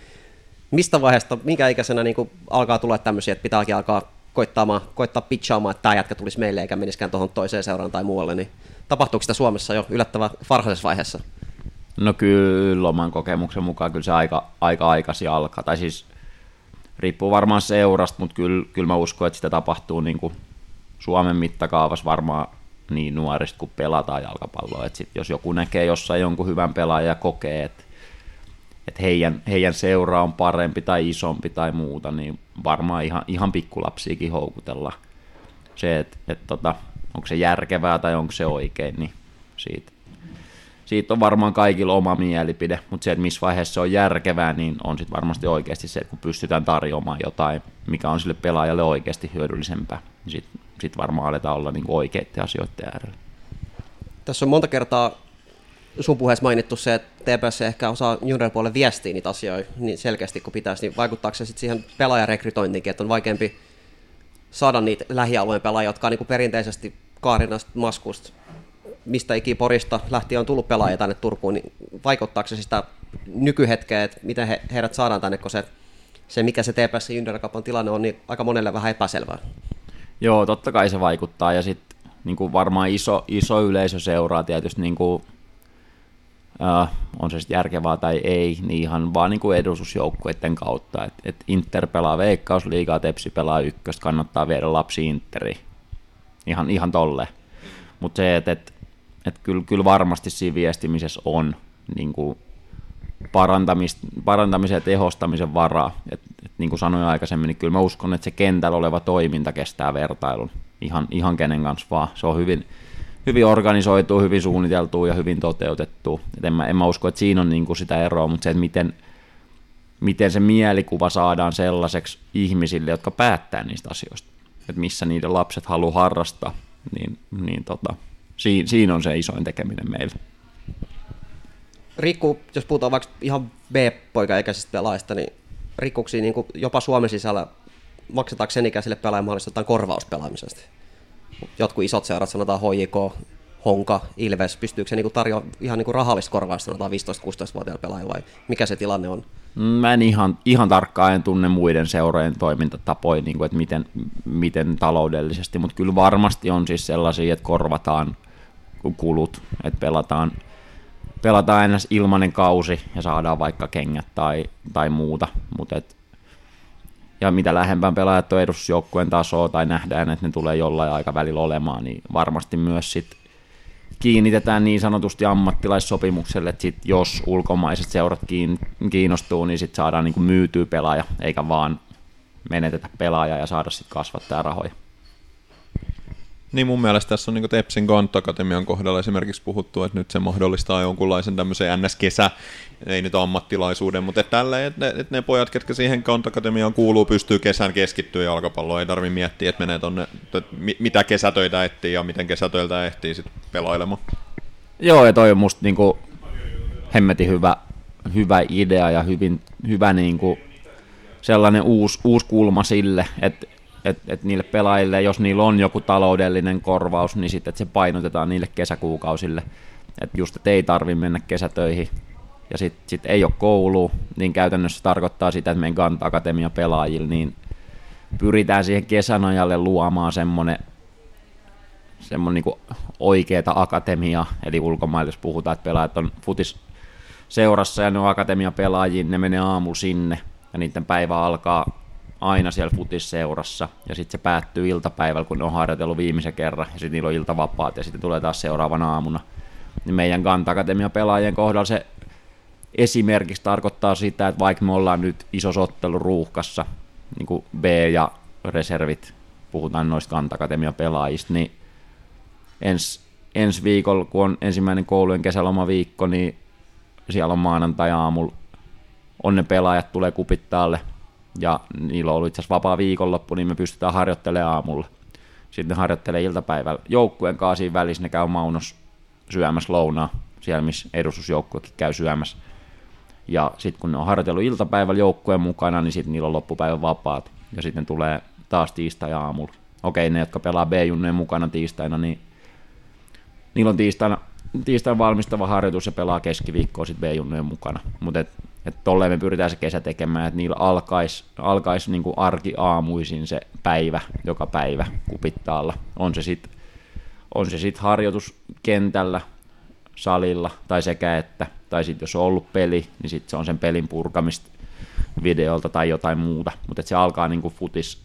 mistä vaiheesta, minkä ikäisenä niin alkaa tulla tämmöisiä, että pitääkin alkaa koittaamaan, koittaa pitchaamaan, että tämä jätkä tulisi meille eikä meniskään tuohon toiseen seuraan tai muualle, niin tapahtuuko sitä Suomessa jo yllättävän varhaisessa vaiheessa? No kyllä oman kokemuksen mukaan kyllä se aika, aika aikaisin alkaa, tai siis riippuu varmaan seurasta, mutta kyllä, kyllä mä uskon, että sitä tapahtuu niin kuin Suomen mittakaavassa varmaan niin nuorista, kun pelataan jalkapalloa. Et sit jos joku näkee jossain jonkun hyvän pelaajan ja kokee, että et heidän, heidän seura on parempi tai isompi tai muuta, niin varmaan ihan, ihan pikkulapsiakin houkutella. Se, että et tota, onko se järkevää tai onko se oikein, niin siitä, siitä on varmaan kaikilla oma mielipide, mutta se, että missä vaiheessa se on järkevää, niin on sitten varmasti oikeasti se, että kun pystytään tarjoamaan jotain, mikä on sille pelaajalle oikeasti hyödyllisempää, niin sitten sit varmaan aletaan olla niinku oikeiden asioiden äärellä. Tässä on monta kertaa sun puheessa mainittu se, että TPS ehkä osaa junioripuolelle viestiä niitä asioita niin selkeästi kuin pitäisi, niin vaikuttaako se sitten siihen pelaajarekrytointiinkin, että on vaikeampi saada niitä lähialueen pelaajia, jotka on niin kuin perinteisesti Kaarinasta, Maskusta, mistä ikinä Porista lähtien on tullut pelaajia tänne Turkuun, niin vaikuttaako se sitä nykyhetkeä, että miten he, heidät saadaan tänne, kun se, se mikä se TPS juniorikapan tilanne on, niin aika monelle vähän epäselvää. Joo, totta kai se vaikuttaa ja sitten niin varmaan iso, iso yleisö seuraa tietysti niin kuin, äh, on se sitten järkevää tai ei, niin ihan vaan niin edustusjoukkueiden kautta. Et, et Inter pelaa veikkausliigaa, Tepsi pelaa ykköstä, kannattaa viedä lapsi Interi. Ihan, ihan tolle. Mutta se, että et, et kyllä, kyllä varmasti siinä viestimisessä on niin kuin parantamisen ja tehostamisen varaa. Et, et niin kuin sanoin aikaisemmin, niin kyllä mä uskon, että se kentällä oleva toiminta kestää vertailun ihan, ihan kenen kanssa vaan. Se on hyvin, hyvin organisoitu, hyvin suunniteltu ja hyvin toteutettu. Et en, mä, en mä usko, että siinä on niin kuin sitä eroa, mutta se, että miten, miten se mielikuva saadaan sellaiseksi ihmisille, jotka päättää niistä asioista, että missä niiden lapset haluaa harrastaa, niin, niin tota, siinä, siinä on se isoin tekeminen meillä. Rikku, jos puhutaan vaikka ihan B-poikaikäisistä pelaajista, niin rikkuksi niin jopa Suomen sisällä maksetaanko sen ikäisille pelaajille jotain korvauspelaamisesta? Jotkut isot seurat, sanotaan HJK, Honka, Ilves, pystyykö se niin tarjoamaan ihan niin rahallista korvausta sanotaan 15-16-vuotiaille pelaajille vai mikä se tilanne on? Mä en ihan, ihan tarkkaan en tunne muiden seurojen toimintatapoja, niin kuin, että miten, miten taloudellisesti, mutta kyllä varmasti on siis sellaisia, että korvataan kulut, että pelataan pelataan aina ilmanen kausi ja saadaan vaikka kengät tai, tai muuta, mutta et, ja mitä lähempään pelaajat on edusjoukkueen tasoa tai nähdään, että ne tulee jollain aikavälillä olemaan, niin varmasti myös sit kiinnitetään niin sanotusti ammattilaissopimukselle, että sit jos ulkomaiset seurat kiinnostuu, niin sit saadaan niin myytyä pelaaja, eikä vaan menetetä pelaaja ja saada sitten kasvattaa rahoja. Niin mun mielestä tässä on niin Tepsin Kant-akatemian kohdalla esimerkiksi puhuttu, että nyt se mahdollistaa jonkunlaisen tämmöisen NS-kesä, ei nyt ammattilaisuuden, mutta että tällä, että ne, että ne pojat, ketkä siihen Kant-akatemiaan kuuluu, pystyy kesän keskittyä jalkapalloon, ei tarvi miettiä, että menee tonne, että mitä kesätöitä etsii ja miten kesätöiltä ehtii sitten pelailemaan. Joo, ja toi on musta niinku hemmetin hyvä, hyvä idea ja hyvin, hyvä niinku sellainen uusi, uusi kulma sille, että että et niille pelaajille, jos niillä on joku taloudellinen korvaus, niin sitten se painotetaan niille kesäkuukausille. Että just, että ei tarvi mennä kesätöihin ja sitten sit ei ole koulu, niin käytännössä tarkoittaa sitä, että meidän Gant Akatemia pelaajille, niin pyritään siihen kesän ajalle luomaan semmoinen semmoinen niin oikeata akatemia, eli ulkomaille jos puhutaan, että pelaajat on futis seurassa ja ne on akatemia pelaajia, ne menee aamu sinne ja niiden päivä alkaa aina siellä futisseurassa, ja sitten se päättyy iltapäivällä, kun ne on harjoitellut viimeisen kerran, ja sitten niillä on iltavapaat, ja sitten tulee taas seuraavana aamuna. Niin meidän Gant Akatemia pelaajien kohdalla se esimerkiksi tarkoittaa sitä, että vaikka me ollaan nyt iso ottelu ruuhkassa, niin kuin B ja reservit, puhutaan noista Gant Akatemia pelaajista, niin ens, ensi viikolla, kun on ensimmäinen koulujen kesäloma viikko, niin siellä on maanantai-aamulla, on ne pelaajat tulee kupittaalle ja niillä on ollut itse asiassa vapaa viikonloppu, niin me pystytään harjoittelemaan aamulla. Sitten ne harjoittelee iltapäivällä joukkueen kanssa siinä välissä, ne käy Maunos syömässä lounaa, siellä missä edustusjoukkuekin käy syömässä. Ja sitten kun ne on harjoitellut iltapäivällä joukkueen mukana, niin sitten niillä on loppupäivän vapaat. Ja sitten tulee taas tiistai aamulla. Okei, ne, jotka pelaa B-junnojen mukana tiistaina, niin niillä on tiistaina, tiistaina valmistava harjoitus ja pelaa keskiviikkoa sitten B-junnojen mukana. Mutta että tolleen me pyritään se kesä tekemään, että niillä alkaisi alkais niin arki aamuisin se päivä, joka päivä kupittaalla. On se sitten on se sit harjoitus kentällä, salilla tai sekä että, tai sitten jos on ollut peli, niin sitten se on sen pelin purkamista videolta tai jotain muuta, mutta se alkaa niin futis,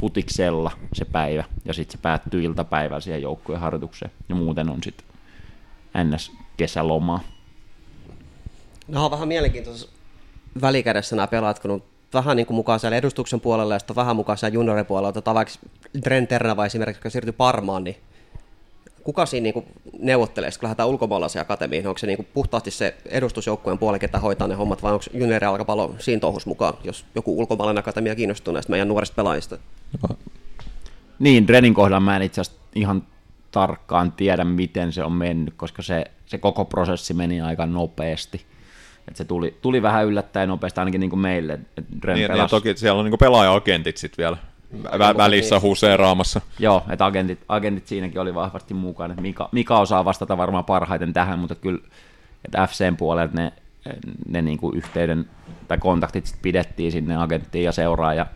futiksella se päivä, ja sitten se päättyy iltapäivällä siihen joukkueen harjoitukseen, ja muuten on sitten ns. kesälomaa. No on vähän mielenkiintoista välikädessä nämä pelaat, kun on vähän niin kuin mukaan siellä edustuksen puolella ja sitten vähän mukaan siellä junioripuolella. Otetaan vaikka Dren Ternava esimerkiksi, joka siirtyi Parmaan, niin kuka siinä niin neuvottelee, kun lähdetään ulkomaalaisen akatemiin? Onko se niin puhtaasti se edustusjoukkueen puoli, ketä hoitaa ne hommat, vai onko juniori alkapallo siinä touhus mukaan, jos joku ulkomaalainen akatemia kiinnostuu näistä meidän nuorista pelaajista? Niin, Drenin kohdalla mä en itse asiassa ihan tarkkaan tiedä, miten se on mennyt, koska se, se koko prosessi meni aika nopeasti. Et se tuli, tuli vähän yllättäen nopeasti, ainakin niin kuin meille. Niin, pelas- niin, toki siellä on niinku pelaaja-agentit sitten vielä vä- välissä huseeraamassa. Joo, että agentit, agentit siinäkin oli vahvasti mukana. Mika, Mika osaa vastata varmaan parhaiten tähän, mutta kyllä että FCn puolelta ne, ne niinku yhteyden tai kontaktit sit pidettiin sinne agenttiin ja seuraa ja,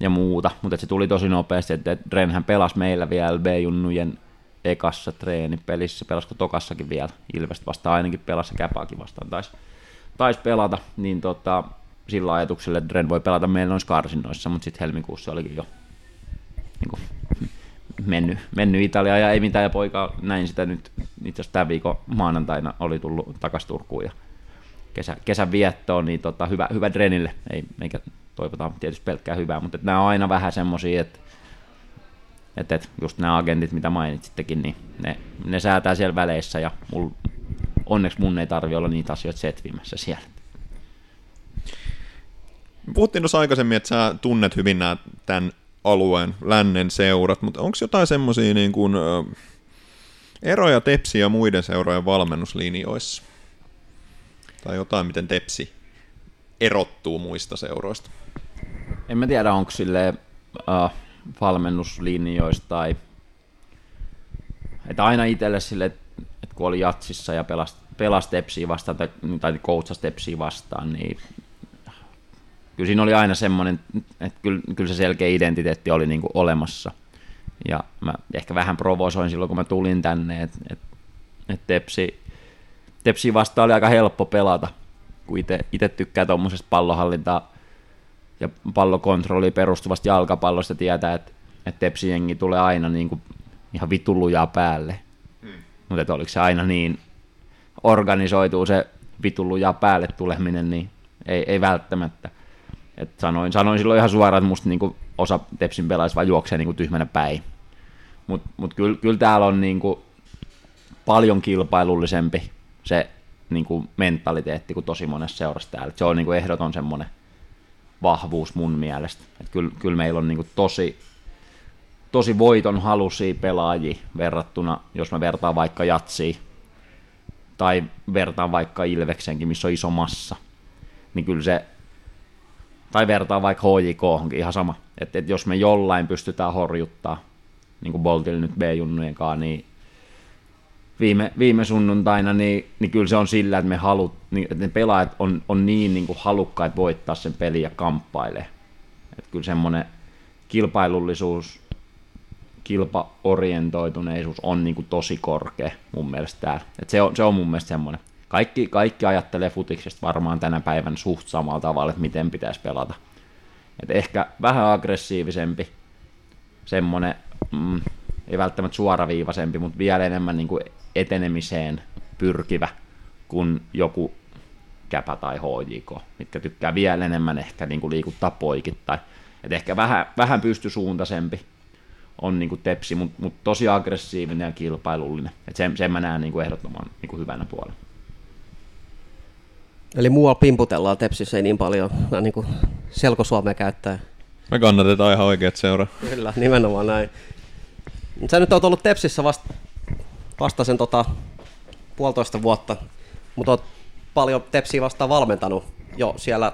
ja muuta, mutta se tuli tosi nopeasti, että Drenhän pelasi meillä vielä B-junnujen ekassa treenipelissä, pelasko tokassakin vielä, Ilvestä vastaan ainakin pelasi ja Käpääkin vastaan taisi tais pelata, niin tota, sillä ajatuksella, että Dren voi pelata meillä noissa karsinnoissa, mutta sitten helmikuussa olikin jo niin kuin, mennyt, mennyt Italiaan ja ei mitään, ja poika näin sitä nyt itse asiassa tämän viikon maanantaina oli tullut takaisin Turkuun ja kesä, kesän viettoon, niin tota, hyvä, hyvä Drenille, ei, eikä toivotaan tietysti pelkkää hyvää, mutta nämä on aina vähän semmoisia, että että, just nämä agentit, mitä mainitsittekin, niin ne, ne säätää siellä väleissä ja mul, onneksi mun ei tarvi olla niitä asioita setvimässä siellä. Puhuttiin tuossa aikaisemmin, että sä tunnet hyvin nämä tämän alueen lännen seurat, mutta onko jotain semmoisia niin kuin, eroja Tepsi ja muiden seurojen valmennuslinjoissa? Tai jotain, miten Tepsi erottuu muista seuroista? En mä tiedä, onko sille uh, valmennuslinjoista tai että aina itselle sille, että et kun oli jatsissa ja pelasi, pelasi Tepsiä vastaan tai, tai coachasi Tepsiä vastaan, niin kyllä siinä oli aina semmoinen, että kyllä, kyllä se selkeä identiteetti oli niinku olemassa. Ja mä ehkä vähän provosoin silloin, kun mä tulin tänne, että et, et Tepsi, Tepsi vastaan oli aika helppo pelata, kun itse tykkää tuommoisesta pallohallintaa ja pallokontrolliin perustuvasta jalkapallosta tietää, että, että Tepsi-jengi tulee aina niin kuin ihan vitulujaa päälle. Hmm. Mutta oliko se aina niin organisoituu se vitulujaa päälle tuleminen, niin ei, ei välttämättä. Et sanoin, sanoin silloin ihan suoraan, että musta niinku osa Tepsin pelaajista vaan juoksee niinku tyhmänä päin. Mutta mut kyllä kyl täällä on niinku paljon kilpailullisempi se niinku mentaliteetti kuin tosi monessa seurassa täällä. Et se on niinku ehdoton semmoinen vahvuus mun mielestä. Kyllä, kyllä meillä on niinku tosi, tosi voiton halusia pelaajia verrattuna, jos mä vertaan vaikka Jatsiin tai vertaan vaikka Ilveksenkin, missä on iso massa, niin kyllä se, tai vertaan vaikka HJK onkin ihan sama, että et jos me jollain pystytään horjuttaa, niin kuin Boltilla nyt B-junnujen kanssa, niin viime, viime sunnuntaina, niin, niin kyllä se on sillä, että me halut, niin, että ne pelaajat on, on niin, niin kuin halukkaat voittaa sen pelin ja kamppailee. Että kyllä semmoinen kilpailullisuus, kilpaorientoituneisuus on niin kuin tosi korkea mun mielestä täällä. Et se, on, se on mun mielestä semmoinen. Kaikki, kaikki ajattelee futiksesta varmaan tänä päivän suht samalla tavalla, että miten pitäisi pelata. Et ehkä vähän aggressiivisempi, semmoinen, mm, ei välttämättä suoraviivaisempi, mutta vielä enemmän niin kuin etenemiseen pyrkivä kuin joku käpä tai HJK, mitkä tykkää vielä enemmän ehkä niin kuin liikuttaa poikittain. Et ehkä vähän, vähän pystysuuntaisempi on niin kuin tepsi, mutta mut tosi aggressiivinen ja kilpailullinen. Et sen, sen mä näen niin kuin ehdottoman niin kuin hyvänä puolella. Eli muualla pimputellaan Tepsissä ei niin paljon niin kuin selkosuomea käyttää. Me kannatetaan ihan oikeat seuraa. Kyllä, nimenomaan näin. Sä nyt oot ollut Tepsissä vasta, vasta sen tota, puolitoista vuotta, mutta oot paljon Tepsiä vastaan valmentanut jo siellä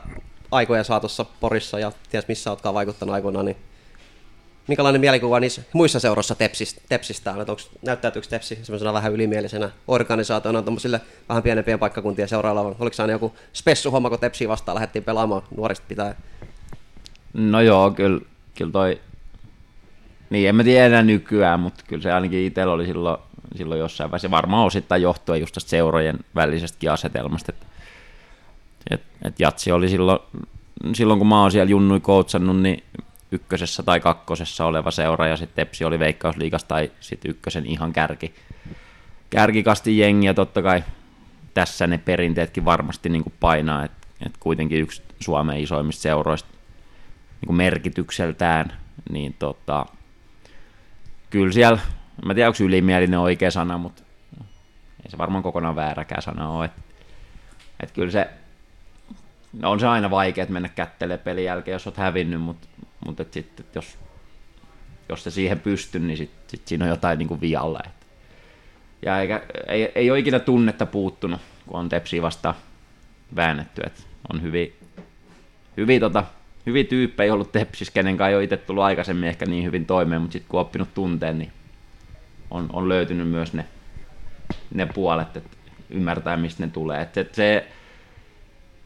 aikojen saatossa Porissa ja ties missä ootkaan vaikuttanut aikoinaan, niin minkälainen mielikuva niissä muissa seuroissa tepsistä, tepsistä on? Onko, näyttäytyykö Tepsi semmoisena vähän ylimielisenä organisaationa tuommoisille vähän pienempien paikkakuntien seurailla? Oliko se aina joku spessu homma, kun Tepsiä vastaan lähdettiin pelaamaan nuorista pitää? No joo, kyllä, kyllä toi, niin en mä tiedä nykyään, mutta kyllä se ainakin itsellä oli silloin, silloin jossain vaiheessa, varmaan osittain johtuen just tästä seurojen välisestäkin asetelmasta, että et, et Jatsi oli silloin, silloin kun mä oon siellä junnui koutsannut, niin ykkösessä tai kakkosessa oleva seura, ja sitten Tepsi oli Veikkausliigas tai sitten ykkösen ihan kärki, kärkikasti jengi, ja totta kai tässä ne perinteetkin varmasti niin kuin painaa, että et kuitenkin yksi Suomen isoimmista seuroista niin kuin merkitykseltään, niin tota, kyllä siellä, mä tiedän onko ylimielinen oikea sana, mutta ei se varmaan kokonaan vääräkään sana ole, että et kyllä se, no on se aina vaikea mennä kättelemään pelin jälkeen, jos olet hävinnyt, mutta mut et sitten, et jos, jos se siihen pystyy, niin sit, sit siinä on jotain niin kuin vialla. Et. Ja eikä, ei, ei ole ikinä tunnetta puuttunut, kun on tepsi vasta väännetty. Et on hyvin, hyvin, tota, hyvin tyyppejä ollut tepsis, kenen kanssa ei ole itse tullut aikaisemmin ehkä niin hyvin toimeen, mutta sitten kun on oppinut tunteen, niin on, on löytynyt myös ne, ne puolet, että ymmärtää, mistä ne tulee. Et se, se,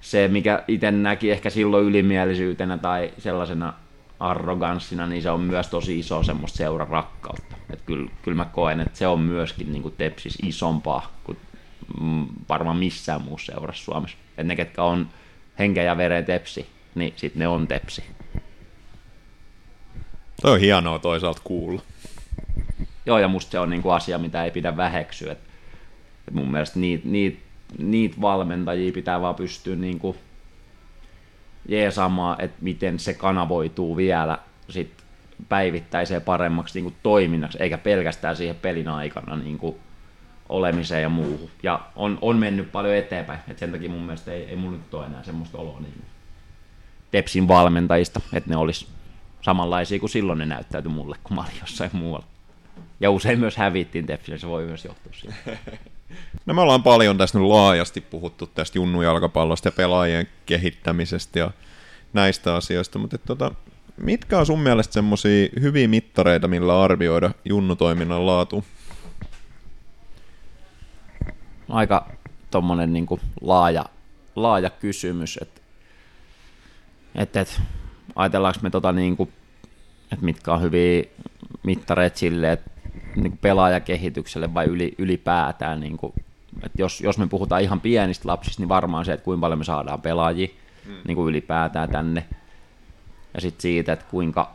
se, mikä itse näki ehkä silloin ylimielisyytenä tai sellaisena arroganssina, niin se on myös tosi iso semmoista seurarakkautta. Et kyllä, kyllä mä koen, että se on myöskin niin kuin Tepsis isompaa kuin mm, varmaan missään muussa seurassa Suomessa. Et ne, ketkä on henkeä ja veren Tepsi, niin sitten ne on Tepsi. Toi on hienoa toisaalta kuulla. Joo, ja musta se on niin kuin asia, mitä ei pidä väheksyä. Et, et mun mielestä niitä niit, niit valmentajia pitää vaan pystyä niin kuin jeesaamaan, että miten se kanavoituu vielä sit päivittäiseen paremmaksi niin kuin toiminnaksi, eikä pelkästään siihen pelin aikana niin kuin olemiseen ja muuhun. Ja on, on mennyt paljon eteenpäin, että sen takia mun mielestä ei, ei mun nyt ole enää semmoista oloa niin Tepsin valmentajista, että ne olisi samanlaisia kuin silloin ne näyttäytyi mulle, kun mä olin jossain muualla. Ja usein myös hävittiin Tepsille, se voi myös johtua siitä. [laughs] [laughs] No me ollaan paljon tässä nyt laajasti puhuttu tästä junnujalkapallosta ja pelaajien kehittämisestä ja näistä asioista, mutta et, tota, mitkä on sun mielestä semmoisia hyviä mittareita, millä arvioida junnutoiminnan laatu? Aika tommonen niin laaja, laaja kysymys, että et, et, ajatellaanko me tota niin kuin, että mitkä on hyviä mittareita sille, että niin pelaajakehitykselle vai yli, ylipäätään. Niin kuin, että jos, jos me puhutaan ihan pienistä lapsista, niin varmaan se, että kuinka paljon me saadaan pelaajia mm. niin kuin ylipäätään tänne. Ja sitten siitä, että kuinka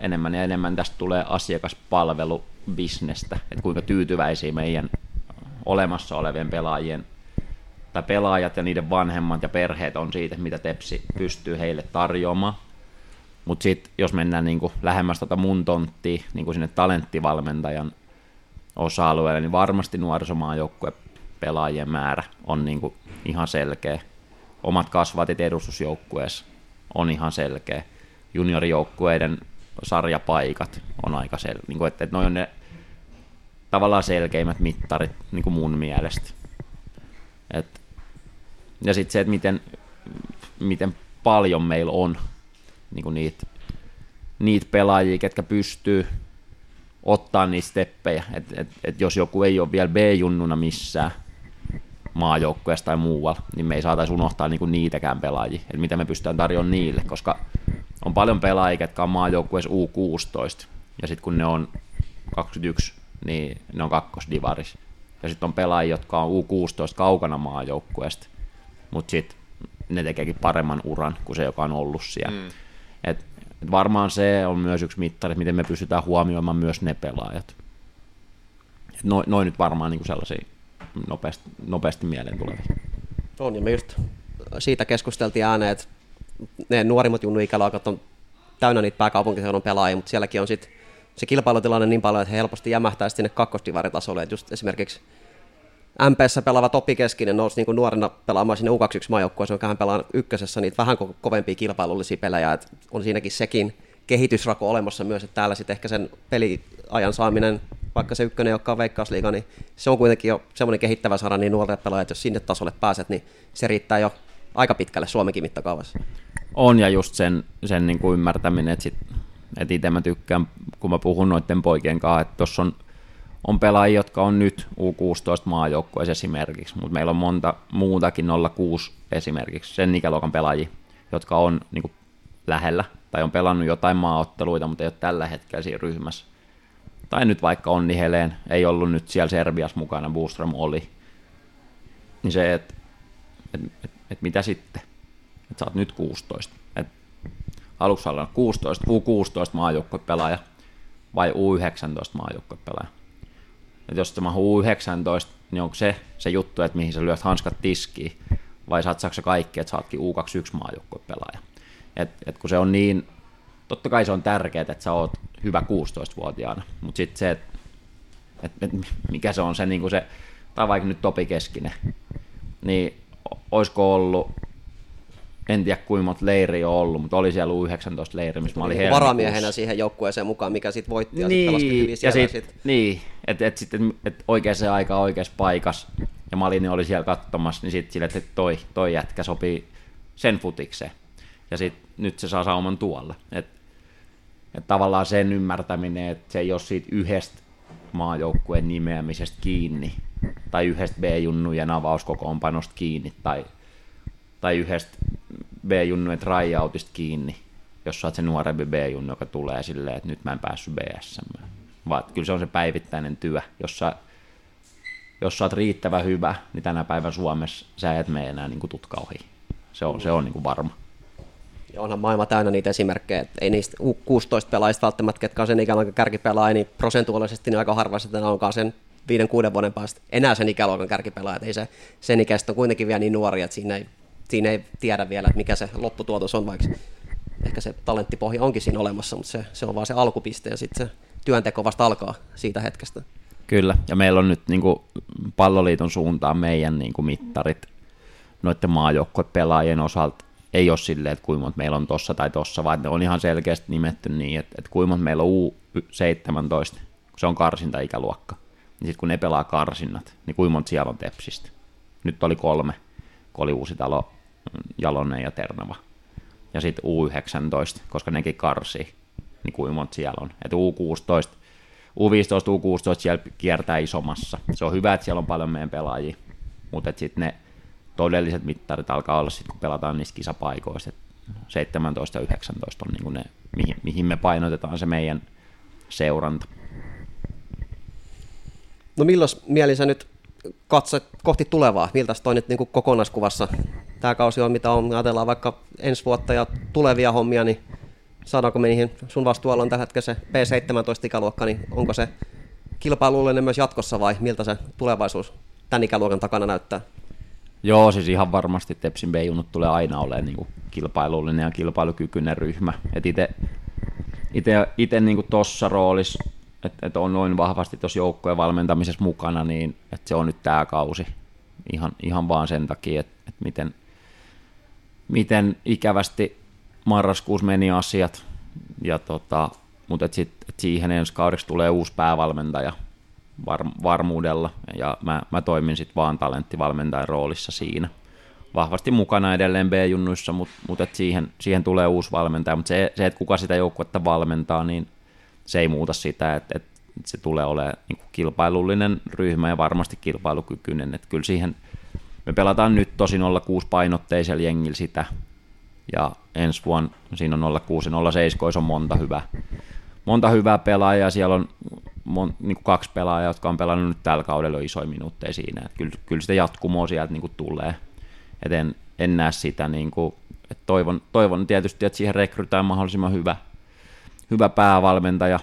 enemmän ja enemmän tästä tulee asiakaspalvelubisnestä, että kuinka tyytyväisiä meidän olemassa olevien pelaajien tai pelaajat ja niiden vanhemmat ja perheet on siitä, mitä Tepsi pystyy heille tarjoamaan. Mutta sitten jos mennään niinku lähemmäs tota mun tonttia niinku sinne talenttivalmentajan osa-alueelle, niin varmasti nuorisomaajoukkue pelaajien määrä on niinku ihan selkeä. Omat kasvatit edustusjoukkueessa on ihan selkeä. Juniorijoukkueiden sarjapaikat on aika selkeä. Niinku, että et noin on ne tavallaan selkeimmät mittarit niinku mun mielestä. Et, ja sitten se, että miten, miten paljon meillä on niin niitä, niitä pelaajia, ketkä pystyy ottaa niitä steppejä. Et, et, et jos joku ei ole vielä B-junnuna missään maajoukkueessa tai muualla, niin me ei saataisi unohtaa niinku niitäkään pelaajia, että mitä me pystytään tarjoamaan niille, koska on paljon pelaajia, jotka on maajoukkueessa U16, ja sitten kun ne on 21, niin ne on kakkosdivaris. Ja sitten on pelaajia, jotka on U16 kaukana maajoukkueesta, mutta sitten ne tekeekin paremman uran kuin se, joka on ollut siellä. Mm. Et, et varmaan se on myös yksi mittari, miten me pystytään huomioimaan myös ne pelaajat. noin noi nyt varmaan niin sellaisia nopeasti, nopeasti mieleen tulevia. On, ja me just siitä keskusteltiin ääneen, että ne nuorimmat junnu ikäluokat on täynnä niitä pääkaupunkiseudun pelaajia, mutta sielläkin on sitten se kilpailutilanne niin paljon, että he helposti jämähtää sinne kakkosdivaritasolle, että just esimerkiksi MPssä pelaava Topi Keskinen nousi niin kuin nuorena pelaamaan sinne U21 maajoukkueeseen, joka hän pelaa ykkösessä niitä vähän kovempia kilpailullisia pelejä, että on siinäkin sekin kehitysrako olemassa myös, että täällä sitten ehkä sen peliajan saaminen, vaikka se ykkönen, joka on veikkausliiga, niin se on kuitenkin jo semmoinen kehittävä saada niin nuorille pelaajat, jos sinne tasolle pääset, niin se riittää jo aika pitkälle Suomenkin mittakaavassa. On ja just sen, sen niin kuin ymmärtäminen, että, sit, että itse mä tykkään, kun mä puhun noiden poikien kanssa, että tuossa on on pelaajia, jotka on nyt U16 maajoukkueessa esimerkiksi, mutta meillä on monta muutakin 06 esimerkiksi, sen ikäluokan pelaajia, jotka on niin kuin, lähellä tai on pelannut jotain maaotteluita, mutta ei ole tällä hetkellä siinä ryhmässä. Tai nyt vaikka Onni Heleen, ei ollut nyt siellä Serbiassa mukana, Boostrom oli. Niin se, että et, et, et mitä sitten? Että sä oot nyt 16. Et aluksi olla 16, U16 maajoukkuepelaaja vai U19 maajoukkuepelaaja. Et jos tämä U19, niin onko se se juttu, että mihin sä lyöt hanskat tiskiin, vai satsaako se kaikki, että saatkin U21 maajoukkuepelaaja. Et, et kun se on niin, totta kai se on tärkeää, että sä oot hyvä 16-vuotiaana, mutta sitten se, että et, et, mikä se on se, niin se tai vaikka nyt Topi Keskinen, niin olisiko ollut en tiedä kuinka monta leiriä on ollut, mutta oli siellä U19 leiri, missä mä olin niin varamiehenä siihen joukkueeseen mukaan, mikä sitten voitti ja niin, sitten ja sit, sit. Niin, että et, sitten et oikeaan aikaan oikeassa paikassa, ja Malini oli siellä katsomassa, niin sitten sille, että toi, toi jätkä sopii sen futikseen. Ja sitten nyt se saa sauman tuolle. Et, et tavallaan sen ymmärtäminen, että se ei ole siitä yhdestä maajoukkueen nimeämisestä kiinni, tai yhdestä B-junnujen avauskokoonpanosta kiinni, tai, tai yhdestä B-junnujen tryoutista kiinni, jos oot se nuorempi B-junnu, joka tulee silleen, että nyt mä en päässyt BSM. Vaan kyllä se on se päivittäinen työ, jos sä, jos sä oot riittävän hyvä, niin tänä päivänä Suomessa sä et mene enää niin tutka ohi. Se on, se on niin kuin varma. Ja onhan maailma täynnä niitä esimerkkejä, että ei niistä 16 pelaajista välttämättä, ketkä on sen ikäluokan kärkipelaaja, niin prosentuaalisesti niin aika harva sitten onkaan sen viiden, kuuden vuoden päästä enää sen ikäluokan kärkipelaaja. Ei se, sen ikäistä on kuitenkin vielä niin nuori, että siinä ei, siinä ei tiedä vielä, että mikä se lopputuotos on, vaikka ehkä se talenttipohja onkin siinä olemassa, mutta se, se on vaan se alkupiste ja sitten se työnteko vasta alkaa siitä hetkestä. Kyllä, ja meillä on nyt niin kuin palloliiton suuntaan meidän niin kuin mittarit noiden maajoukkuepelaajien osalta ei ole silleen, että kuinka monta meillä on tossa tai tossa, vaan ne on ihan selkeästi nimetty niin, että, että kuinka monta meillä on U17, kun se on karsinta-ikäluokka, niin sitten kun ne pelaa karsinnat, niin kuinka monta siellä on Tepsistä. Nyt oli kolme, kun oli Uusitalo, Jalonen ja Ternava. Ja sitten U19, koska nekin karsii, niin kuinka monta siellä on. Että U16, U15, U16 siellä kiertää isomassa. Se on hyvä, että siellä on paljon meidän pelaajia, mutta sitten ne todelliset mittarit alkaa olla sitten, kun pelataan niistä kisapaikoista. 17 ja 19 on niin ne, mihin, mihin me painotetaan se meidän seuranta. No milloin mieli sä nyt katset kohti tulevaa? Miltä toi nyt niin kuin kokonaiskuvassa tämä kausi on, mitä on, ajatellaan vaikka ensi vuotta ja tulevia hommia, niin saadaanko me niihin, sun vastuulla on tällä hetkellä se P17-ikäluokka, niin onko se kilpailullinen myös jatkossa vai miltä se tulevaisuus tämän ikäluokan takana näyttää? Joo, siis ihan varmasti Tepsin B-junut tulee aina olemaan niin kuin kilpailullinen ja kilpailukykyinen ryhmä. Itse niin tuossa roolissa, että et on noin vahvasti tuossa joukkojen valmentamisessa mukana, niin että se on nyt tämä kausi. Ihan, ihan vaan sen takia, että et miten, miten ikävästi marraskuussa meni asiat. Ja tota, mutta et sit, et siihen ensi kaudeksi tulee uusi päävalmentaja – var, varmuudella, ja mä, mä toimin sitten vaan talenttivalmentajan roolissa siinä. Vahvasti mukana edelleen B-junnuissa, mutta mut et siihen, siihen tulee uusi valmentaja, mutta se, se, että kuka sitä joukkuetta valmentaa, niin se ei muuta sitä, että, että se tulee olemaan niin kilpailullinen ryhmä ja varmasti kilpailukykyinen, että kyllä siihen, me pelataan nyt tosin 06 painotteisella jengillä sitä, ja ensi vuonna siinä on 06 ja 07 on monta hyvää, monta hyvää pelaajaa, siellä on mon, niin kuin kaksi pelaajaa, jotka on pelannut nyt tällä kaudella isoja minuutteja siinä. Että kyllä, kyllä sitä jatkumoa sieltä niin kuin tulee. Et en, en näe sitä, niin kuin, että toivon, toivon tietysti, että siihen rekrytään mahdollisimman hyvä, hyvä päävalmentaja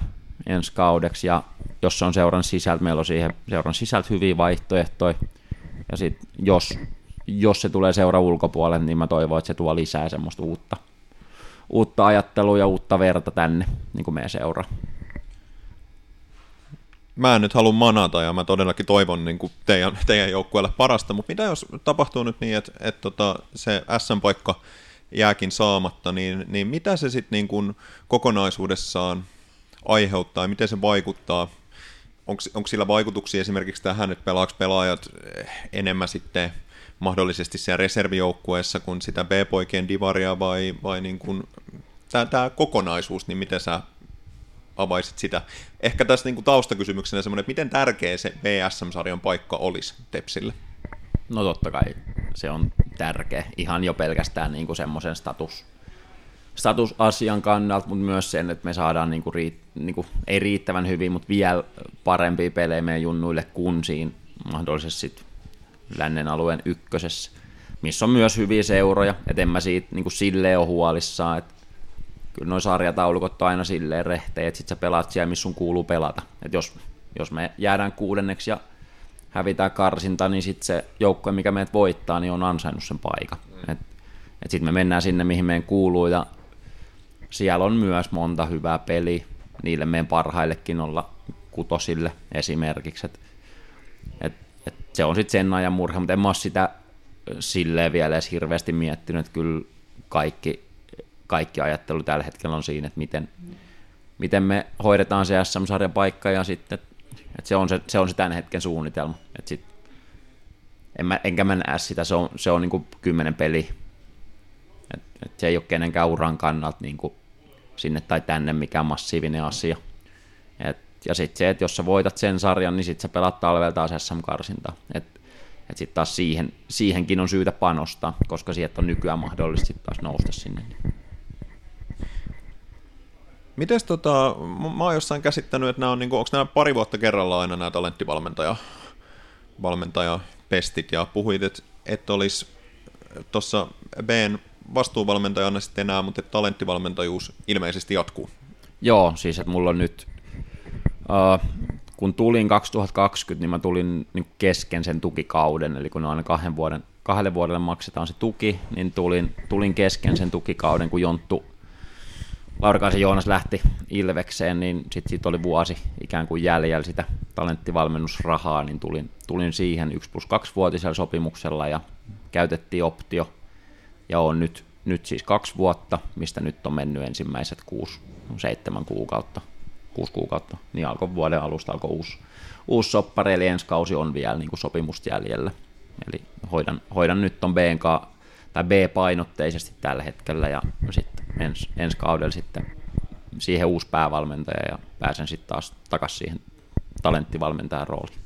ensi kaudeksi, ja jos se on seuran sisältä, meillä on siihen seuran sisältä hyviä vaihtoehtoja, ja sitten jos, jos se tulee seura ulkopuolelle, niin mä toivon, että se tuo lisää semmoista uutta, uutta ajattelua ja uutta verta tänne, niin kuin meidän seura mä en nyt halua manata ja mä todellakin toivon niin kuin teidän, teidän joukkueelle parasta, mutta mitä jos tapahtuu nyt niin, että, että tota, se SM-paikka jääkin saamatta, niin, niin mitä se sitten niin kuin kokonaisuudessaan aiheuttaa ja miten se vaikuttaa? Onko sillä vaikutuksia esimerkiksi tähän, että pelaako pelaajat enemmän sitten mahdollisesti siellä reservijoukkueessa kuin sitä B-poikien divaria vai, vai niin kuin, tämä kokonaisuus, niin miten sä avaisit sitä. Ehkä tässä niin kuin taustakysymyksenä semmoinen, että miten tärkeä se VSM-sarjan paikka olisi Tepsille? No totta kai se on tärkeä, ihan jo pelkästään niin kuin semmoisen status, statusasian kannalta, mutta myös sen, että me saadaan niin kuin riit, niin kuin, ei riittävän hyvin, mutta vielä parempia pelejä meidän junnuille kuin siinä mahdollisesti lännen alueen ykkösessä, missä on myös hyviä seuroja, että en mä siitä niin kuin silleen ole huolissaan, että kyllä nuo sarjataulukot on aina silleen rehtejä, että sit sä pelaat siellä, missä sun kuuluu pelata. Et jos, jos me jäädään kuudenneksi ja hävitään karsinta, niin sitten se joukkue, mikä meidät voittaa, niin on ansainnut sen paikan. Mm. Et, et sitten me mennään sinne, mihin meidän kuuluu, ja siellä on myös monta hyvää peliä, niille meidän parhaillekin olla kutosille esimerkiksi. Et, et, et se on sitten sen ajan murhe, mutta en mä ole sitä silleen vielä edes hirveästi miettinyt, että kyllä kaikki, kaikki ajattelu tällä hetkellä on siinä, että miten, miten me hoidetaan se SM-sarjan paikka ja sitten, että se on se, se, on se tämän hetken suunnitelma. Että sit, en mä, enkä mä näe sitä, se on, se on niin kuin kymmenen peli. Et, et se ei ole kenenkään uran kannalta niin kuin sinne tai tänne mikään massiivinen asia. Et, ja sitten se, että jos sä voitat sen sarjan, niin sitten sä pelaat talvella taas SM-karsinta. Et, et sitten taas siihen, siihenkin on syytä panostaa, koska sieltä on nykyään mahdollista sit taas nousta sinne. Mites tota, mä oon jossain käsittänyt, että on, niinku, onko nämä pari vuotta kerrallaan aina nämä talenttivalmentaja ja puhuit, että et olisi tuossa Bn vastuuvalmentajana sitten enää, mutta talenttivalmentajuus ilmeisesti jatkuu. Joo, siis että mulla on nyt, uh, kun tulin 2020, niin mä tulin niin kesken sen tukikauden, eli kun aina kahden vuoden, kahdelle vuodelle maksetaan se tuki, niin tulin, tulin kesken sen tukikauden, kun Jonttu Laurikaisen Joonas lähti Ilvekseen, niin sitten siitä oli vuosi ikään kuin jäljellä sitä talenttivalmennusrahaa, niin tulin, tulin siihen 1 plus 2 vuotisella sopimuksella ja käytettiin optio ja on nyt, nyt siis kaksi vuotta, mistä nyt on mennyt ensimmäiset kuusi, seitsemän kuukautta, kuusi kuukautta, niin alkoi vuoden alusta alkoi uusi, uusi soppari, eli ensi kausi on vielä niin kuin sopimusta jäljellä. Eli hoidan, hoidan nyt ton BNK, tai B-painotteisesti tällä hetkellä, ja sitten ens, ensi kaudella sitten siihen uusi päävalmentaja, ja pääsen sitten taas takaisin siihen talenttivalmentajan rooliin.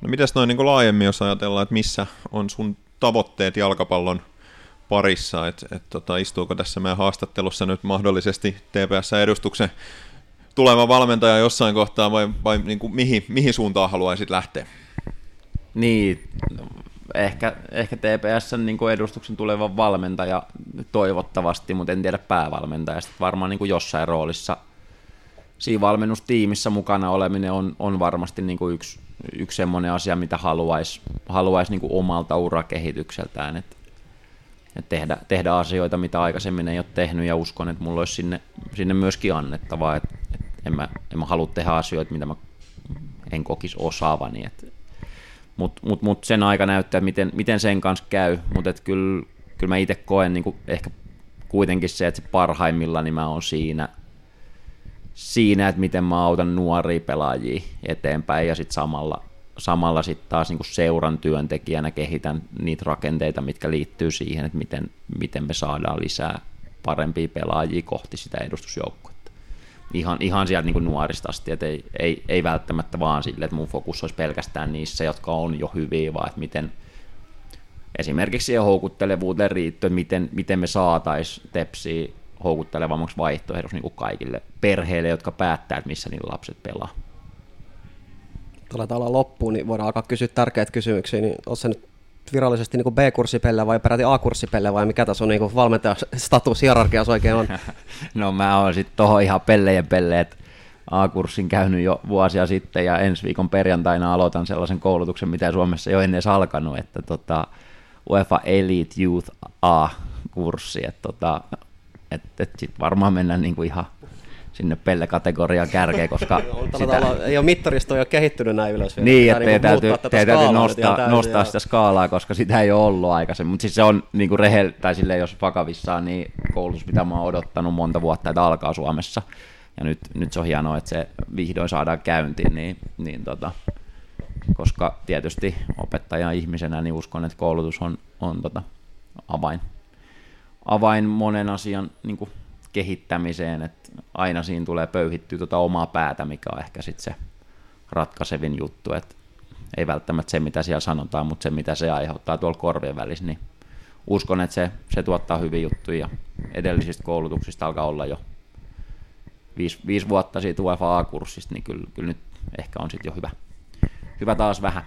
No mitäs noin niin laajemmin, jos ajatellaan, että missä on sun tavoitteet jalkapallon parissa, että et, tota, istuuko tässä meidän haastattelussa nyt mahdollisesti TPS-edustuksen tuleva valmentaja jossain kohtaa vai, vai niin kuin mihin, mihin suuntaan haluaisit lähteä? Niin, ehkä, ehkä TPSn niin kuin edustuksen tuleva valmentaja toivottavasti, mutta en tiedä päävalmentaja. Sitten varmaan niin kuin jossain roolissa siinä valmennustiimissä mukana oleminen on, on varmasti niin kuin yksi, yksi semmoinen asia, mitä haluaisi haluais niin kuin omalta urakehitykseltään. Et, et tehdä, tehdä asioita, mitä aikaisemmin ei ole tehnyt ja uskon, että mulla olisi sinne, sinne myöskin annettavaa. Et, et en, mä, en mä halua tehdä asioita, mitä mä en kokisi osaavani. Et, mutta mut, mut sen aika näyttää, miten, miten sen kanssa käy, mutta kyllä, kyllä mä itse koen niin ehkä kuitenkin se, että se parhaimmillaan niin mä oon siinä, siinä, että miten mä autan nuoria pelaajia eteenpäin. Ja sitten samalla, samalla sitten taas niin seuran työntekijänä kehitän niitä rakenteita, mitkä liittyy siihen, että miten, miten me saadaan lisää parempia pelaajia kohti sitä edustusjoukkoa ihan, ihan sieltä niin nuorista asti, että ei, ei, ei välttämättä vaan sille, että mun fokus olisi pelkästään niissä, jotka on jo hyviä, vaan että miten esimerkiksi siihen houkuttelevuuteen riittyen, miten, miten me saataisiin tepsiä houkuttelevammaksi vaihtoehdoksi niin kaikille perheille, jotka päättää, että missä niillä lapset pelaa. Aletaan olla loppuun, niin voidaan alkaa kysyä tärkeitä kysymyksiä. Niin se nyt virallisesti niin B-kurssipelle vai peräti A-kurssipelle vai mikä tässä on niin valmentajastatus hierarkiassa oikein on? [laughs] no mä oon sitten tuohon ihan pellejen pelle, että A-kurssin käynyt jo vuosia sitten ja ensi viikon perjantaina aloitan sellaisen koulutuksen, mitä Suomessa ole ennen alkanut, että tota, UEFA Elite Youth A-kurssi, että tota, et, et sitten varmaan mennään niinku ihan sinne pelle-kategoriaan kärkeen, koska [laughs] sitä... Olla, ei ole mittaristo ei ole kehittynyt näin ylös. Niin, että niin täytyy, täytyy nostaa, nostaa sitä skaalaa, koska sitä ei ole ollut aikaisemmin. Mutta siis se on niin kuin rehel, tai silleen, jos vakavissaan, niin koulutus, mitä mä oon odottanut monta vuotta, että alkaa Suomessa. Ja nyt, nyt se on hienoa, että se vihdoin saadaan käyntiin, niin, niin tota, koska tietysti opettajan ihmisenä niin uskon, että koulutus on, on tota, avain, avain monen asian niin kuin kehittämiseen, että aina siinä tulee pöyhittyä tuota omaa päätä, mikä on ehkä sitten se ratkaisevin juttu, että ei välttämättä se, mitä siellä sanotaan, mutta se, mitä se aiheuttaa tuolla korvien välissä, niin uskon, että se, se tuottaa hyviä juttuja ja edellisistä koulutuksista alkaa olla jo viisi, viisi vuotta siitä UEFA A-kurssista, niin kyllä, kyllä nyt ehkä on sitten jo hyvä, hyvä taas vähän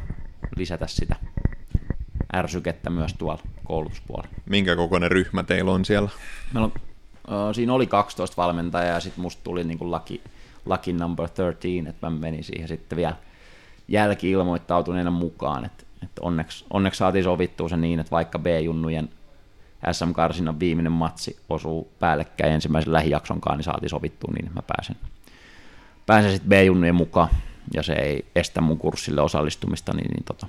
lisätä sitä ärsykettä myös tuolla koulutuspuolella. Minkä kokoinen ryhmä teillä on siellä? Meillä on Siinä oli 12 valmentajaa ja sitten musta tuli niin kuin lucky, lucky number 13, että mä menin siihen sitten vielä jälki-ilmoittautuneena mukaan, että, että onneksi, onneksi saatiin sovittua se niin, että vaikka B-junnujen SM-karsinnan viimeinen matsi osuu päällekkäin ensimmäisen lähijaksonkaan, niin saatiin sovittua niin, että mä pääsen, pääsen sitten B-junnujen mukaan, ja se ei estä mun kurssille osallistumista, niin, niin tota,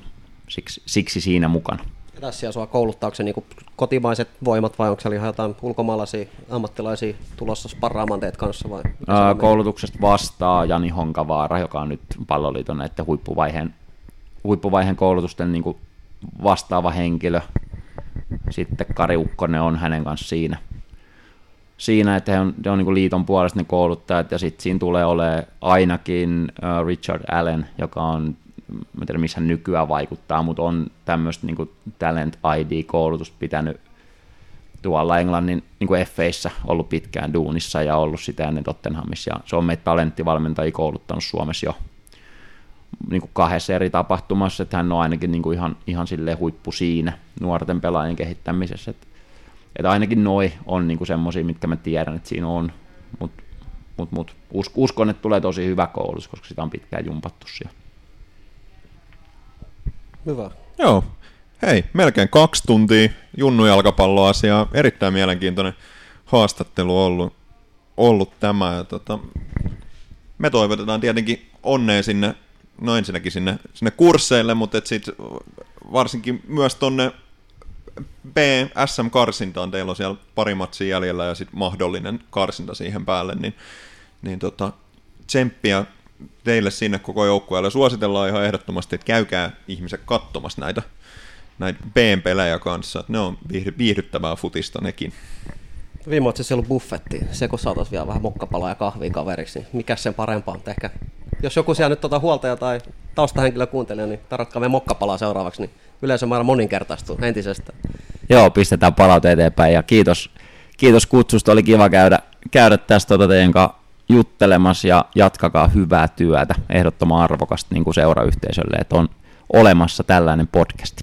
siksi, siksi siinä mukana. Siellä sua kouluttaa, onko se niin kotimaiset voimat vai onko siellä ihan jotain ulkomaalaisia ammattilaisia tulossa sparraamaan teet kanssa vai? Ää, on koulutuksesta vastaa Jani Honkavaara, joka on nyt palloliiton näiden huippuvaiheen, huippuvaiheen koulutusten niin vastaava henkilö. Sitten Kari Ukkonen on hänen kanssa siinä. Siinä, että he on, he on niin liiton puolesta ne kouluttajat, ja sitten siinä tulee olemaan ainakin Richard Allen, joka on, mä en tiedä missä nykyään vaikuttaa, mutta on tämmöistä niin Talent ID-koulutusta pitänyt tuolla Englannin niin F-eissä ollut pitkään duunissa ja ollut sitä ennen Tottenhamissa. Ja se on meitä talenttivalmentajia kouluttanut Suomessa jo niin kuin kahdessa eri tapahtumassa, että hän on ainakin niin kuin ihan, ihan silleen huippu siinä nuorten pelaajien kehittämisessä. Että, että ainakin noi on niin semmoisia, mitkä mä tiedän, että siinä on, mutta mut, mut, us, uskon, että tulee tosi hyvä koulutus, koska sitä on pitkään jumpattu siellä. Hyvä. Joo. Hei, melkein kaksi tuntia junnujalkapalloasiaa. Erittäin mielenkiintoinen haastattelu ollut, ollut tämä. Ja tota, me toivotetaan tietenkin onnea sinne, no ensinnäkin sinne, sinne kursseille, mutta et sit varsinkin myös tonne B-SM-karsintaan. Teillä on siellä pari matsia jäljellä ja sitten mahdollinen karsinta siihen päälle, niin, niin tota, tsemppiä teille sinne koko joukkueelle. Suositellaan ihan ehdottomasti, että käykää ihmiset katsomassa näitä, näitä B-pelejä kanssa. Ne on viihdy- viihdyttävää futista nekin. Viime siellä ollut buffetti. Se kun saataisiin vielä vähän mokkapalaa ja kahvia kaveriksi, niin mikä sen parempaa? Mutta ehkä, jos joku siellä nyt tota huoltaja tai taustahenkilö kuuntelee, niin tarvitkaa meidän mokkapalaa seuraavaksi, niin yleisömäärä moninkertaistuu entisestä. Joo, pistetään palaute eteenpäin ja kiitos, kiitos kutsusta, oli kiva käydä, käydä tästä tuota teidän kanssa juttelemassa ja jatkakaa hyvää työtä, ehdottoman arvokasta niin kuin seurayhteisölle, että on olemassa tällainen podcasti.